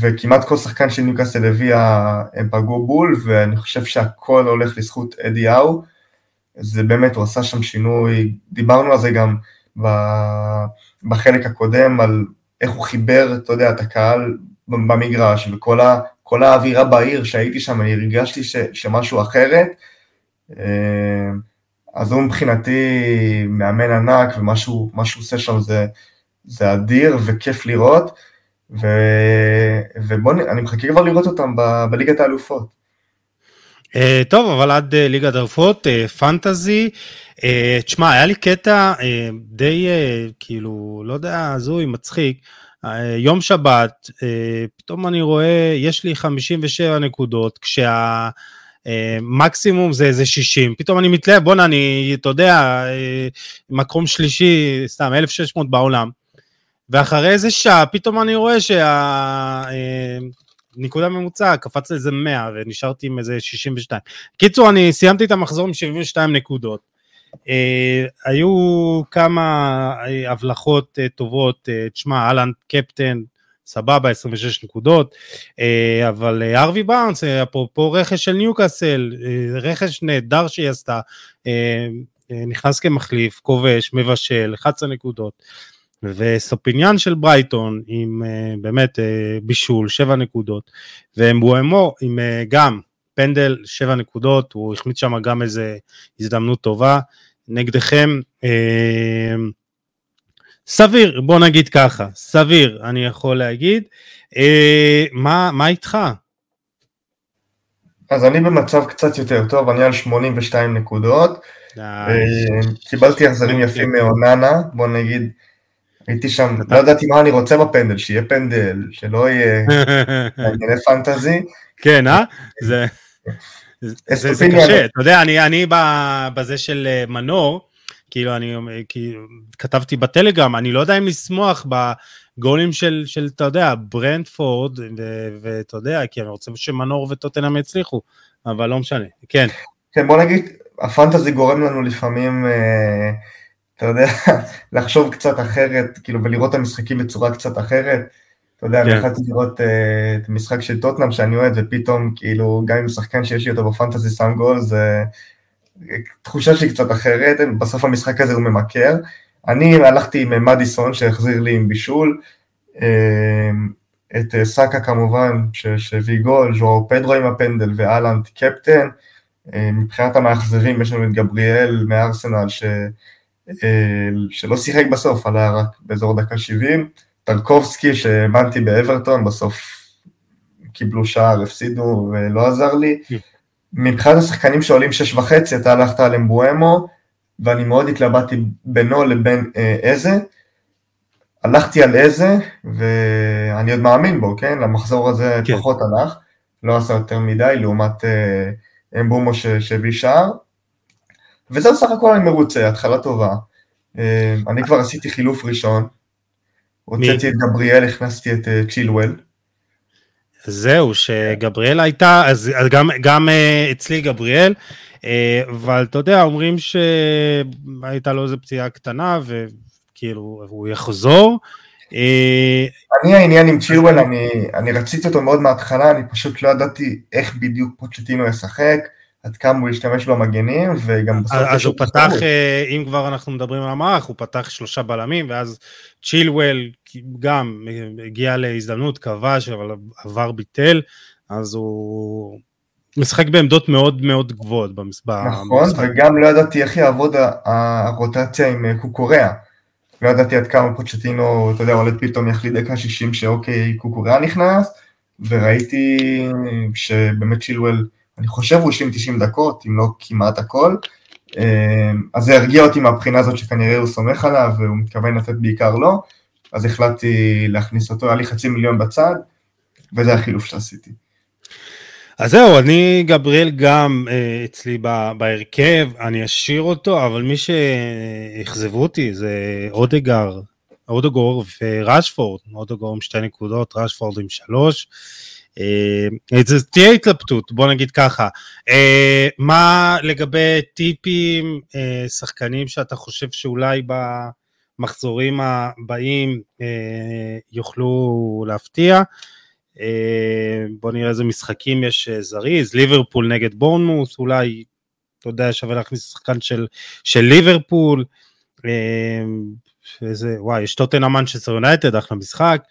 וכמעט כל שחקן של ניוקאסל הביאה, הם פגעו בול, ואני חושב שהכל הולך לזכות אדי האו, זה באמת, הוא עשה שם שינוי, דיברנו על זה גם בחלק הקודם, על איך הוא חיבר, אתה יודע, את הקהל במגרש, וכל ה, האווירה בעיר שהייתי שם, אני הרגשתי ש, שמשהו אחרת. אה, אז הוא מבחינתי מאמן ענק, ומה שהוא עושה שם זה, זה אדיר וכיף לראות, ו, ובוא, אני מחכה כבר לראות אותם ב, בליגת האלופות. Uh, טוב, אבל עד uh, ליגת האלופות, uh, פנטזי, uh, תשמע, היה לי קטע uh, די, uh, כאילו, לא יודע, הזוי, מצחיק. אה, יום שבת, אה, פתאום אני רואה, יש לי 57 נקודות, כשהמקסימום אה, זה איזה 60, פתאום אני מתלהב, בואנה, אני, אתה יודע, מקום שלישי, סתם, 1,600 בעולם. ואחרי איזה שעה, פתאום אני רואה שהנקודה ממוצע קפץ לאיזה 100, ונשארתי עם איזה 62. קיצור, אני סיימתי את המחזור עם 72 נקודות. Uh, היו כמה הבלחות uh, טובות, uh, תשמע, אהלן קפטן, סבבה, 26 נקודות, uh, אבל ארווי uh, בארנס, uh, אפרופו רכש של ניוקאסל, רכש נהדר שהיא עשתה, נכנס כמחליף, כובש, מבשל, 11 נקודות. וסופיניאן של ברייטון עם באמת בישול, 7 נקודות, ומבואמו עם גם פנדל, 7 נקודות, הוא החמיץ שם גם איזה הזדמנות טובה. נגדכם, אה, סביר, בוא נגיד ככה, סביר, אני יכול להגיד. אה, מה, מה איתך? אז אני במצב קצת יותר טוב, אני על 82 נקודות. אה, קיבלתי החזרים יפים מאוננה, בוא נגיד, הייתי שם, לא ידעתי מה אני רוצה בפנדל, שיהיה פנדל, שלא יהיה ענייני פנטזי. כן, אה? זה... קשה, אתה יודע, אני, אני בזה של אה, מנור, כאילו אני כאילו, כתבתי בטלגרם, אני לא יודע אם לשמוח בגולים של, של, אתה יודע, ברנדפורד, ואתה יודע, כי אני רוצה שמנור וטוטנאם יצליחו, אבל לא משנה, כן. כן, בוא נגיד, הפנטזי גורם לנו לפעמים, אה, אתה יודע, לחשוב קצת אחרת, כאילו, ולראות את המשחקים בצורה קצת אחרת. אתה יודע, אני כן. לראות אה, את המשחק של טוטנאם שאני אוהד, ופתאום, כאילו, גם עם שחקן שיש לי אותו בפנטזי שם גול, זה תחושה שלי קצת אחרת, בסוף המשחק הזה הוא ממכר. אני הלכתי עם מדיסון שהחזיר לי עם בישול, אה, את אה, סאקה כמובן, שהביא גול, ז'ואר פדרו עם הפנדל ואלנט קפטן. מבחינת המאכזבים יש לנו את גבריאל מארסנל, ש... שלא שיחק בסוף, עלה רק באזור דקה 70. טרקובסקי שהאמנתי באברטון, בסוף קיבלו שער, הפסידו ולא עזר לי. מבחינת השחקנים שעולים שש וחצי, אתה הלכת על אמבואמו, ואני מאוד התלבטתי בינו לבין אה, איזה. הלכתי על איזה, ואני עוד מאמין בו, כן? למחזור הזה כן. פחות הלך, לא עשה יותר מדי, לעומת אה, אמבומו שהביא שער. וזהו סך הכל אני מרוצה, התחלה טובה. אה, אני כבר עשיתי חילוף ראשון, הוצאתי את גבריאל, הכנסתי את uh, צ'ילואל. זהו, שגבריאל הייתה, אז גם, גם uh, אצלי גבריאל, uh, אבל אתה יודע, אומרים שהייתה לו איזו פציעה קטנה, וכאילו, הוא יחזור. אני העניין עם צ'ילואל, אני, אני רציתי אותו מאוד מההתחלה, אני פשוט לא ידעתי איך בדיוק פוצ'טינו ישחק. עד כמה הוא ישתמש במגנים, וגם בסוף... אז הוא פתח, אה, אם כבר אנחנו מדברים על המערך, הוא פתח שלושה בלמים, ואז צ'ילואל גם הגיע להזדמנות, כבש, אבל עבר ביטל, אז הוא משחק בעמדות מאוד מאוד גבוהות במשחק. נכון, וגם לא ידעתי איך יעבוד הרוטציה עם אה, קוקוריאה. לא ידעתי עד כמה פוצ'טינו, אתה יודע, עולד פתאום יחליט דקה 60 שאוקיי, קוקוריאה נכנס, וראיתי שבאמת צ'ילואל... אני חושב הוא השלים 90 דקות, אם לא כמעט הכל. אה, אז זה הרגיע אותי מהבחינה הזאת שכנראה הוא סומך עליו והוא מתכוון לתת בעיקר לו, אז החלטתי להכניס אותו, היה לי חצי מיליון בצד, וזה החילוף שעשיתי. אז זהו, אני, גבריאל גם אה, אצלי בהרכב, אני אשאיר אותו, אבל מי שאכזבו אותי זה אודגר, אודגור וראשפורד, אודגור עם שתי נקודות, ראשפורד עם שלוש. אה, זה תהיה התלבטות, בוא נגיד ככה. אה, מה לגבי טיפים, אה, שחקנים שאתה חושב שאולי במחזורים הבאים יוכלו להפתיע? בוא נראה איזה משחקים יש זריז, ליברפול נגד בורנמוס, אולי, אתה יודע, שווה להכניס שחקן של, של ליברפול, איזה, וואי, יש טוטנה מנצ'סטר יונייטד, אחלה משחק,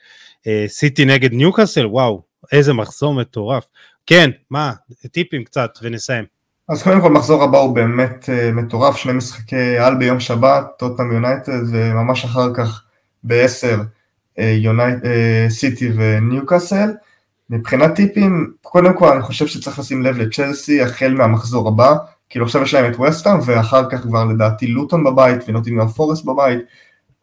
סיטי נגד ניוקאסל, וואו, איזה מחזור מטורף. כן, מה, טיפים קצת ונסיים. אז קודם כל מחזור הבא הוא באמת uh, מטורף, שני משחקי על ביום שבת, טוטנאם יונייטד, וממש אחר כך ב-10 סיטי וניוקאסל. מבחינת טיפים, קודם כל אני חושב שצריך לשים לב לצ'לסי החל מהמחזור הבא, כאילו עכשיו יש להם את וסטהאם ואחר כך כבר לדעתי לוטון בבית ונותנים גם פורסט בבית,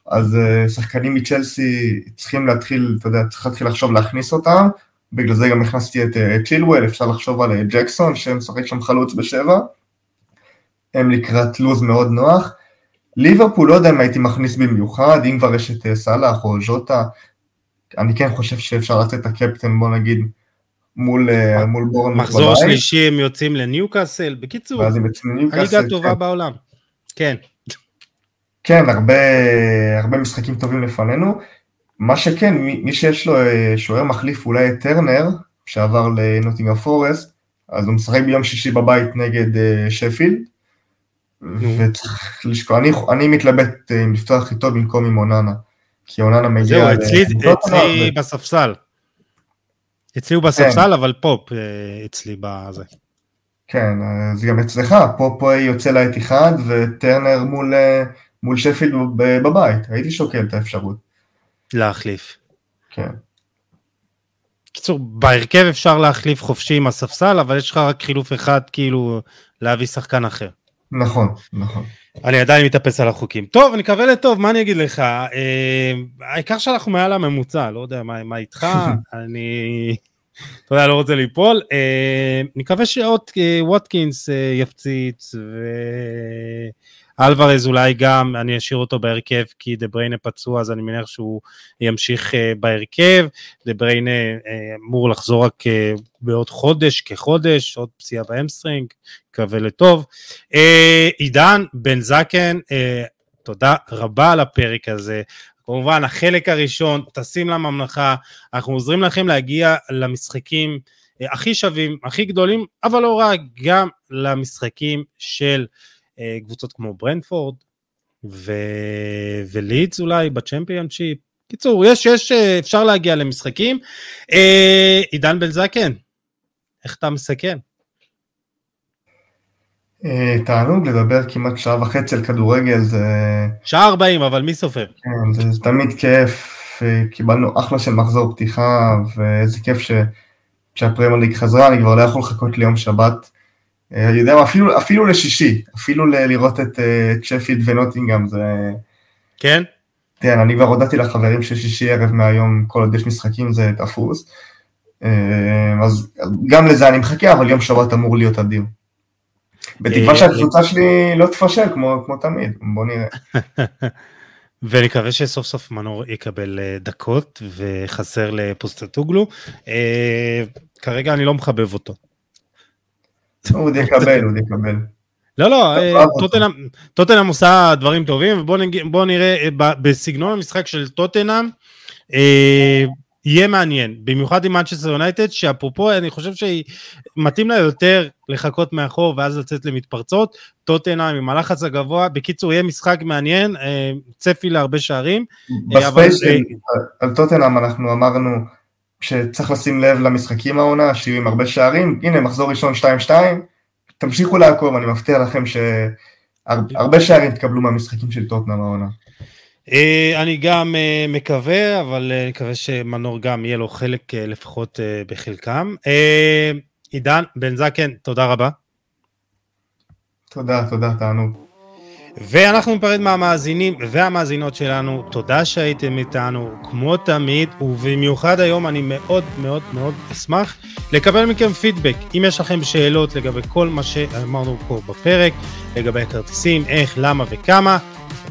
אז שחקנים מצ'לסי צריכים להתחיל, אתה יודע, צריך להתחיל לחשוב להכניס אותם, בגלל זה גם הכנסתי את uh, צ'ילואל, אפשר לחשוב על uh, ג'קסון שמשחק שם חלוץ בשבע, הם לקראת לוז מאוד נוח. ליברפול לא יודע אם הייתי מכניס במיוחד, אם כבר יש את סאלח או ז'וטה, אני כן חושב שאפשר לצאת את הקפטן, בוא נגיד, מול, מול בורן מחזור שלישי הם יוצאים לניוקאסל, בקיצור, הליגה טובה כן. בעולם, כן. כן, הרבה, הרבה משחקים טובים לפנינו. מה שכן, מי, מי שיש לו שוער מחליף אולי את טרנר, שעבר לנוטינגה פורסט, אז הוא משחק ביום שישי בבית נגד שפילד, וצריך לשקול, אני, אני מתלבט אם לפתוח איתו במקום עם אוננה, כי אוננה מגיע... זהו, אצלי, אצלי בספסל. אצלי הוא בספסל, כן. אבל פופ אצלי בזה. כן, אז גם אצלך, פופ יוצא לאתיחד וטרנר מול, מול שפילד בבית, הייתי שוקל את האפשרות. להחליף. כן. קיצור, בהרכב אפשר להחליף חופשי עם הספסל, אבל יש לך רק חילוף אחד, כאילו, להביא שחקן אחר. נכון, נכון. אני עדיין מתאפס על החוקים. טוב, אני מקווה לטוב, מה אני אגיד לך? אה, העיקר שאנחנו מעל הממוצע, לא יודע מה, מה איתך, אני... אתה יודע, לא רוצה ליפול. אה, מקווה שעוד אה, ווטקינס אה, יפציץ, ו... אלוורז אולי גם, אני אשאיר אותו בהרכב כי דה בריינה פצוע, אז אני מניח שהוא ימשיך uh, בהרכב. דה בריינה uh, אמור לחזור רק uh, בעוד חודש, כחודש, עוד פציעה ב hamstring, מקווה לטוב. עידן בן זקן, תודה רבה על הפרק הזה. כמובן, החלק הראשון, טסים לממלכה, אנחנו עוזרים לכם להגיע למשחקים הכי שווים, הכי גדולים, אבל לא רק, גם למשחקים של... אה, קבוצות כמו ברנפורד ו... ולידס אולי בצ'מפיונשיפ. קיצור, יש, יש, אה, אפשר להגיע למשחקים. אה, עידן בן זקן, איך אתה מסכן? תענוג לדבר כמעט שעה וחצי על כדורגל זה... שעה ארבעים, אבל מי סופר? כן, זה, זה תמיד כיף, קיבלנו אחלה של מחזור פתיחה, ואיזה כיף ש... כשהפרמייר ליג חזרה, אני כבר לא יכול לחכות ליום שבת. אה, אני יודע מה, אפילו, אפילו לשישי, אפילו ל- לראות את צ'פילד uh, ונוטינגאם זה... כן? כן, אני כבר הודעתי לחברים ששישי ערב מהיום, כל עוד יש משחקים זה תפוס. Uh, אז גם לזה אני מחכה, אבל יום שבת אמור להיות אדיר. בתקווה שהקבוצה שלי לא תפשל כמו, כמו תמיד, בוא נראה. ונקווה שסוף סוף מנור יקבל דקות וחסר לפוסטטוגלו. כרגע אני לא מחבב אותו. הוא עוד יקבל, הוא עוד יקבל. לא, לא, אה, טוטנאם עושה דברים טובים, ובואו נראה אה, בסגנון המשחק של טוטנאם, אה, יהיה מעניין, במיוחד עם מנצ'סטר יונייטד, שאפרופו אני חושב שמתאים לה יותר לחכות מאחור ואז לצאת למתפרצות, טוטנאם עם הלחץ הגבוה, בקיצור יהיה משחק מעניין, צפי להרבה שערים. בספיישל, על טוטנאם אנחנו אמרנו שצריך לשים לב למשחקים העונה, שיהיו עם הרבה שערים, הנה מחזור ראשון 2-2, תמשיכו לעקוב, אני מבטיח לכם שהרבה שערים תקבלו מהמשחקים של טוטנאם העונה. אה, אני גם אה, מקווה, אבל אני אה, מקווה שמנור גם יהיה לו חלק לפחות בחלקם. עידן בן זקן, תודה רבה. תודה, תודה, תענוג. ואנחנו ניפרד מהמאזינים והמאזינות שלנו, תודה שהייתם איתנו, כמו תמיד, ובמיוחד היום אני מאוד מאוד מאוד אשמח לקבל מכם פידבק, אם יש לכם שאלות לגבי כל מה שאמרנו פה בפרק, לגבי הכרטיסים, איך, למה וכמה,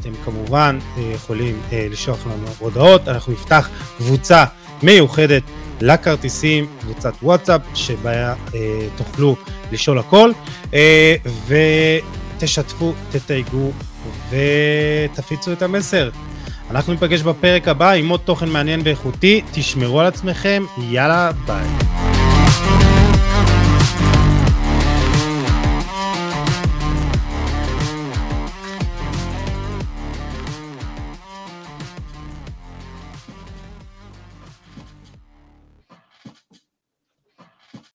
אתם כמובן אה, יכולים אה, לשלוח לנו הודעות, אנחנו נפתח קבוצה מיוחדת לכרטיסים, קבוצת וואטסאפ, שבה אה, תוכלו לשאול הכל, ותשתפו, תתייגו ותפיצו את המסר. אנחנו ניפגש בפרק הבא עם עוד תוכן מעניין ואיכותי, תשמרו על עצמכם, יאללה ביי.